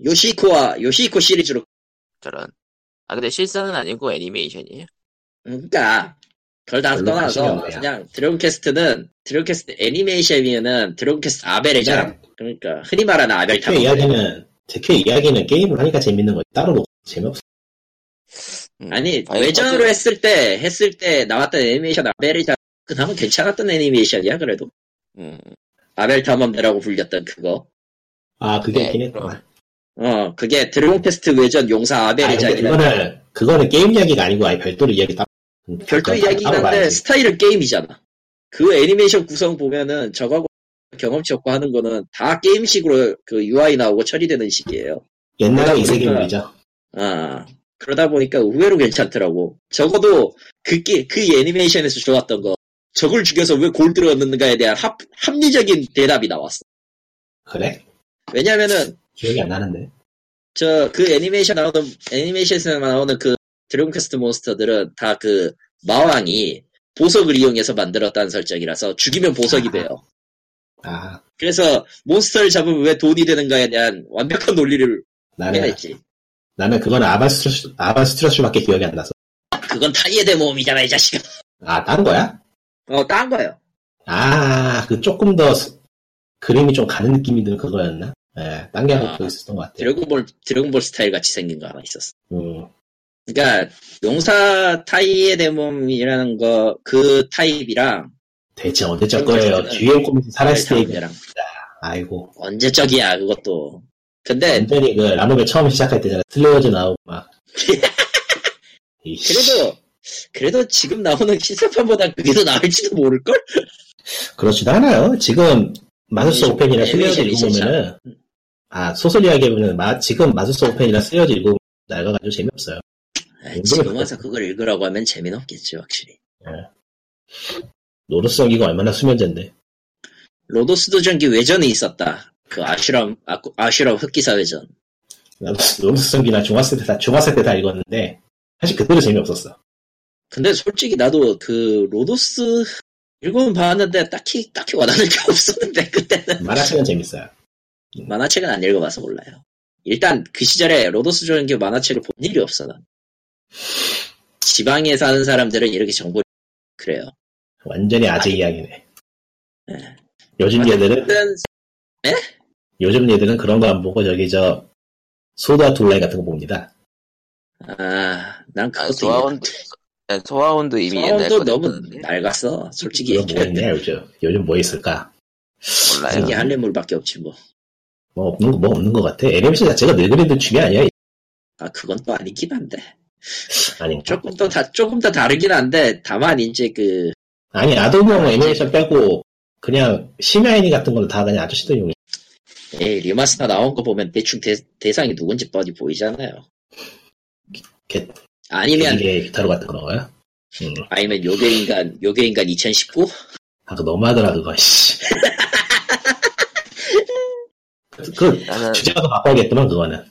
요시코와 요시코 시리즈로 저런. 아 근데 실사는 아니고 애니메이션이에요. 그러니까 그걸 다 별로 떠나서. 그냥 드래곤 퀘스트는 드래곤 퀘스트 애니메이션이면은 드래곤 퀘스트 아벨이잖아. 그러니까 흔히 말하는 아벨 탐험. 이야기는 드퀘 이야기는 게임을 하니까 재밌는 거지 따로 보고 재미없어. 음, 아니 외전으로 했을 때 했을 때 나왔던 애니메이션 아벨이자 그나마 괜찮았던 애니메이션이야 그래도 음, 아벨 탐험대라고 불렸던 그거. 아 그게 네. 어 그게 드래곤 캐스트 외전 용사 아 근데 아벨이자기는 그거는 그거는 게임 이야기가 아니고 아예 별도로 이야기 따로. 별도 이야기긴 한데 봐야지. 스타일은 게임이잖아. 그 애니메이션 구성 보면은 저거하고 경험치 없고 하는 거는 다 게임식으로 그 UI 나오고 처리되는 식이에요. 옛날에 이세계물이죠. 아, 그러다 보니까 의외로 괜찮더라고. 적어도 그, 게, 그 애니메이션에서 좋았던 거. 적을 죽여서 왜 골드를 얻는가에 대한 합, 합리적인 대답이 나왔어. 그래? 왜냐면은, 기억이 안 나는데. 저, 그 애니메이션 나오는, 애니메이션에서 나오는 그 드래곤 퀘스트 몬스터들은 다 그 마왕이 보석을 이용해서 만들었다는 설정이라서 죽이면 보석이 아. 돼요. 아 그래서 몬스터를 잡으면 왜 돈이 되는가에 대한 완벽한 논리를 나는 해냈지. 나는 그건 아방 스트랏슈 아방 스트랏슈밖에 기억이 안 나서. 그건 타이의 대모험이잖아, 이 자식아. 아 다른 거야? 어, 딴 거예요. 아, 그 조금 더 스- 그림이 좀 가는 느낌이 드는 그거였나? 예, 딴게 하나 아, 또 있었던 것 같아요. 드래곤볼, 드래곤볼 스타일 같이 생긴 거 하나 있었어. 음, 그러니까 용사 타이의 대몸이라는 거 그 타입이랑 대체 언제적 거예요? 주연 코미디 살아있을 때 얘기. 타입이랑 아이고. 언제적이야 그것도. 근데 완전히 그 라노베 처음 시작할 때잖아. 슬레어즈 나오고 막. 그래도 그래도 지금 나오는 실사판보다 그게 더 나을지도 모를걸? 그렇지도 않아요. 지금 마술사 애니메이션- 오펜이나 애니메이션이 읽어보면은 아 소설 이야기 해보면 마, 지금 마술사 오펜이나 슬레이어즈 읽어보면 낡아가지고 재미없어요. 아, 지금 와서 그걸 읽으라고 하면 재미는 없겠지 확실히. 노르성이가 얼마나 수면제인데. 로도스도 전기 외전이 있었다. 그 아슈람 아, 아슈람 흑기사 외전. 노르성이나 중학생 때 다, 중학생 때다 읽었는데 사실 그때도 재미없었어. 근데 솔직히 나도 그 로도스 읽어는 봤는데 딱히 딱히 와닿는 게 없었는데 그때는 만화책은 재밌어요. 만화책은 안 읽어봐서 몰라요. 일단 그 시절에 로도스도 전기 만화책을 본 일이 없어 난. 지방에 사는 사람들은 이렇게 정보 그래요. 완전히 아재 아니. 이야기네. 네. 요즘 얘들은 어쨌든 요즘 얘들은 그런 거 안 보고 저기 저 소다 둘라이 같은 거 봅니다. 아난 아, 그것도 소아원도 네, 소아원도 이미 옛날 소아원도 거 너무 됐는데 낡았어. 솔직히 요즘 뭐 있냐 요즘 요즘 뭐 있을까? 몰라요. 이게 할래물밖에 없지 뭐. 뭐 없는 거뭐 없는 것 같아. 애니메이션 자체가 늙은이들 취미 아니야? 아 그건 또 아니긴 한데 아닌가? 조금 더 다 조금 더 다르긴 한데 다만 이제 그 아니 아동용 애니메이션 빼고 그냥 심야 애니 같은 거는 다 그냥 아저씨들용. 에이, remaster 나온 거 보면 대충 대, 대상이 누군지 뻔히 보이잖아요. 개- 아니면 게게게 기타로 같은 그런 거야? 음. 아니면 요괴인간 요괴인간 2019? 아, 그 너무하더라 그거. 씨. 그 나는 주제가 더 바꿔야겠더만 그거는.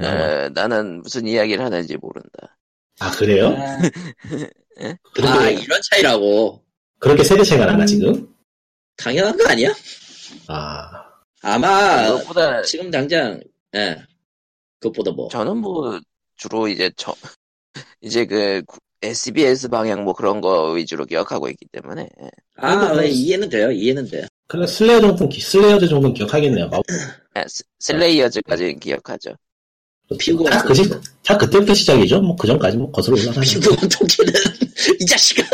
에, 나는 무슨 이야기를 하는지 모른다. 아 그래요? 아 그렇게 이런 차이라고 그렇게 세대 차이가 나나 지금? 당연한 거 아니야? 아 아마 그것보다 지금 당장 예 그것보다 뭐 저는 뭐 주로 이제 저 이제 그 SBS 방향 뭐 그런 거 위주로 기억하고 있기 때문에 예. 아, 그래도 뭐- 이해는 돼요, 이해는 돼요. 그래 슬레이어 정도 슬레이어즈 정도는 기억하겠네요. 아, 예, 스- 슬레이어즈까지 기억하죠. 피고 다, 그, 시- 다 그때부터 시작이죠. 뭐 그 전까지 뭐 거슬러 올라가는. 피고 토끼는 이 자식아.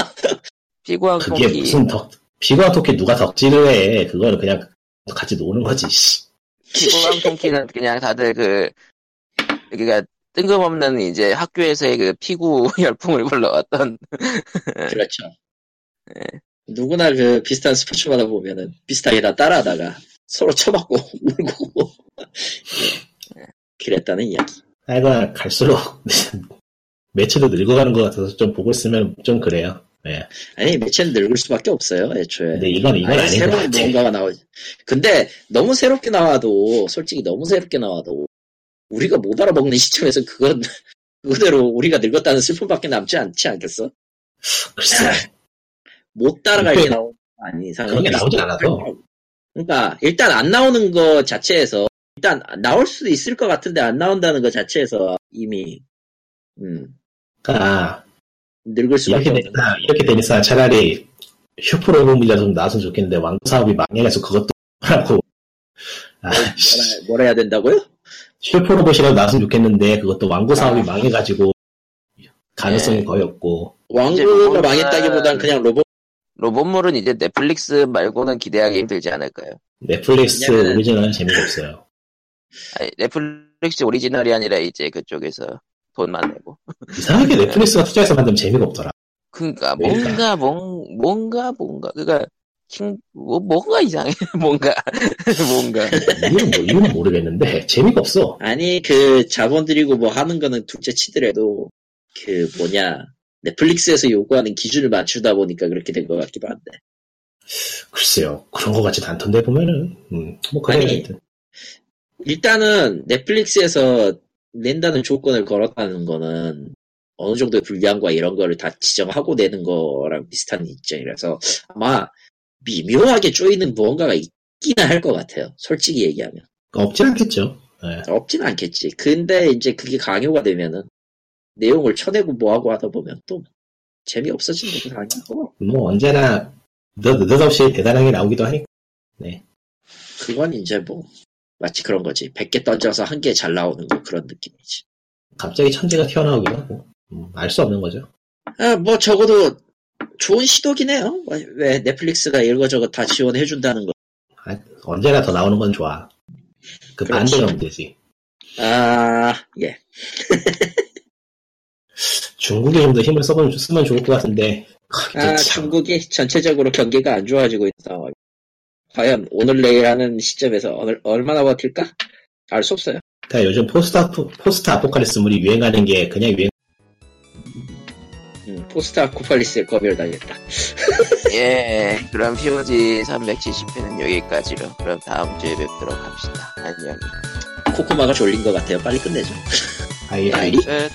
피구왕 그게 토끼 무슨 덕 피구와 토끼 누가 덕질을 해? 그거는 그냥 같이 노는 거지. 씨. 피구왕 토끼는 그냥 다들 그 그러니까 뜬금없는 이제 학교에서의 그 피구 열풍을 불러왔던 그렇죠. 누구나 그 비슷한 스포츠마다 보면은 비슷하게 다 따라하다가 서로 쳐맞고 울고 그랬다는 이야기. 하여간 갈수록 매체도 늙어가는 것 같아서 좀 보고 있으면 좀 그래요. 예. 아니 매체는 늙을 수밖에 없어요, 애초에. 근데 이건 이건 아니, 아닌 것 새로운 같아. 무언가가 나오지. 근데 너무 새롭게 나와도 솔직히 너무 새롭게 나와도 우리가 못 알아먹는 시점에서 그건 그대로 우리가 늙었다는 슬픔밖에 남지 않지 않겠어? 글쎄. 못 따라갈 게 네. 나오. 아니 그런 게 나오진 않아서. 그러니까 일단 안 나오는 거 자체에서 일단 나올 수도 있을 것 같은데 안 나온다는 거 자체에서 이미 음 그러니까 늙을 수밖에 이렇게 되니까 이렇게 되니까 차라리 슈퍼 로봇이라 좀 나왔으면 좋겠는데 왕 사업이 망해서 그것도 하고 아, 뭐라, 뭐라 해야 된다고요? 슈퍼 로봇이라도 나왔으면 좋겠는데 그것도 왕구 사업이 망해가지고 가능성이 네. 거의 없고 로봇은- 망했다기보단 그냥 로봇 로봇물은 이제 넷플릭스 말고는 기대하기 힘들지 않을까요? 넷플릭스 왜냐면은- 오리지널은 재미가 없어요. 아니, 넷플릭스 오리지널이 아니라 이제 그쪽에서 돈만 내고. 이상하게 넷플릭스가 투자해서 만들면 재미가 없더라. 그러니까 왜일까? 뭔가 뭔 뭔가 뭔가 그니까 킹 뭐, 뭔가 이상해. 뭔가. 뭔가. 이유는, 뭐, 이유는 모르겠는데 재미가 없어. 아니 그 자본 들이고 뭐 하는 거는 둘째 치더라도 그 뭐냐 넷플릭스에서 요구하는 기준을 맞추다 보니까 그렇게 된 것 같기도 한데. 글쎄요. 그런 거 같지도 않던데 보면은. 음, 뭐 그래 아니, 하여튼. 일단은 넷플릭스에서 낸다는 조건을 걸었다는 거는 어느 정도의 분량과 이런 거를 다 지정하고 내는 거랑 비슷한 입장이라서 아마 미묘하게 쪼이는 무언가가 있기는 할 것 같아요. 솔직히 얘기하면. 없진 않겠죠. 예. 없진 않겠지. 근데 이제 그게 강요가 되면은 내용을 쳐내고 뭐하고 하다 보면 또 재미없어지는 것도 당연하고 뭐 언제나 느, 느닷없이 대단하게 나오기도 하니까 그건 이제 뭐 마치 그런 거지. 100개 던져서 한 개 잘 나오는 거 그런 느낌이지. 갑자기 천재가 튀어나오기도 하고 음, 알 수 없는 거죠. 아, 뭐 적어도 좋은 시도긴 해요. 왜 넷플릭스가 이거저거 다 지원해준다는 거. 아, 언제나 더 나오는 건 좋아. 그 그렇지. 반대가 문제지. 아, 예. 중국이 좀 더 힘을 써보면 쓰면 좋을 것 같은데 아, 중국이 전체적으로 경기가 안 좋아지고 있는 상황. 과연 오늘 내일 하는 시점에서 얼, 얼마나 버틸까? 알 수 없어요. 그러니까 요즘 포스트, 아포- 포스트 아포칼리스물이 유행하는 게 그냥 유행 음, post apocalypse의 검열 당했다. 예 그럼 POG 370회는 여기까지로 그럼 다음 주에 뵙도록 합시다 안녕 코코마가 졸린 것 같아요. 빨리 끝내죠. 아예 아이. 끝